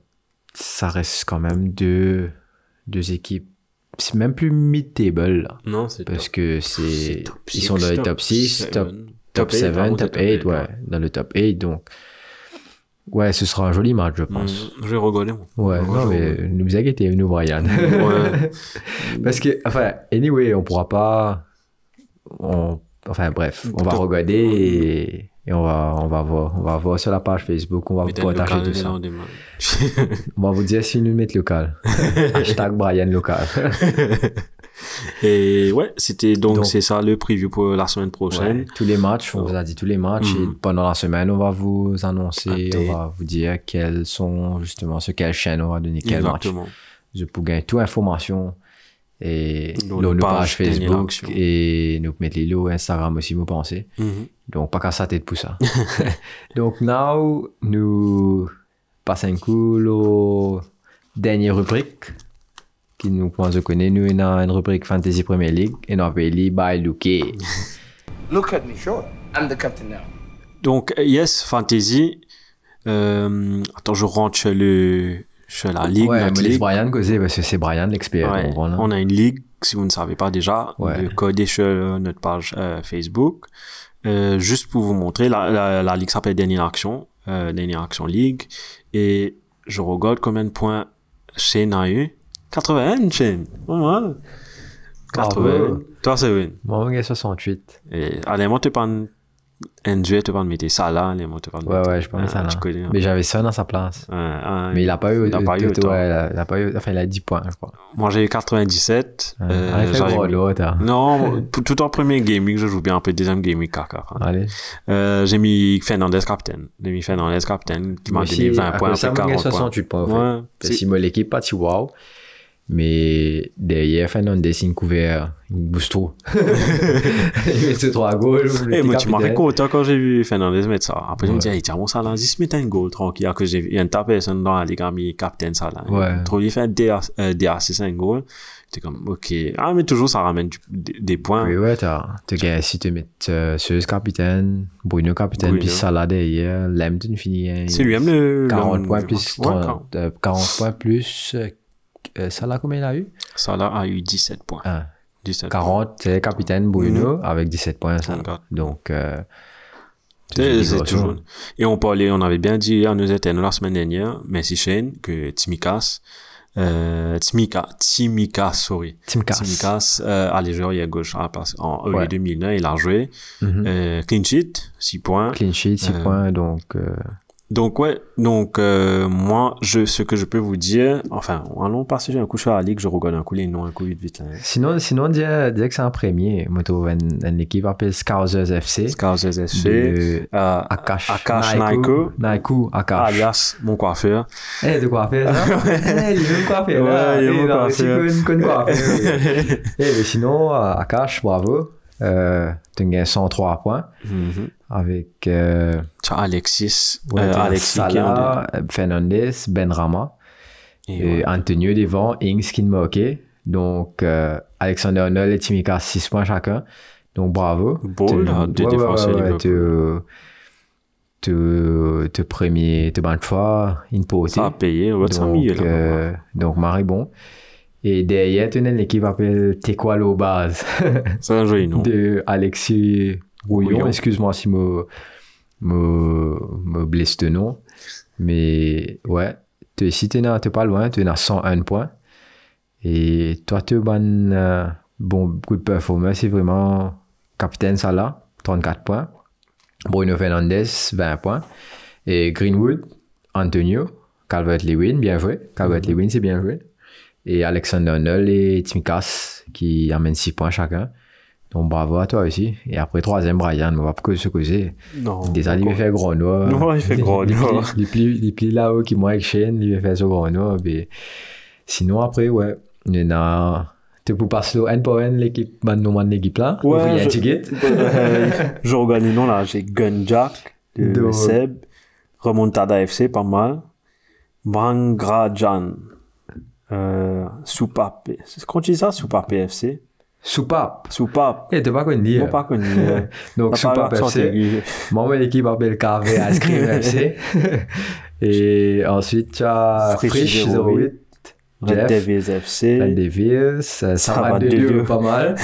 ça reste quand même deux, deux équipes. C'est même plus mid-table, là. Non, c'est Parce que c'est. Top Ils sont dans six, le top 6, seven. top, top eight, 7, pardon, top c'est 8, ouais. Dans le top 8, donc. Ouais, ce sera un joli match, je pense. Mm, Je vais regarder, moi. Ouais, Je non, mais nous inquiétez, nous, Brian. Ouais. Parce que, enfin, anyway, on pourra pas. on- enfin, bref, on va regarder et, et on, va, on, va voir, on va voir sur la page Facebook, on va vous partager tout ça. On va vous dire si nous mettons local. Hashtag Brian local. Et ouais, c'était donc, c'est ça le preview pour la semaine prochaine. Ouais, tous les matchs, on vous a dit tous les matchs et Mhm. pendant la semaine, on va vous annoncer, on va vous dire quels sont justement sur quelle chaîne on va donner quel match. Exactement. Je peux gagner toute information et nos nos pages dernière Facebook et nous mettre les lots Instagram aussi, vous pensez. Mhm. Donc, pas qu'à sa tête pour ça. Donc, now, nous passons un coup au dernière rubrique qui nous pense connaître. Nous, on a une rubrique Fantasy Premier League et nous appelons by Luke. Look at me, sure. I'm the captain now. Donc, euh, yes, Fantasy. Euh, attends, je rentre chez, le, chez la ligue. Ouais, notre mais laisse ligue. Brian causer parce que c'est Brian l'expert. Ouais, voilà. on a une ligue, si vous ne savez pas déjà, Ouais. le code est sur notre page euh, Facebook. Euh, juste pour vous montrer, la, la, la ligue s'appelle Dernière Action, euh, Dernière Action League. Et je regarde combien de points Shane a eu. 81, Shane. Pas mal. 80. Bravo. Toi, c'est win. Moi, est 68. Et, allez, moi, tu parles, un duet, tu parles de mettre ça là, allez, moi, tu parles de Ouais, ouais, je Ah, ça là. tu connais, hein. Mais j'avais ça dans sa place. Ouais, ah, Mais il a pas eu. il a pas eu ouais, il a- pas eu. Enfin, il a 10 points, je crois. Moi, j'ai eu 97. Ouais. euh, t'as. Non, tout en premier week, je joue bien un peu deuxième week, caca. Allez. Euh, j'ai mis Fernandez captain. J'ai mis Fernandez captain, qui m'a donné aussi, 20 à points, après moi, j'ai 40 points. 68 points. Ouais, que moi, l'équipe, pas si wow. Mais derrière, Fernandez, il couvert, il booste trop. il met ses trois goals. Eh, moi, tu m'as content quand j'ai vu Fernandez mettre ça. Après, je me dis, hey, tiens, mon ça là, se mettre un goal tranquille. Que j'ai vu, il y a une personnes dans la ligue mis captain ça là. Ouais. Trop, il fait des, euh, des assists, un goal. J'étais comme, ok. Ah, mais toujours, ça ramène des, points. Oui, ouais, t'as. Si tu mets euh, Seuse capitaine, Bruno capitaine, puis Salah derrière, Lambton finit. hein, C'est lui, aime le. 40 le- points plus. crois. Ouais, 30, euh, 40 points plus. Euh, euh, Salah, combien il a eu? Là a eu 17 points. Ah, 17 points. 40, c'est capitaine Bruno avec 17 points. Regarde. Donc. euh, C'est toujours. Et on parlait, on avait bien dit à nos éternes la semaine dernière, merci Shane, que Timikas, euh, Timika, Timikas, sorry. Timkas. Timikas, euh, jouer à gauche, à passe- en Ouais. 2009, il a joué. Mhm. Euh, clean sheet, 6 points. Clean sheet, 6 Euh, points. Donc. Donc, ouais, donc, euh, moi, je, ce que je peux vous dire, enfin, allons passer j'ai un coup sur la ligue, je regarde un coup les noms, un coup vite, vite, là. Sinon, sinon dire, dire que c'est un premier. Moi, tu une, une équipe appelée Scousers FC. Scousers FC, euh, Akash, Akash Naiko, Naiko, Akash. alias mon coiffeur. Eh, de quoi faire, ça? Eh, il veut me coiffer, Ouais, là. il veut me coiffer. Eh, mais sinon, euh, Akash, bravo. Euh, tu as gagné 103 points Mhm. Avec euh, Alexis, ouais, euh, Alexis Salah, Fernandez, Ben Rama, Et et ouais. Antonio devant, Ings qui OK. Donc, euh, Alexander Arnold et Timika, 6 points chacun. Donc, bravo. Beau, Tu- là, deux défenseurs tu premier, tu bonne fois, une potée. Ça a payé, ouais, Donc, là. euh, donc, Marie bon. Et derrière, tu as une équipe appelée Tequalo Base C'est un joli nom. de Alexis Rouillon. Rouillon. Excuse-moi si me, me, me blesse de nom. Mais ouais, tu- si tu n'es pas loin, tu es à 101 points. Et toi, tu as bon, bon, de performance. C'est vraiment capitaine Salah, 34 points. Bruno Fernandez, 20 points. Et Greenwood, Antonio, Calvert-Lewin, bien joué. Calvert-Lewin, c'est bien joué. Et Alexander Arnold et Timikas qui amènent 6 points chacun. Donc bravo à toi aussi. Et après, troisième, Brian, on va que se causer. Non. Déjà, il fait gros noir. Non, il fait gros noir. Les plis, là-haut qui moi avec Shane, il fait ce gros noir. Sinon, après, ouais, il y en a. Tu peux passer au N pour N, l'équipe, maintenant, l'équipe là. Ouais, il y a je- ticket? Je regarde les noms là. J'ai Gunjack de Seb, Remontada FC, pas mal. Bangrajan, euh, Soupape. C'est qu'on dit ça, Soupape FC? Soupape. Soupape. Eh, t'es pas connu. Non, pas connu. euh, Donc, Soupape FC. Moi, mon équipe appelle KV Ice Cream FC. Et ensuite, tu as Frisch Frisch 08, 08, Red Jeff, Devils FC. Red Devils, deux deux. pas mal.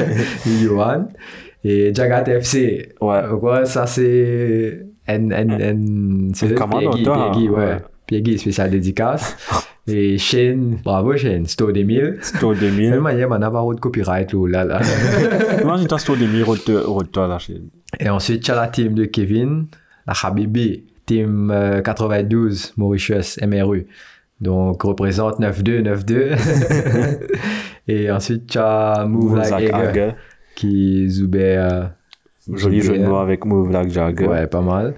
Johan. Et Jagat FC. Ouais. Ouais, ça c'est N, N, N, c'est Piegui, Piegui, ouais. ouais. Piegui, spécial dédicace. Et Shane, bravo Shane, Sto 2000. Sto De 2000. toute manière, on n'a pas de copyright, là, là. Imagine-toi Sto 2000, retour là. chez- Et ensuite, tu as la team de Kevin, la Habibi, team euh, 92, Mauritius, MRU. Donc, représente 9-2, 9-2. Et ensuite, tu as Move Like Hager. qui Zuber. euh, Joli jeu de mots avec Move Like Jagger. Ouais, pas mal.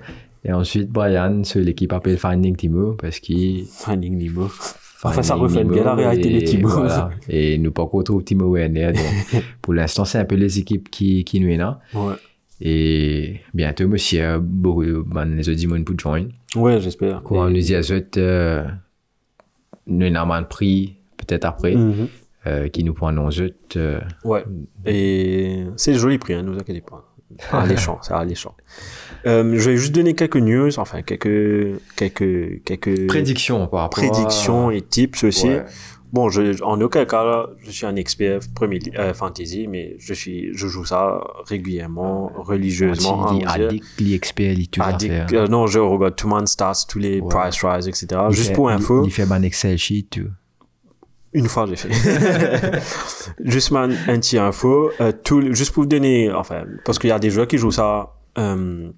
Et ensuite, Brian, c'est l'équipe appelle Finding Timo, parce qu'il. Finding Nemo. Enfin, ça reflète bien la réalité et de Timo. Voilà. Et nous pas qu'on trouve Timo Werner. Donc, pour l'instant, c'est un peu les équipes qui, qui nous est là. Ouais. Et bientôt, monsieur, beaucoup, ben, les autres pour joindre. Ouais, j'espère. Quand on nous dit à eux, euh, nous avons un prix, peut-être après, Mhm. euh, qui nous prend nos euh, Ouais. Et c'est joli prix, hein, ne vous inquiétez pas. Alléchant, c'est alléchant. Euh, je vais juste donner quelques news, enfin quelques quelques quelques prédictions par rapport à- prédictions et tips aussi. Ouais. Bon, je, en aucun cas là, je suis un expert premier euh, fantasy, mais je suis, je joue ça régulièrement, religieusement. Il dit addict, Addict, euh, non, je regarde tout mon stats, tous les Ouais. price rise, etc. Il Juste fait- pour info. Il, fait un Excel sheet, tout. Une fois, j'ai fait. juste ma- un petit info. euh, tout, juste pour vous donner, enfin, parce qu'il y a des joueurs qui jouent ça euh,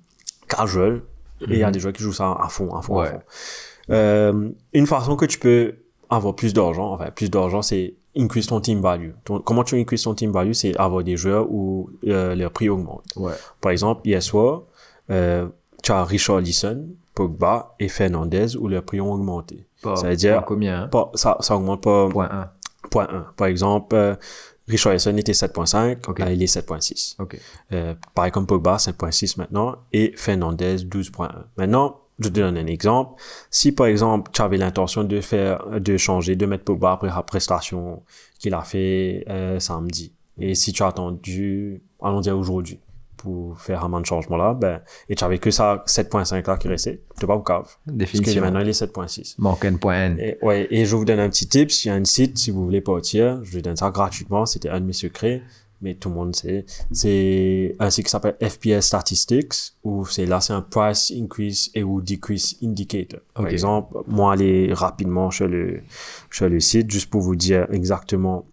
casual et il y a des joueurs qui jouent ça à fond, à fond, à Ouais. fond. Euh, une façon que tu peux avoir plus d'argent, enfin, plus d'argent, c'est increase ton team value. Comment tu increase ton team value, c'est avoir des joueurs où euh, leur prix augmente. Ouais. Par exemple, hier soir, euh, tu as Richard Lisson, Pogba et Fernandez où leurs prix ont augmenté. Ça veut dire- combien hein? Pas, ça, ça augmente pas Point 1. Point 1. Par exemple, euh, Richarlison était 7.5, Ok. là il est 7.6. Ok. Euh, pareil comme Pogba, 7.6 maintenant, et Fernandez, 12.1. Maintenant, je te donne un exemple. Si par exemple, tu avais l'intention de faire, de changer, de mettre Pogba après la prestation qu'il a fait euh, samedi, et si tu as attendu, allons dire aujourd'hui, pour faire un de changement là, ben, et tu avais que ça 7.5 là qui restait, tu pas au cave. Parce que Définitivement. maintenant il est 7.6. Manque un point. Et, ouais, et je vous donne un petit tip. Il y a un site, si vous voulez partir, je vous donne ça gratuitement. C'était un de mes secrets, mais tout le monde sait. C'est un site qui s'appelle FPS Statistics, où c'est là, c'est un price increase et ou decrease indicator. Par Ok. exemple, moi, aller rapidement sur le, sur le site, juste pour vous dire exactement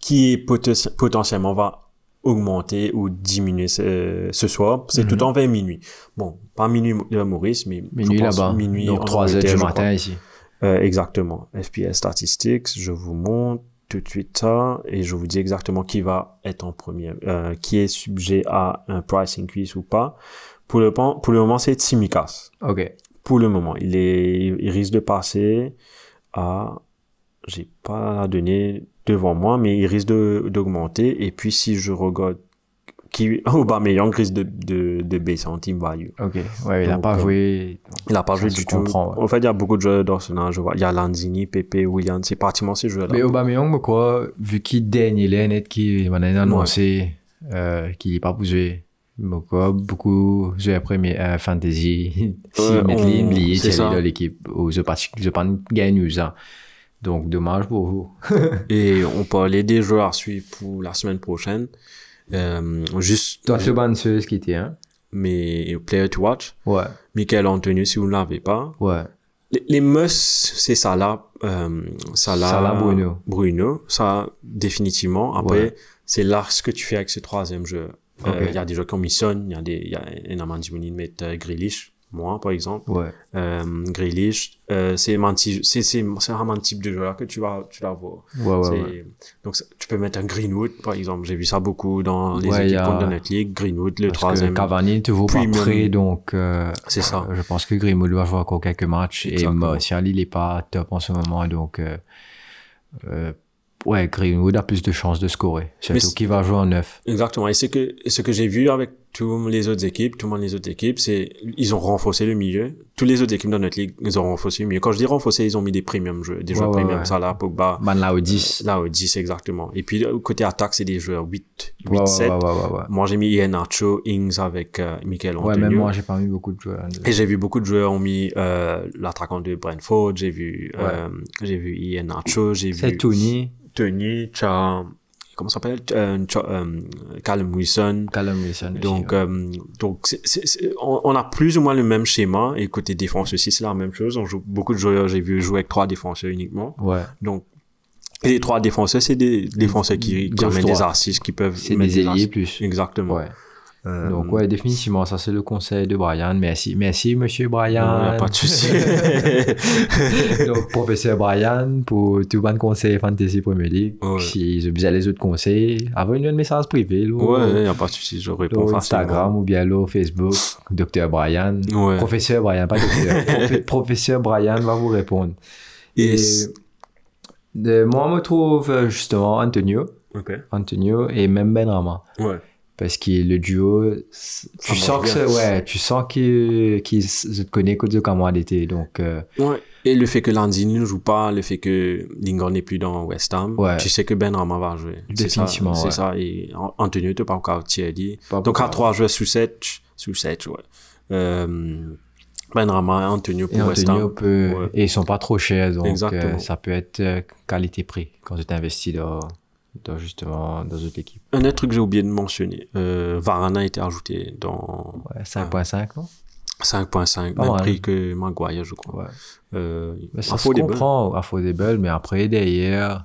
qui est poten- potentiellement va augmenter ou diminuer ce, ce soir. C'est tout en 20 minuit. Bon, pas minuit de Maurice, mais Minuit là-bas. Minuit Donc en 3 heures du matin ici. Euh, exactement. FPS Statistics, je vous montre tout de suite ça et je vous dis exactement qui va être en premier, euh, qui est sujet à un price increase ou pas. Pour le, pour le moment, c'est Tsimikas. Ok. Pour le moment, il est, il risque de passer à, j'ai pas la donnée devant moi, mais il risque d'augmenter. Et puis, si je regarde qui, Aubameyang risque de, de, de baisser en team value. Ok. Ouais, il a Donc, pas euh, joué. Il a pas joué du tout. ouais. En fait, il y a beaucoup de joueurs d'Arsenal, je vois. Il y a Lanzini, Pepe, William, c'est pratiquement ces joueurs-là. Mais Aubameyang, quoi, vu qu'il daigne, il est net qui m'a annoncé euh, qu'il n'est pas. Moi, quoi, beaucoup joué à premier euh, fantasy. si Ouais, mettre les c'est ça. l'équipe. Ou je pas, je pas gagne ça. Donc, dommage pour vous. Et on parlait des joueurs à suivre pour la semaine prochaine. Euh, juste, Toi, ce qui était, hein? mes player to watch. Ouais. Michael Antonio, si vous ne l'avez pas. Ouais. Les, les must, c'est Salah, euh, Salah, Salah, Bruno. Bruno, ça, définitivement. Après, Ouais. c'est là ce que tu fais avec ce troisième jeu. Euh, Il y a des joueurs qui ont mis Son, il y a des, il y a énormément de de mettre Grealish. Moi, par exemple. Ouais. Euh, Grealish, euh, c'est c'est c'est c'est vraiment le type de joueur que tu vas tu vas voir. Ouais, ouais. Donc tu peux mettre un Greenwood par exemple. J'ai vu ça beaucoup dans les équipes a- contre notre ligue. Greenwood le Parce troisième. que Cavani ne vaut pas prêt, donc euh, C'est ça. je pense que Greenwood doit jouer encore quelques matchs. Exactement. Et Martial, il est pas top en ce moment, donc euh, euh, ouais, Greenwood a plus de chances de scorer. Surtout qu'il va jouer en neuf. Exactement. Et ce que, ce que j'ai vu avec tous les autres équipes, tout le monde les autres équipes, c'est, ils ont renforcé le milieu. Tous les autres équipes dans notre ligue, ils ont renforcé le milieu. Quand je dis renforcé, ils ont mis des premium joueurs, des Ouais, joueurs ouais, premium. ouais. Salah, Pogba. Man là au 10. Là, au 10, exactement. Et puis, côté attaque, c'est des joueurs 8, 8, Ouais, ouais, 7. ouais, ouais, ouais, ouais. Moi, j'ai mis Ian Nacho, Ings avec euh, Michael Ouais, Antonio. même moi, j'ai pas mis beaucoup de joueurs. Et j'ai vu beaucoup de joueurs ont mis euh, l'attaquant de Brentford, j'ai vu euh, j'ai vu Ian Nacho, j'ai C'est vu Tony, Tony, Cha, comment ça s'appelle? Euh, euh, Callum Wilson. Callum Wilson. aussi, Donc, ouais. euh, donc c'est- c'est- c'est- on, on a plus ou moins le même schéma. Et côté défense aussi, c'est la même chose. On joue beaucoup de joueurs. J'ai vu jouer avec trois défenseurs uniquement. ouais. Donc, et les trois défenseurs, c'est des défenseurs qui, qui amènent des assises, qui peuvent C'est des ailiers plus. Exactement. Ouais. Euh, Donc, ouais, définitivement, ça, c'est le conseil de Brian. Merci. Merci, monsieur Brian. non, a pas de souci. Donc, professeur Brian, pour tout bon conseil Fantasy Premier League. Ouais. Si vous avez les autres conseils, envoyez-nous un message privé. Là, ouais, y a pas de souci. Je réponds. Instagram ou bien là, Facebook, Docteur Brian. Ouais. Professeur Brian, pas docteur. Profe- professeur Brian va vous répondre. Et Et de- moi, je me trouve euh, justement Antonio, Ok. Antonio et même Benrama. Ouais. Parce que le duo, tu sens que bien. c'est- ouais, tu sens qu'ils qu'ils se connaissent que de comment d'été. Donc, euh, Ouais. Et le fait que Lanzini ne joue pas, le fait que Lingard n'est plus dans West Ham, Ouais. tu sais que Ben Rama va jouer. C'est ça, Définitivement, C'est ouais. ça. Et An- Antonio, tu pas encore Thierry. Pas Donc, à trois joueurs sous 7, sous 7, ouais. Euh, ben Rama, Antonio et pour West Antonio Ham. peut, et ils sont pas trop chers. Donc, euh, ça peut être euh, qualité-prix quand tu t'investis dans, dans justement dans une équipe. Un autre truc que j'ai oublié de mentionner, euh, Varane a été ajouté dans Ouais, 5.5, non? 5.5, Pas même mal. prix que Maguire, je crois. Ouais. Euh, Mais ça se comprend, affordable, mais après, derrière,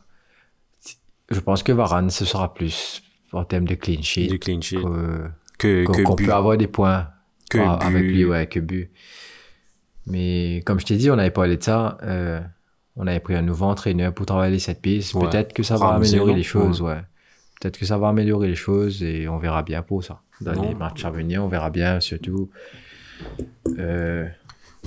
je pense que Varane, ce sera plus en termes de clean sheet. Du clean sheet. que- Que, qu'on que qu'on but. peut avoir des points Que ah, avec lui, ouais, que but. Mais comme je t'ai dit, on avait parlé de ça. euh, on avait pris un nouveau entraîneur pour travailler cette piste. Ouais. Peut-être que ça va Ramsey, améliorer les choses, ouais. Peut-être que ça va améliorer les choses et on verra bien pour ça. Dans Non. les matchs à venir, on verra bien surtout. Euh,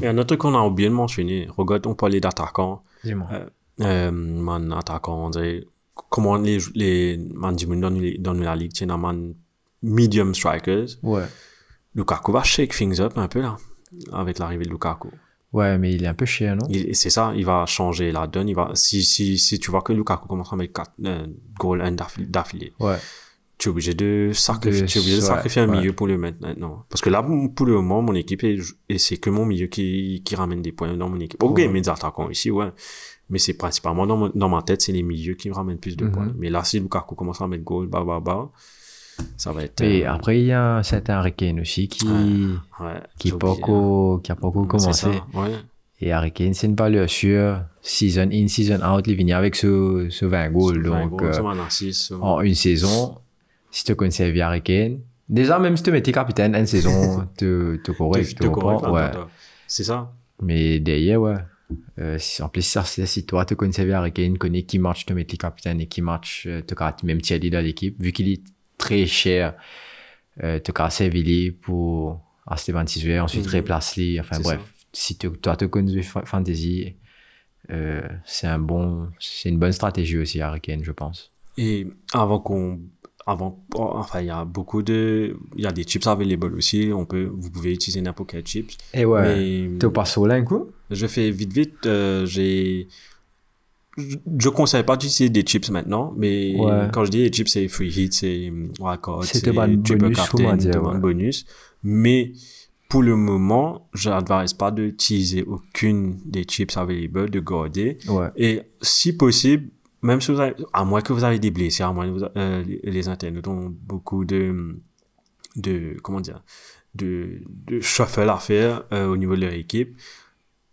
Et un autre truc qu'on a oublié de mentionner, regarde, on parlait d'attaquants. Dis-moi. Euh, euh, man attaquant, on dirait, comment les, les man monde dans, dans la ligue, un man medium strikers. ouais. Lukaku va shake things up un peu là, avec l'arrivée de Lukaku. Ouais, mais il est un peu cher, non? C'est ça, il va changer la donne. Il va, si, si, si tu vois que Lukaku commence à mettre 4 euh, goals d'affilée, Ouais. tu es obligé de sacrifier, De- tu es obligé de ouais, sacrifier un ouais. milieu pour le mettre maintenant. Parce que là, pour le moment, mon équipe est, et c'est que mon milieu qui, qui ramène des points dans mon équipe. Ok, Ouais. mes attaquants ici, ouais. Mais c'est principalement dans, mon- dans ma tête, c'est les milieux qui me ramènent plus de Mhm. points. Mais là, si Lukaku commence à mettre goal, bah, bah, bah, ça va être, Et euh, après, il y a un certain Harry Kane aussi qui, ouais, qui, est pas oublié, encore- qui a hein. C'est commencé. ça, ouais. Et Harry Kane, c'est une valeur sûre. Season in, season out, il vient avec ce, ce 20 goals. Donc, euh, en une saison, si tu conserves Harry Kane, déjà, même si tu mettais capitaine une saison, tu tu correct, Te- tu te correct, Ouais. C'est ça? Mais derrière, ouais. Euh, si- en plus, ça, si toi, tu conserves Harry Kane, connais qui match, tu mets les capitaines et qui match, euh, tu même Thierry dans l'équipe, vu qu'il est très cher, euh, tu as servi pour Esteban Tissuer, ensuite replace-les, enfin bref. Si tu, toi, tu connais fa- Fantasy, euh, c'est un bon, c'est une bonne stratégie aussi, Kane, je pense. Et avant qu'on, avant, oh, enfin, il y a beaucoup de, il y a des chips available aussi. On peut, vous pouvez utiliser n'importe quel chips. Et ouais, Mais tu passes au là un coup? je fais vite, vite, euh, j'ai, je, conseille pas d'utiliser des chips maintenant, mais Ouais. quand je dis les chips, c'est free hit, c'est wildcard, C'est triple captain, bonnes bonus. Mais, pour le moment, je n'advise pas d'utiliser aucune des chips available, de garder. Ouais. Et si possible, même si vous avez, à moins que vous avez des blessés, à moins que vous, euh, les- les internautes ont beaucoup de, de, comment dire, de, de shuffle à faire euh, au niveau de leur équipe,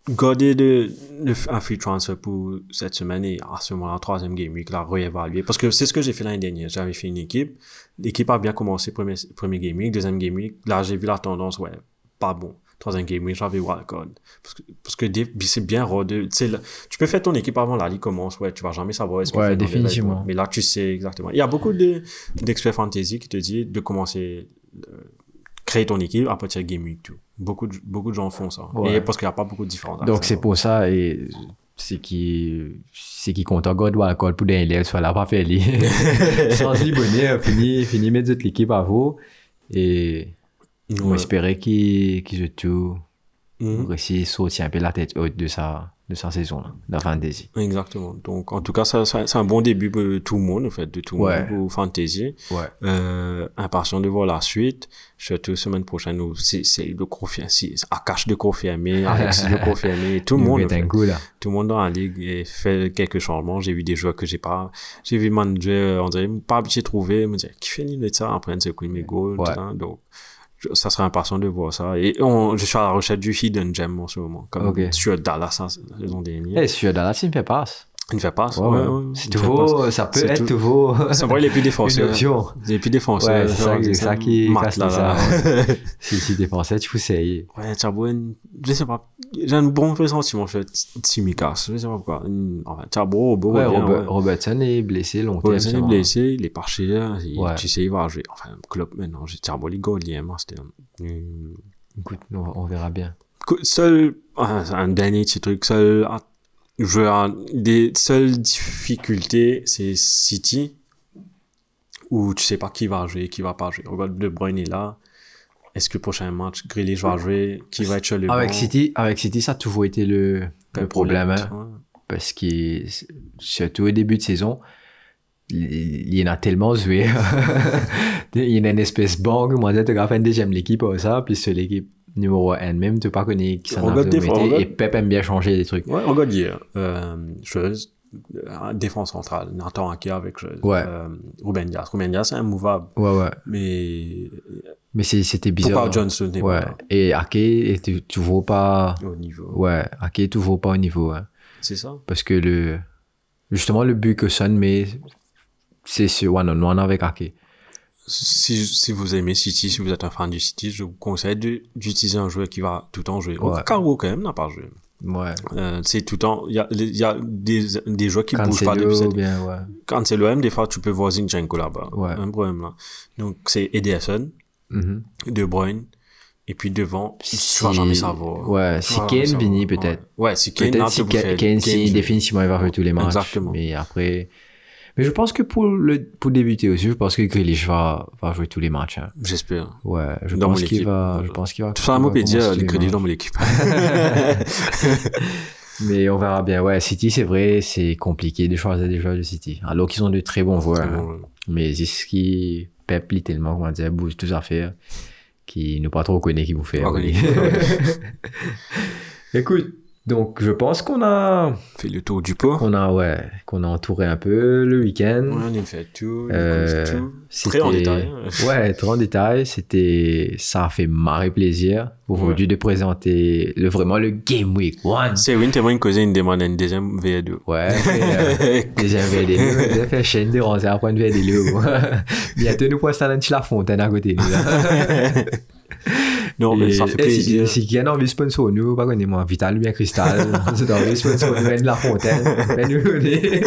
gardez de, de, un free transfer pour cette semaine et à ce moment-là, troisième game week, la réévaluer. Parce que c'est ce que j'ai fait l'année dernière. J'avais fait une équipe. L'équipe a bien commencé premier, premier game week, deuxième game week. Là, j'ai vu la tendance, ouais, pas bon. troisième game week, j'avais wildcard. Parce que, parce que c'est bien de, tu sais, là, tu peux faire ton équipe avant la ligue commence, ouais, tu vas jamais savoir est-ce que Ouais, définitivement. Mais là, tu sais exactement. Il y a beaucoup de, d'experts fantasy qui te disent de commencer, euh, créer ton équipe à partir de game week 2. Beaucoup de, beaucoup de gens font ça. Ouais. Et parce qu'il n'y a pas beaucoup de différence. Donc, c'est pour ça, et c'est qui, c'est qui compte encore de wildcard pour des élèves, soit là, pas fait lui. Sans lui bonnet, fini, fini mettre toute l'équipe à vous. Et on Ouais. espérait qu'il, qu'il se tout, réussir à sortir un peu la tête haute de sa, de sa saison, là, de la fantasy. Exactement. Donc, en tout cas, ça, ça- c'est un bon début pour tout le monde, en fait, de tout le Ouais. monde pour Fantasy. Ouais. Euh, impatient de voir la suite. Surtout semaine prochaine où c'est, c'est de confirmer, c'est Akash de confirmer, Alexis de confirmer, tout le monde. en fait. un coup, là. Tout le monde dans la ligue et fait quelques changements. J'ai vu des joueurs que j'ai pas, j'ai vu manager, on dirait, pas habitué de trouver, me dire, qui fait de ça? Après, c'est quoi mes goals, Ouais. tout ça. Donc, ça serait impatient de voir ça. Et on, je suis à la recherche du hidden gem en ce moment. Comme Ok. sur Dallas, la saison dernière. Eh, si dans la team fait passe. Il ne fait pas. Ouais, ouais. C'est toujours, ça peut être tout- toujours C'est vrai, il est plus une défenseur. option. Il est plus défenseur. Ouais, c'est ça, c'est ça qui casse ça. si tu défensais, tu foussais. Ouais, Chabouin, je sais pas. J'ai un bon pressentiment sur Tsimikas. Je sais pas pourquoi. Enfin, Chabou, beau, Ouais, Robert- ouais. Robertson est blessé longtemps. Robertson est blessé, il est pas cher. il- Ouais. Tu sais, il va jouer. Enfin, club maintenant, j'ai Chabou, il moi, c'était. hum, vrai. Écoute, on, verra bien. Seul, un dernier petit truc, seul, je, des seules difficultés, c'est City, où tu sais pas qui va jouer, qui va pas jouer. Regarde, De Bruyne est là. Est-ce que le prochain match, Grealish va jouer? Qui va être sur le Avec banc? City, avec City, ça a toujours été le, le problème. hein, Ouais. parce que, surtout au début de saison, il y en a tellement joué. il y en a une espèce banque. Moi, as fait une deuxième l'équipe ça, puis c'est l'équipe numéro 1 même, pas connu qui s'en a Regarde des fois, fait. regarde. Et Pep aime bien changer des trucs. Ouais, regarde hier. Euh, chose, euh, défense centrale. Nathan Ake avec chose. Ouais. Euh, Ruben Dias. Ruben Dias, c'est immouvable. Ouais, ouais. Mais Mais c'était bizarre. pourquoi Johnson n'est Ouais. pas là Et Ake est toujours pas. au niveau? Ouais, Ake toujours pas au niveau. hein. C'est ça? Parce que le. Justement, le but que Son met, c'est ce one-on-one avec Ake. Si, si vous aimez City, si vous êtes un fan du City, je vous conseille d'utiliser un joueur qui va tout le temps jouer. Ouais. Carwo, quand même, n'a pas joué. Ouais. Euh, c'est tout le temps, il y a, il y a des, des joueurs qui bougent pas depuis cette bien, ouais. Quand c'est l'OM, des fois, tu peux voir Zinchenko là-bas. Ouais. Un problème là. Donc, c'est Ederson, Mhm. De Bruyne, et puis devant, Si- tu vas jamais savoir. Ouais, si Kane finit, peut-être. Ouais, si Kane, Peut-être si faire- Kane, si définitivement il va jouer tous les matchs. Exactement. Mais après. Mais je pense que pour, le, pour débuter aussi, je pense que Grealish va, va jouer tous les matchs. hein. J'espère. Ouais, je Dans pense qu'il va. Je pense qu'il va. Tout ça, va peut dire, matchs. dans mon équipe. Mais on verra bien. Ouais, City, c'est vrai, c'est compliqué de choisir des joueurs de City. Alors qu'ils ont de très bons joueurs. hein. Mais c'est ce qui Pep, littéralement, comment dire, bouge tous affaires, qui nous pas trop connaît qui vous fait. Oui. Écoute, donc je pense qu'on a, Fait le tour du pot. qu'on a, ouais, qu'on a entouré un peu le week-end. Ouais, on a fait tout, on Euh, causé tout. c'était- Très en détail. hein. Ouais, très en détail. C'était, ça a fait marrer plaisir aujourd'hui de présenter le, vraiment le Game Week One. C'est une témoin que une demande une deuxième VD2. Ouais, euh, déjà VD2, j'ai fait chaîne de rangée après une VD2. Bientôt, nous pouvons petit la fontaine à côté de nous. Non, mais ça fait plaisir. Si quelqu'un a envie de sponsor nous, pas connaît moi, Vital bien Cristal, c'est envie de sponsor nous, de la fontaine, fais-nous des-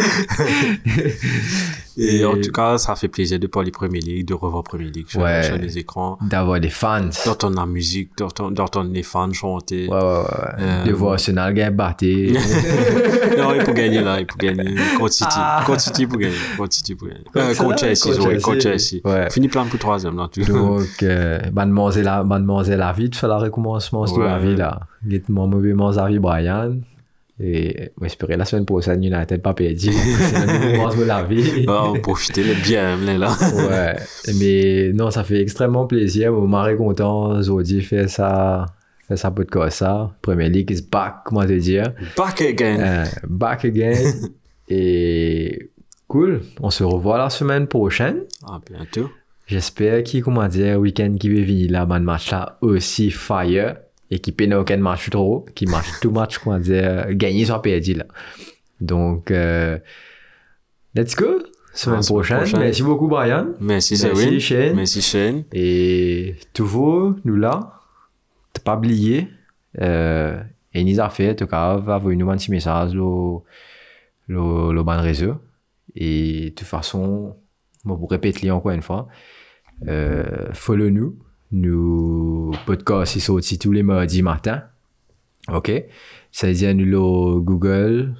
Et, Et- en tout cas, ça fait plaisir de parler Premier League, de revoir Premier League sur, Ouais. sur les écrans, d'avoir des fans. d'entendre la musique, d'entendre les fans chanter. Ouais, ouais, ouais. Euh, De voir Arsenal gagner battre. non, il faut gagner là, il faut gagner. Contre City. Ah. Contre City pour gagner. Contre City pour gagner. Euh, Contre Chelsea, contre ouais, contre Chelsea. Ouais. Fini plein pour troisième là, tu Donc, euh, mademoiselle la, mademoiselle la vie, tu fais la recommencement de la vie là. Get mon mauvais Avi Brian. Et, on espérait la semaine prochaine, United pas perdu. C'est mauvais de la vie. Ah, on profite le bien, là. là. ouais. Mais non, ça fait extrêmement plaisir. Mon mari content. Zodi fait ça, fait ça podcast ça. Premier League is back, comment te dire. Back again. Euh, back again. Et cool. On se revoit la semaine prochaine. À bientôt. J'espère qu'il, comment dire, week-end qui va venir là, ban match là, aussi fire. Et qui peine aucun match trop. Qui match tout match, comment dire, gagné soit perdu là. Donc, euh, let's go. Semaine Ah, prochaine. prochaine. Merci beaucoup, Brian. Merci, Merci, Sewin. Shane. Merci, Shane. Et toujours, nous là. pas oublier, euh, et nous a fait, en tout cas, va vous nous un petit message, le, le, le ban réseau. Et de toute façon, moi, pour répéter encore une fois, euh, follow nous, nous podcast, sont aussi tous les mardis matin. OK? Ça veut dire, nous le Google,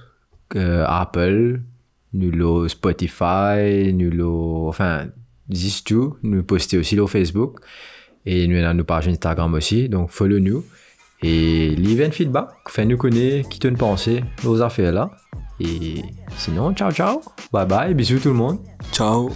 euh, Apple, nous Spotify, nous enfin, juste tout. Nous poster aussi le Facebook. Et nous avons nos pages Instagram aussi. Donc, follow nous. Et leave un feedback. Fais-nous connaître qui te pensé aux affaires là. Et sinon, ciao, ciao. Bye bye. Bisous tout le monde. Ciao.